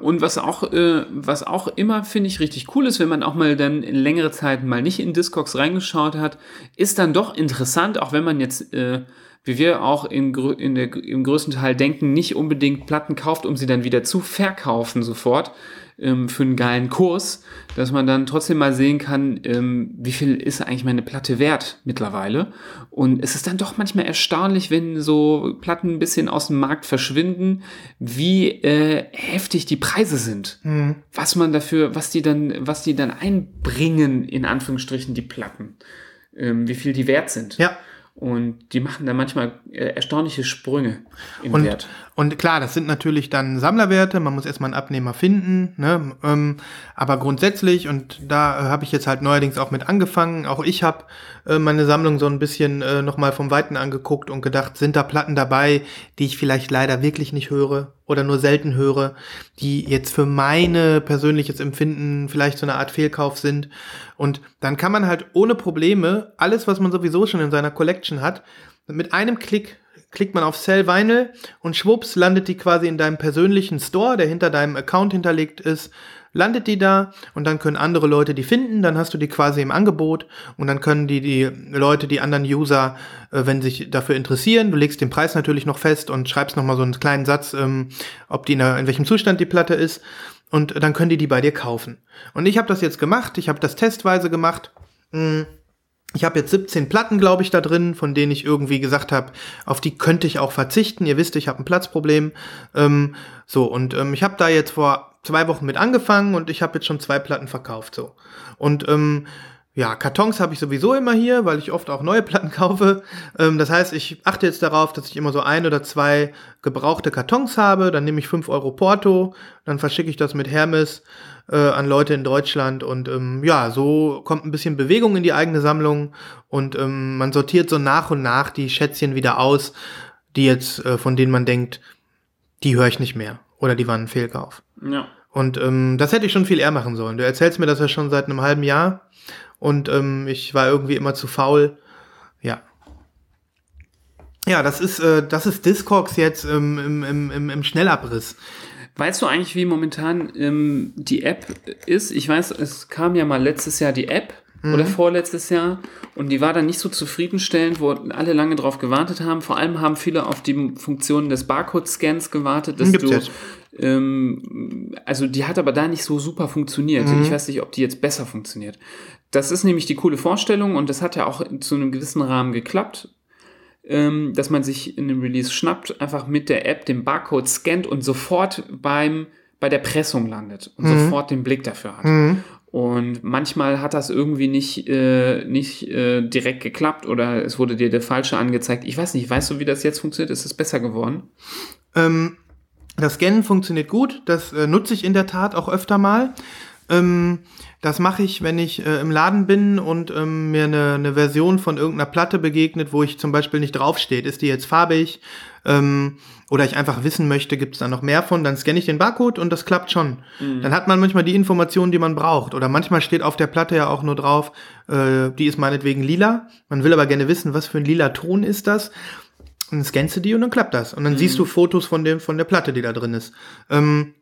Und was auch, äh, was auch immer, finde ich, richtig cool ist, wenn man auch mal dann in längere Zeit mal nicht in Discogs reingeschaut hat, ist dann doch interessant, auch wenn man jetzt, äh, wie wir auch in, in der, im größten Teil denken, nicht unbedingt Platten kauft, um sie dann wieder zu verkaufen sofort ähm, für einen geilen Kurs, dass man dann trotzdem mal sehen kann, ähm, wie viel ist eigentlich meine Platte wert mittlerweile. Und es ist dann doch manchmal erstaunlich, wenn so Platten ein bisschen aus dem Markt verschwinden, wie äh, heftig die Preise sind. Was man dafür, was die dann, was die dann einbringen, in Anführungsstrichen, die Platten. Ähm, wie viel die wert sind. Ja. Und die machen da manchmal äh, erstaunliche Sprünge im Und, Wert. und klar, das sind natürlich dann Sammlerwerte, man muss erstmal einen Abnehmer finden, ne? ähm, aber grundsätzlich, und da äh, habe ich jetzt halt neuerdings auch mit angefangen, auch ich habe äh, meine Sammlung so ein bisschen äh, nochmal vom Weiten angeguckt und gedacht, sind da Platten dabei, die ich vielleicht leider wirklich nicht höre oder nur selten höre, die jetzt für meine persönliches Empfinden vielleicht so eine Art Fehlkauf sind. Und dann kann man halt ohne Probleme alles, was man sowieso schon in seiner Collection hat, mit einem Klick klickt man auf Sell Vinyl und schwupps landet die quasi in deinem persönlichen Store, der hinter deinem Account hinterlegt ist, landet die da und dann können andere Leute die finden, dann hast du die quasi im Angebot und dann können die, die Leute, die anderen User, äh, wenn sich dafür interessieren, du legst den Preis natürlich noch fest und schreibst nochmal so einen kleinen Satz, ähm, ob die in, in welchem Zustand die Platte ist und dann können die die bei dir kaufen. Und ich habe das jetzt gemacht, ich habe das testweise gemacht. Mm, Ich habe jetzt 17 Platten, glaube ich, da drin, von denen ich irgendwie gesagt habe, auf die könnte ich auch verzichten. Ihr wisst, ich habe ein Platzproblem. Ähm, so, und ähm, ich habe da jetzt vor zwei Wochen mit angefangen und ich habe jetzt schon zwei Platten verkauft. So. Und ähm, ja, Kartons habe ich sowieso immer hier, weil ich oft auch neue <laughs> Platten kaufe. Ähm, das heißt, ich achte jetzt darauf, dass ich immer so ein oder zwei gebrauchte Kartons habe. Dann nehme ich 5 Euro Porto, dann verschicke ich das mit Hermes äh, an Leute in Deutschland. Und ähm, ja, so kommt ein bisschen Bewegung in die eigene Sammlung und ähm, man sortiert so nach und nach die Schätzchen wieder aus, die jetzt, äh, von denen man denkt, die höre ich nicht mehr. Oder die waren ein Fehlkauf. Ja. Und ähm, das hätte ich schon viel eher machen sollen. Du erzählst mir das ja schon seit einem halben Jahr und ähm, ich war irgendwie immer zu faul. Ja. Ja, das ist, äh, das ist Discogs jetzt ähm, im, im, im, im Schnellabriss. Weißt du eigentlich, wie momentan ähm, die App ist? Ich weiß, es kam ja mal letztes Jahr die App oder vorletztes Jahr und die war dann nicht so zufriedenstellend, wo alle lange drauf gewartet haben. Vor allem haben viele auf die Funktion des Barcode-Scans gewartet, dass Gibt's du jetzt. ähm, also die hat aber da nicht so super funktioniert. Ich weiß nicht, ob die jetzt besser funktioniert. Das ist nämlich die coole Vorstellung und das hat ja auch zu einem gewissen Rahmen geklappt, ähm, dass man sich in einem Release schnappt, einfach mit der App den Barcode scannt und sofort beim, bei der Pressung landet und sofort den Blick dafür hat. Und manchmal hat das irgendwie nicht, äh, nicht äh, direkt geklappt oder es wurde dir der falsche angezeigt. Ich weiß nicht, weißt du, wie das jetzt funktioniert? Ist es besser geworden? Ähm, das Scannen funktioniert gut, das äh, nutze ich in der Tat auch öfter mal. Ähm, das mache ich, wenn ich äh, im Laden bin und ähm, mir eine, eine Version von irgendeiner Platte begegnet, wo ich zum Beispiel nicht draufsteht, ist die jetzt farbig ähm, oder ich einfach wissen möchte, gibt es da noch mehr von, dann scanne ich den Barcode und das klappt schon. Dann hat man manchmal die Informationen, die man braucht. Oder manchmal steht auf der Platte ja auch nur drauf, äh, die ist meinetwegen lila. Man will aber gerne wissen, was für ein lila Ton ist das. Und dann scannst du die und dann klappt das. Und dann siehst du Fotos von dem, von der Platte, die da drin ist. Ähm,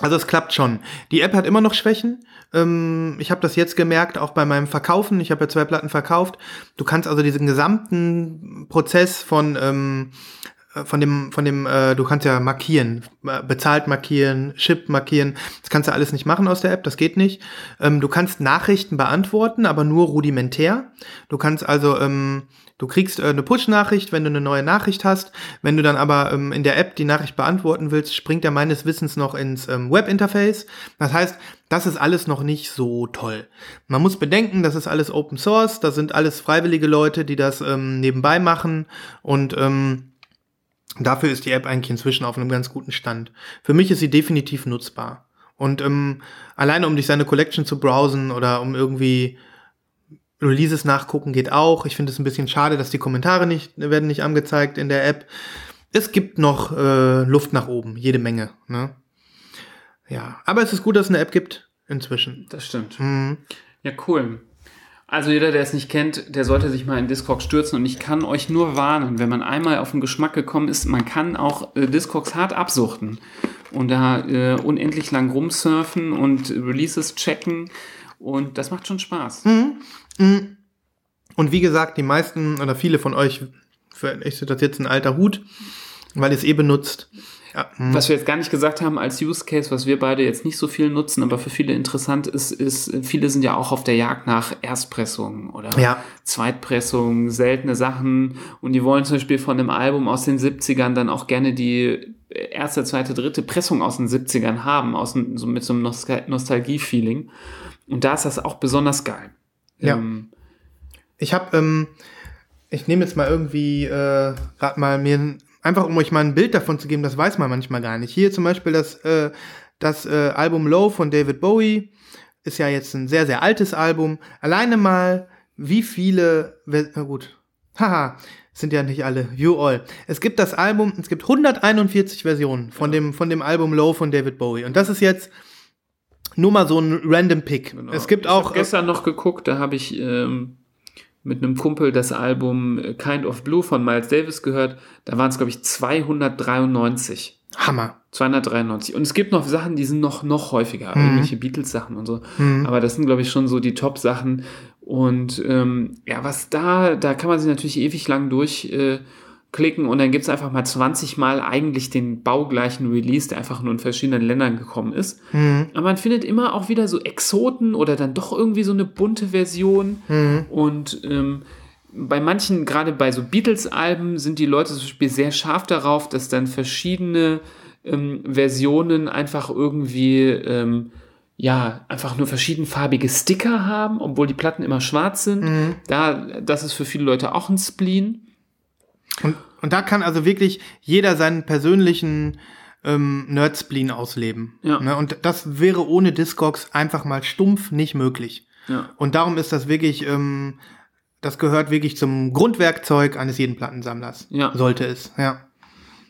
also es klappt schon. Die App hat immer noch Schwächen. Ähm, ich habe das jetzt gemerkt, auch bei meinem Verkaufen. Ich habe ja zwei Platten verkauft. Du kannst also diesen gesamten Prozess von ähm, äh, von dem, von dem, äh, du kannst ja markieren, äh, bezahlt markieren, Chip markieren. Das kannst du alles nicht machen aus der App, das geht nicht. Ähm, du kannst Nachrichten beantworten, aber nur rudimentär. Du kannst also, ähm, du kriegst äh, eine Push-Nachricht, wenn du eine neue Nachricht hast. Wenn du dann aber ähm, in der App die Nachricht beantworten willst, springt er meines Wissens noch ins ähm, Webinterface. Das heißt, das ist alles noch nicht so toll. Man muss bedenken, das ist alles Open Source, das sind alles freiwillige Leute, die das ähm, nebenbei machen und ähm, Dafür ist die App eigentlich inzwischen auf einem ganz guten Stand. Für mich ist sie definitiv nutzbar. Und ähm, alleine um durch seine Collection zu browsen oder um irgendwie Releases nachgucken geht auch. Ich finde es ein bisschen schade, dass die Kommentare nicht werden nicht angezeigt in der App. Es gibt noch äh, Luft nach oben, jede Menge. Ne? Ja, aber es ist gut, dass es eine App gibt inzwischen. Das stimmt. Mhm. Ja, cool. Also jeder, der es nicht kennt, der sollte sich mal in Discogs stürzen und ich kann euch nur warnen, wenn man einmal auf den Geschmack gekommen ist, man kann auch äh, Discogs hart absuchten und da äh, unendlich lang rumsurfen und Releases checken und das macht schon Spaß. Und wie gesagt, die meisten oder viele von euch, für ich ist das jetzt ein alter Hut, weil ihr es eh benutzt. Ja, hm. Was wir jetzt gar nicht gesagt haben als Use Case, was wir beide jetzt nicht so viel nutzen, aber für viele interessant ist, ist, viele sind ja auch auf der Jagd nach Erstpressungen oder Ja. Zweitpressungen, seltene Sachen und die wollen zum Beispiel von einem Album aus den 70ern dann auch gerne die erste, zweite, dritte Pressung aus den 70ern haben, aus so mit so einem Nostal Nostalgie-Feeling. Und da ist das auch besonders geil. Ja. Ähm, Ich habe, ähm, ich nehme jetzt mal irgendwie äh, gerade mal mir ein- einfach um euch mal ein Bild davon zu geben, das weiß man manchmal gar nicht. Hier zum Beispiel das äh, das äh, Album Low von David Bowie ist ja jetzt ein sehr sehr altes Album. Alleine mal wie viele, na gut, <laughs> haha, sind ja nicht alle, you all. Es gibt das Album, es gibt 141 Versionen von dem von dem Album Low von David Bowie und das ist jetzt nur mal so ein random Pick. Es gibt ich auch hab gestern noch geguckt, da habe ich ähm, mit einem Kumpel das Album Kind of Blue von Miles Davis gehört. Da waren es, glaube ich, 293. Hammer. 293. Und es gibt noch Sachen, die sind noch, noch häufiger. Mhm. Irgendwelche Beatles-Sachen und so. Aber das sind, glaube ich, schon so die Top-Sachen. Und ähm, ja, was da, da kann man sich natürlich ewig lang durchklicken äh, klicken und dann gibt es einfach mal 20 Mal eigentlich den baugleichen Release, der einfach nur in verschiedenen Ländern gekommen ist. Aber man findet immer auch wieder so Exoten oder dann doch irgendwie so eine bunte Version. Und ähm, bei manchen, gerade bei so Beatles-Alben, sind die Leute zum Beispiel sehr scharf darauf, dass dann verschiedene ähm, Versionen einfach irgendwie, ähm, ja, einfach nur verschiedenfarbige Sticker haben, obwohl die Platten immer schwarz sind. Da, das ist für viele Leute auch ein Spleen. Und, und da kann also wirklich jeder seinen persönlichen ähm, Nerdspleen ausleben. Ja. Ne? Und das wäre ohne Discogs einfach mal stumpf nicht möglich. Ja. Und darum ist das wirklich, ähm, das gehört wirklich zum Grundwerkzeug eines jeden Plattensammlers. Ja. Sollte es, ja.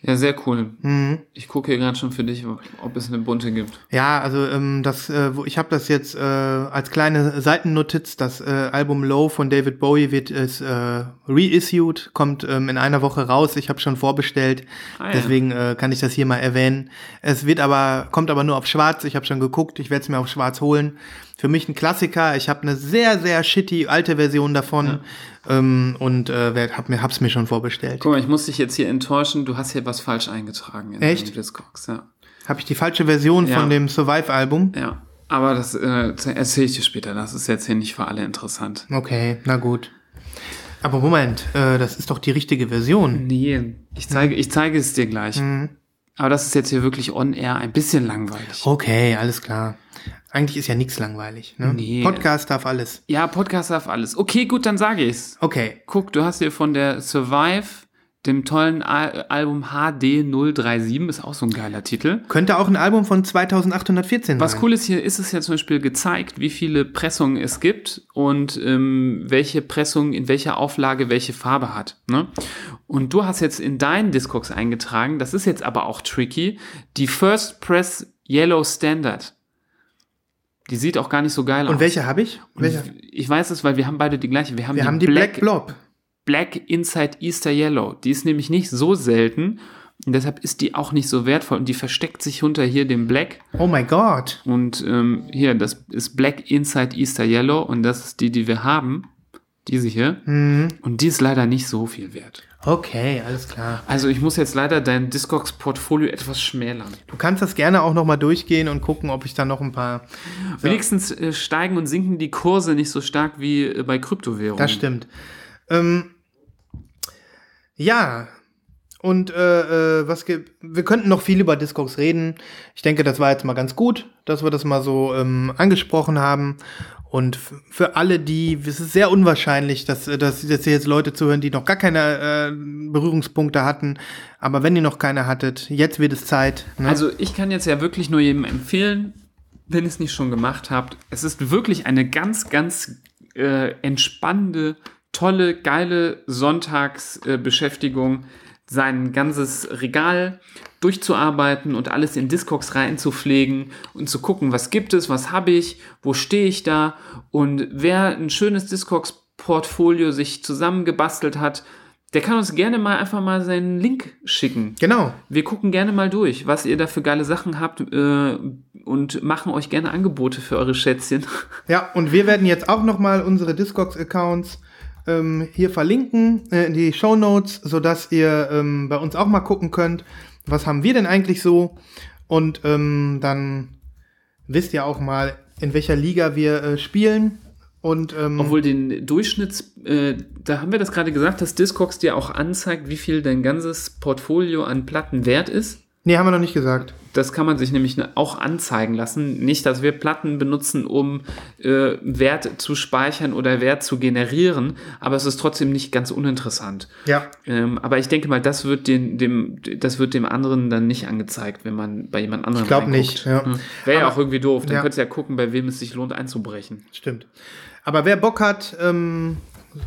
Ja, sehr cool. Mhm. Ich gucke hier gerade schon für dich, ob, es eine bunte gibt. Ja, also ähm, das, äh, wo- ich habe das jetzt äh, als kleine Seitennotiz. Das äh, Album Low von David Bowie wird es äh, reissued, kommt ähm, in einer Woche raus. Ich habe schon vorbestellt, Ah, ja. deswegen äh, kann ich das hier mal erwähnen. Es wird aber kommt aber nur auf Schwarz. Ich habe schon geguckt. Ich werde es mir auf Schwarz holen. Für mich ein Klassiker. Ich habe eine sehr, sehr shitty alte Version davon ähm, und äh, hab mir, hab's mir schon vorbestellt. Guck mal, ich muss dich jetzt hier enttäuschen. Du hast hier was falsch eingetragen in Echt? Discogs, ja. Habe ich die falsche Version Ja. von dem Survive-Album? Ja. Aber das äh, erzähle ich dir später. Das ist jetzt hier nicht für alle interessant. Okay, na gut. Aber Moment, äh, das ist doch die richtige Version. Nee, ich zeige, ich zeige es dir gleich. Mhm. Aber das ist jetzt hier wirklich on air ein bisschen langweilig. Okay, alles klar. Eigentlich ist ja nichts langweilig. Ne? Nee. Podcast darf alles. Ja, Podcast darf alles. Okay, gut, dann sage ich's. Okay. Guck, du hast hier von der Survive, dem tollen Al Album HD 037, ist auch so ein geiler Titel. Könnte auch ein Album von 2814 Was sein. cool ist hier, ist es ja zum Beispiel gezeigt, wie viele Pressungen es gibt und ähm, welche Pressung in welcher Auflage welche Farbe hat. Ne? Und du hast jetzt in deinen Discogs eingetragen, das ist jetzt aber auch tricky, die First Press Yellow Standard. Die sieht auch gar nicht so geil aus. Und welche habe ich? Welche? Ich weiß es, weil wir haben beide die gleiche. Wir haben Wir die, haben die Black, Blob. Black Inside Easter Yellow. Die ist nämlich nicht so selten und deshalb ist die auch nicht so wertvoll und die versteckt sich unter hier dem Black. Oh my God. Und ähm, hier, das ist Black Inside Easter Yellow und das ist die, die wir haben. Diese hier. Mhm. Und die ist leider nicht so viel wert. Okay, alles klar. Also ich muss jetzt leider dein Discogs-Portfolio etwas schmälern. Du kannst das gerne auch noch mal durchgehen und gucken, ob ich da noch ein paar. Wenigstens äh, steigen und sinken die Kurse nicht so stark wie äh, bei Kryptowährungen. Das stimmt. Ähm, ja. Und äh, äh, was gibt. Wir könnten noch viel über Discogs reden. Ich denke, das war jetzt mal ganz gut, dass wir das mal so ähm, angesprochen haben. Und für alle, die, es ist sehr unwahrscheinlich, dass, dass, dass hier jetzt Leute zuhören, die noch gar keine äh, Berührungspunkte hatten. Aber wenn ihr noch keine hattet, jetzt wird es Zeit. Ne? Also ich kann jetzt ja wirklich nur jedem empfehlen, wenn ihr es nicht schon gemacht habt. Es ist wirklich eine ganz, ganz äh, entspannende, tolle, geile Sonntagsbeschäftigung, äh, sein ganzes Regal durchzuarbeiten und alles in Discogs reinzupflegen und zu gucken, was gibt es, was habe ich, wo stehe ich da und wer ein schönes Discogs-Portfolio sich zusammengebastelt hat, der kann uns gerne mal einfach mal seinen Link schicken. genau. Wir gucken gerne mal durch, was ihr da für geile Sachen habt äh, und machen euch gerne Angebote für eure Schätzchen. <laughs> Ja, und wir werden jetzt auch noch mal unsere Discogs-Accounts ähm, hier verlinken äh, in die Show Notes, sodass ihr ähm, bei uns auch mal gucken könnt, was haben wir denn eigentlich so. Und ähm, dann wisst ihr auch mal, in welcher Liga wir äh, spielen. Und ähm, Obwohl den Durchschnitts, äh, da haben wir das gerade gesagt, dass Discogs dir auch anzeigt, wie viel dein ganzes Portfolio an Platten wert ist. Nee, haben wir noch nicht gesagt. Das kann man sich nämlich auch anzeigen lassen. Nicht, dass wir Platten benutzen, um äh, Wert zu speichern oder Wert zu generieren, aber es ist trotzdem nicht ganz uninteressant. Ja, Ähm, aber ich denke mal, das wird, den, dem, das wird dem anderen dann nicht angezeigt, wenn man bei jemand anderem Ich glaub reinguckt. nicht, ja. Hm. Wäre ja auch irgendwie doof. Dann ja. könntest du ja gucken, bei wem es sich lohnt einzubrechen. stimmt. Aber wer Bock hat, ähm,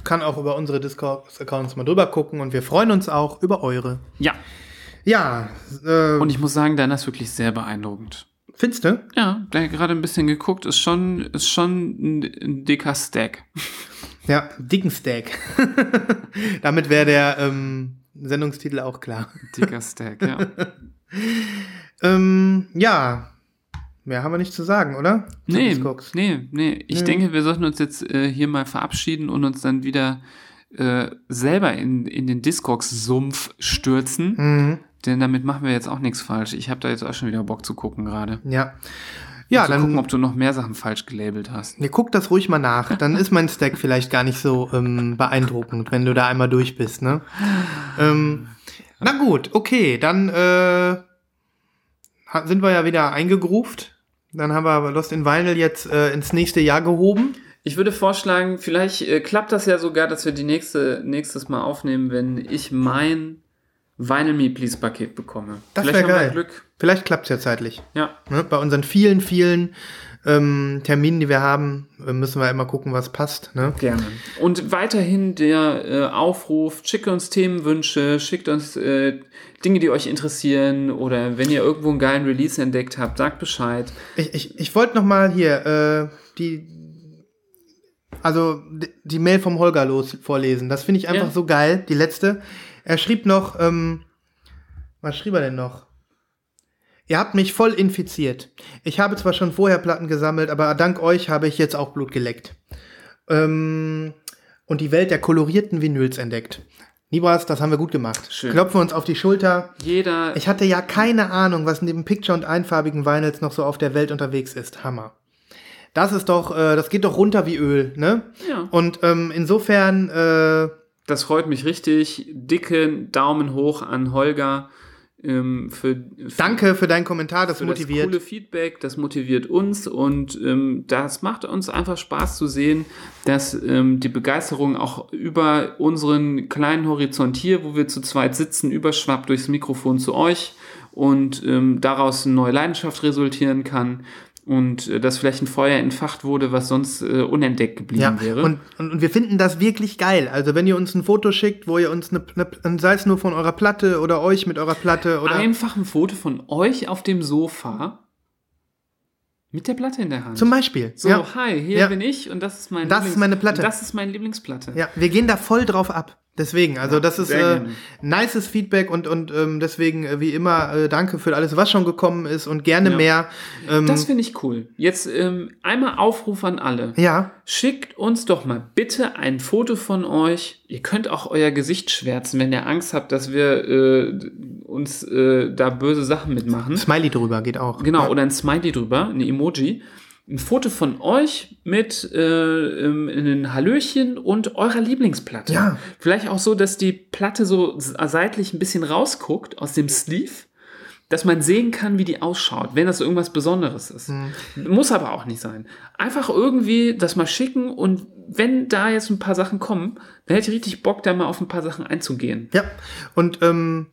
kann auch über unsere Discogs-Accounts mal drüber gucken. Und wir freuen uns auch über eure. Ja, Ja, äh, und ich muss sagen, deiner ist wirklich sehr beeindruckend. findest du? Ja, gerade ein bisschen geguckt, ist schon, ist schon ein, dicker Stack. Ja, dicken Steak. <laughs> Damit wäre der ähm, Sendungstitel auch klar. Dicker Stack, ja. <laughs> Ähm, ja, mehr haben wir nicht zu sagen, oder? Zu Nee, nee, nee. Ich Nee. denke, wir sollten uns jetzt äh, hier mal verabschieden und uns dann wieder äh, selber in, in den Discogs-Sumpf stürzen. Mhm. Denn damit machen wir jetzt auch nichts falsch. Ich habe da jetzt auch schon wieder Bock zu gucken gerade. Ja. Ja, zu dann gucken, ob du noch mehr Sachen falsch gelabelt hast. nee, guck das ruhig mal nach. Dann ist mein Stack vielleicht gar nicht so ähm, beeindruckend, wenn du da einmal durch bist, ne? Ähm, na gut, okay, dann äh, sind wir ja wieder eingegruft. Dann haben wir Lost in Vinyl jetzt äh, ins nächste Jahr gehoben. Ich würde vorschlagen, vielleicht äh, klappt das ja sogar, dass wir die nächste, nächstes Mal aufnehmen, wenn ich mein Vinyl Me Please Paket bekomme. Das vielleicht wär haben wir geil. Glück. Vielleicht klappt's ja zeitlich. Ja. Ne? Bei unseren vielen, vielen ähm, Terminen, die wir haben, äh, müssen wir immer gucken, was passt. Ne? Gerne. Und weiterhin der äh, Aufruf, schickt uns Themenwünsche, schickt uns äh, Dinge, die euch interessieren oder wenn ihr irgendwo einen geilen Release entdeckt habt, sagt Bescheid. Ich, ich, ich wollte noch mal hier äh, die, also die Mail vom Holger los vorlesen. Das finde ich einfach Ja. so geil, die letzte. Er schrieb noch, ähm, was schrieb er denn noch? Ihr habt mich voll infiziert. Ich habe zwar schon vorher Platten gesammelt, aber dank euch habe ich jetzt auch Blut geleckt. Ähm, und die Welt der kolorierten Vinyls entdeckt. Nibras, das haben wir gut gemacht. Schön. Klopfen wir uns auf die Schulter. Jeder. Ich hatte ja keine Ahnung, was neben Picture und einfarbigen Vinyls noch so auf der Welt unterwegs ist. Hammer. Das ist doch, äh, das geht doch runter wie Öl, ne? Ja. Und ähm, insofern, äh, Das freut mich richtig. Dicke Daumen hoch an Holger ähm, für, für danke für deinen Kommentar, das motiviert. das coole Feedback. Das motiviert uns und ähm, das macht uns einfach Spaß zu sehen, dass ähm, die Begeisterung auch über unseren kleinen Horizont hier, wo wir zu zweit sitzen, überschwappt durchs Mikrofon zu euch und ähm, daraus eine neue Leidenschaft resultieren kann. Und äh, dass vielleicht ein Feuer entfacht wurde, was sonst äh, unentdeckt geblieben Ja, wäre. und, und, und wir finden das wirklich geil. Also wenn ihr uns ein Foto schickt, wo ihr uns eine, eine sei es nur von eurer Platte oder euch mit eurer Platte oder Einfach ein Foto von euch auf dem Sofa mit der Platte in der Hand. zum Beispiel. so, ja. hi, hier Ja. bin ich und das ist mein Das ist meine Platte. Das ist meine Lieblingsplatte. ja, wir gehen da voll drauf ab. Deswegen, also das ist äh, nices Feedback und, und ähm, deswegen, äh, wie immer, äh, danke für alles, was schon gekommen ist und gerne Ja. mehr. Ähm, Das finde ich cool. Jetzt ähm, einmal Aufruf an alle. ja, Schickt uns doch mal bitte ein Foto von euch. Ihr könnt auch euer Gesicht schwärzen, wenn ihr Angst habt, dass wir äh, uns äh, da böse Sachen mitmachen. Smiley drüber geht auch. Genau, Ja. oder ein Smiley drüber, ein Emoji. Ein Foto von euch mit äh, ähm, einem Hallöchen und eurer Lieblingsplatte. Ja. Vielleicht auch so, dass die Platte so seitlich ein bisschen rausguckt aus dem Sleeve, dass man sehen kann, wie die ausschaut, wenn das irgendwas Besonderes ist. Mhm. Muss aber auch nicht sein. Einfach irgendwie das mal schicken und wenn da jetzt ein paar Sachen kommen, dann hätte ich richtig Bock, da mal auf ein paar Sachen einzugehen. Ja, und ähm,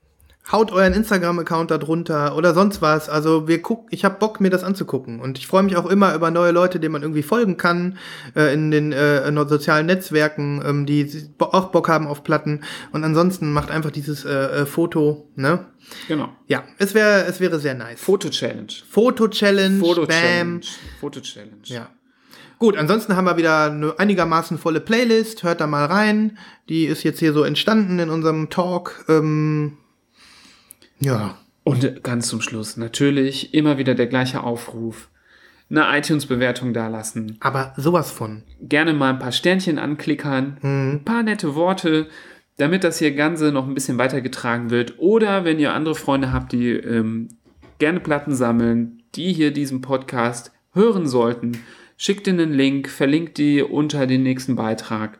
haut euren Instagram-Account da drunter oder sonst was. Also wir gucken, ich habe Bock, mir das anzugucken. Und ich freue mich auch immer über neue Leute, denen man irgendwie folgen kann äh, in den äh, in sozialen Netzwerken, ähm, die auch Bock haben auf Platten. Und ansonsten macht einfach dieses äh, äh, Foto, ne? Genau. Ja, es wäre es wäre sehr nice. Foto-Challenge. Foto-Challenge, Foto-Challenge. Foto-Challenge. Ja. Gut, ansonsten haben wir wieder eine einigermaßen volle Playlist. Hört da mal rein. Die ist jetzt hier so entstanden in unserem Talk. Ähm, ja. Und ganz zum Schluss natürlich immer wieder der gleiche Aufruf. Eine iTunes-Bewertung dalassen. Aber sowas von. Gerne mal ein paar Sternchen anklickern. Ein paar nette Worte, damit das hier Ganze noch ein bisschen weitergetragen wird. Oder wenn ihr andere Freunde habt, die ähm, gerne Platten sammeln, die hier diesen Podcast hören sollten, schickt ihnen einen Link, verlinkt die unter den nächsten Beitrag,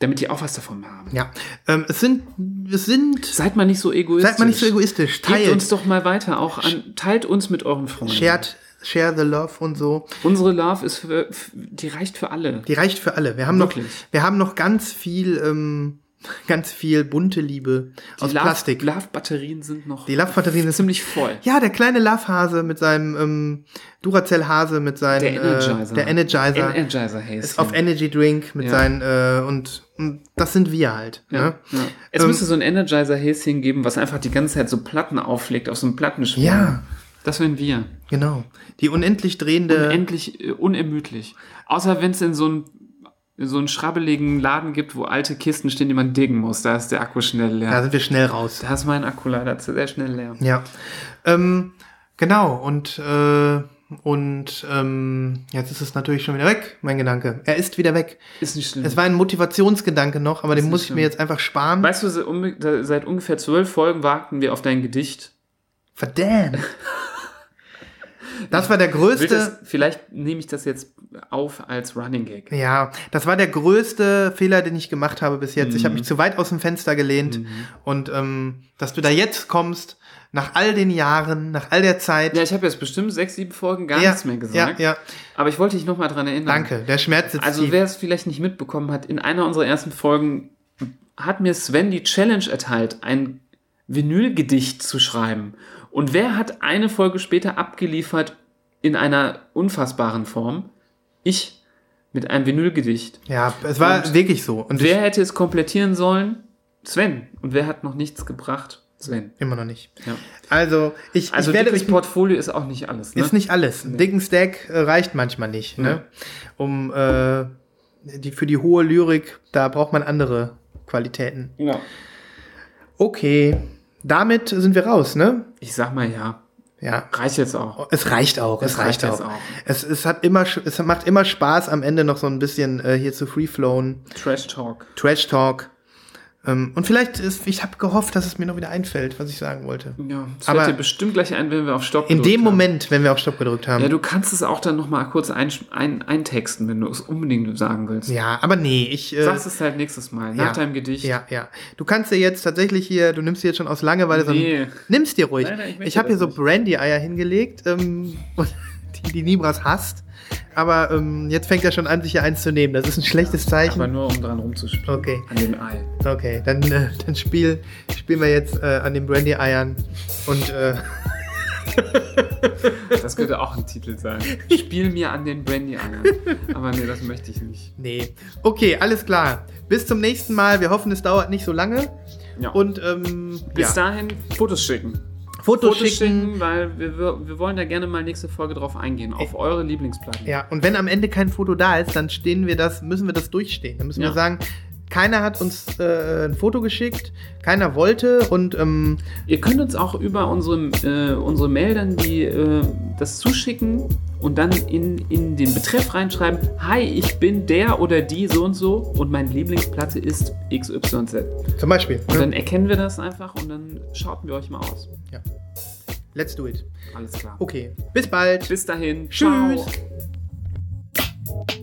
damit die auch was davon haben. Ja. Ähm, es sind, es sind, Seid mal nicht so egoistisch. seid mal nicht so egoistisch. Teilt Teilt, uns doch mal weiter, auch an, teilt uns mit euren Freunden. shared, share the love und so. Unsere Love ist für, die reicht für alle. Die reicht für alle. Wir haben noch, Wirklich. wir haben noch ganz viel, ähm, ganz viel bunte Liebe aus die Love, Plastik. Love-Batterien sind noch Die Love-Batterien sind ziemlich voll. Ja, der kleine Love-Hase mit seinem ähm, Duracell-Hase mit seinen Der Energizer. Äh, der Energizer Energizer ist auf Energy Drink mit Ja. seinen äh, und, und das sind wir halt. ja, Ne? ja. Es Ähm, müsste so ein Energizer-Häschen geben, was einfach die ganze Zeit so Platten auflegt, auf so einem Plattenspiel. Ja. Das wären wir. Genau. Die unendlich drehende. Endlich äh, unermüdlich. Außer wenn es in so einen so einen schrabbeligen Laden gibt, wo alte Kisten stehen, die man diggen muss. Da ist der Akku schnell leer. da sind wir schnell raus. da ist mein Akku leider sehr schnell leer. Ja. Ähm, genau. Und äh, und ähm, jetzt ist es natürlich schon wieder weg, mein Gedanke. Er ist wieder weg. Ist nicht schlimm. Es war ein Motivationsgedanke noch, aber den nicht muss ich schlimm. mir jetzt einfach sparen. Weißt du, seit ungefähr zwölf Folgen warten wir auf dein Gedicht. Verdammt. <laughs> Das war der Will das, größte. vielleicht nehme ich das jetzt auf als Running Gag. Ja, das war der größte Fehler, den ich gemacht habe bis jetzt. Ich Mhm. habe mich zu weit aus dem Fenster gelehnt und ähm, dass du da jetzt kommst, nach all den Jahren, nach all der Zeit. Ja, ich habe jetzt bestimmt sechs, sieben Folgen gar Ja, nichts mehr gesagt. Ja, ja. Aber ich wollte dich nochmal dran erinnern. Danke. Der Schmerz sitzt Also wer es vielleicht nicht mitbekommen hat, in einer unserer ersten Folgen hat mir Sven die Challenge erteilt, ein Vinylgedicht zu schreiben. Und wer hat eine Folge später abgeliefert in einer unfassbaren Form? Ich mit einem Vinylgedicht. Ja, es war Und wirklich so. Und Wer hätte es komplettieren sollen? Sven. Und wer hat noch nichts gebracht? Sven. immer noch nicht. Ja. Also, ich, Also ich werde mich Portfolio ist auch nicht alles. Ne? Ist nicht alles. Ein dicken Stack äh, reicht manchmal nicht, ne? Um äh, die, für die hohe Lyrik, da braucht man andere Qualitäten. ja. Okay. Damit sind wir raus, ne? Ich sag mal ja. Ja. Reicht jetzt auch. Es reicht auch, es, Es reicht, reicht auch. auch. Es, es hat immer, es macht immer Spaß, am Ende noch so ein bisschen äh, hier zu free flown, Trash Talk. Trash Talk. Ähm, und vielleicht ist, ich habe gehofft, dass es mir noch wieder einfällt, was ich sagen wollte. Ja, das Aber- fällt dir bestimmt gleich ein, wenn wir auf Stopp In gedrückt dem haben. Moment, wenn wir auf Stopp gedrückt haben. Ja, du kannst es auch dann noch mal kurz ein, ein, eintexten, wenn du es unbedingt sagen willst. Ja, aber nee, ich. Äh, Sagst es halt nächstes Mal, nach ja, deinem Gedicht. Ja, ja. Du kannst dir jetzt tatsächlich hier, du nimmst dir jetzt schon aus Langeweile so Nee. ein, Nimm's dir ruhig. Nein, nein, ich ich habe hier so. Brandy-Eier hingelegt, ähm, <laughs> die, die Nibras hasst. Aber ähm, jetzt fängt er schon an, sich hier eins zu nehmen. Das ist ein schlechtes Zeichen. Aber nur um dran rumzuspielen. Okay. An dem Ei. Okay, dann, äh, dann spiel, spielen wir jetzt äh, an den Brandy-Eiern. Und äh, <laughs> Das könnte auch ein Titel sein. Spiel mir an den Brandy-Eiern. Aber nee, das möchte ich nicht. nee. Okay, alles klar. Bis zum nächsten Mal. Wir hoffen, es dauert nicht so lange. Ja. Und ähm, Bis ja. dahin Fotos schicken. Fotos, Fotos schicken. schicken, weil wir, wir, wollen da gerne mal nächste Folge drauf eingehen. Auf eure Lieblingsplatten. Ja, und wenn am Ende kein Foto da ist, dann stehen wir das, müssen wir das durchstehen. Dann müssen Ja. wir sagen, keiner hat uns äh, ein Foto geschickt, keiner wollte und ähm, Ihr könnt uns auch über unsere, äh, unsere Mail dann die, äh, das zuschicken und dann in, in den Betreff reinschreiben, hi, ich bin der oder die so und so und meine Lieblingsplatte ist XYZ. zum Beispiel. Und ne? dann erkennen wir das einfach und dann schauten wir euch mal aus. ja. Let's do it. Alles klar. Okay, bis bald. Bis dahin. Tschüss. Ciao.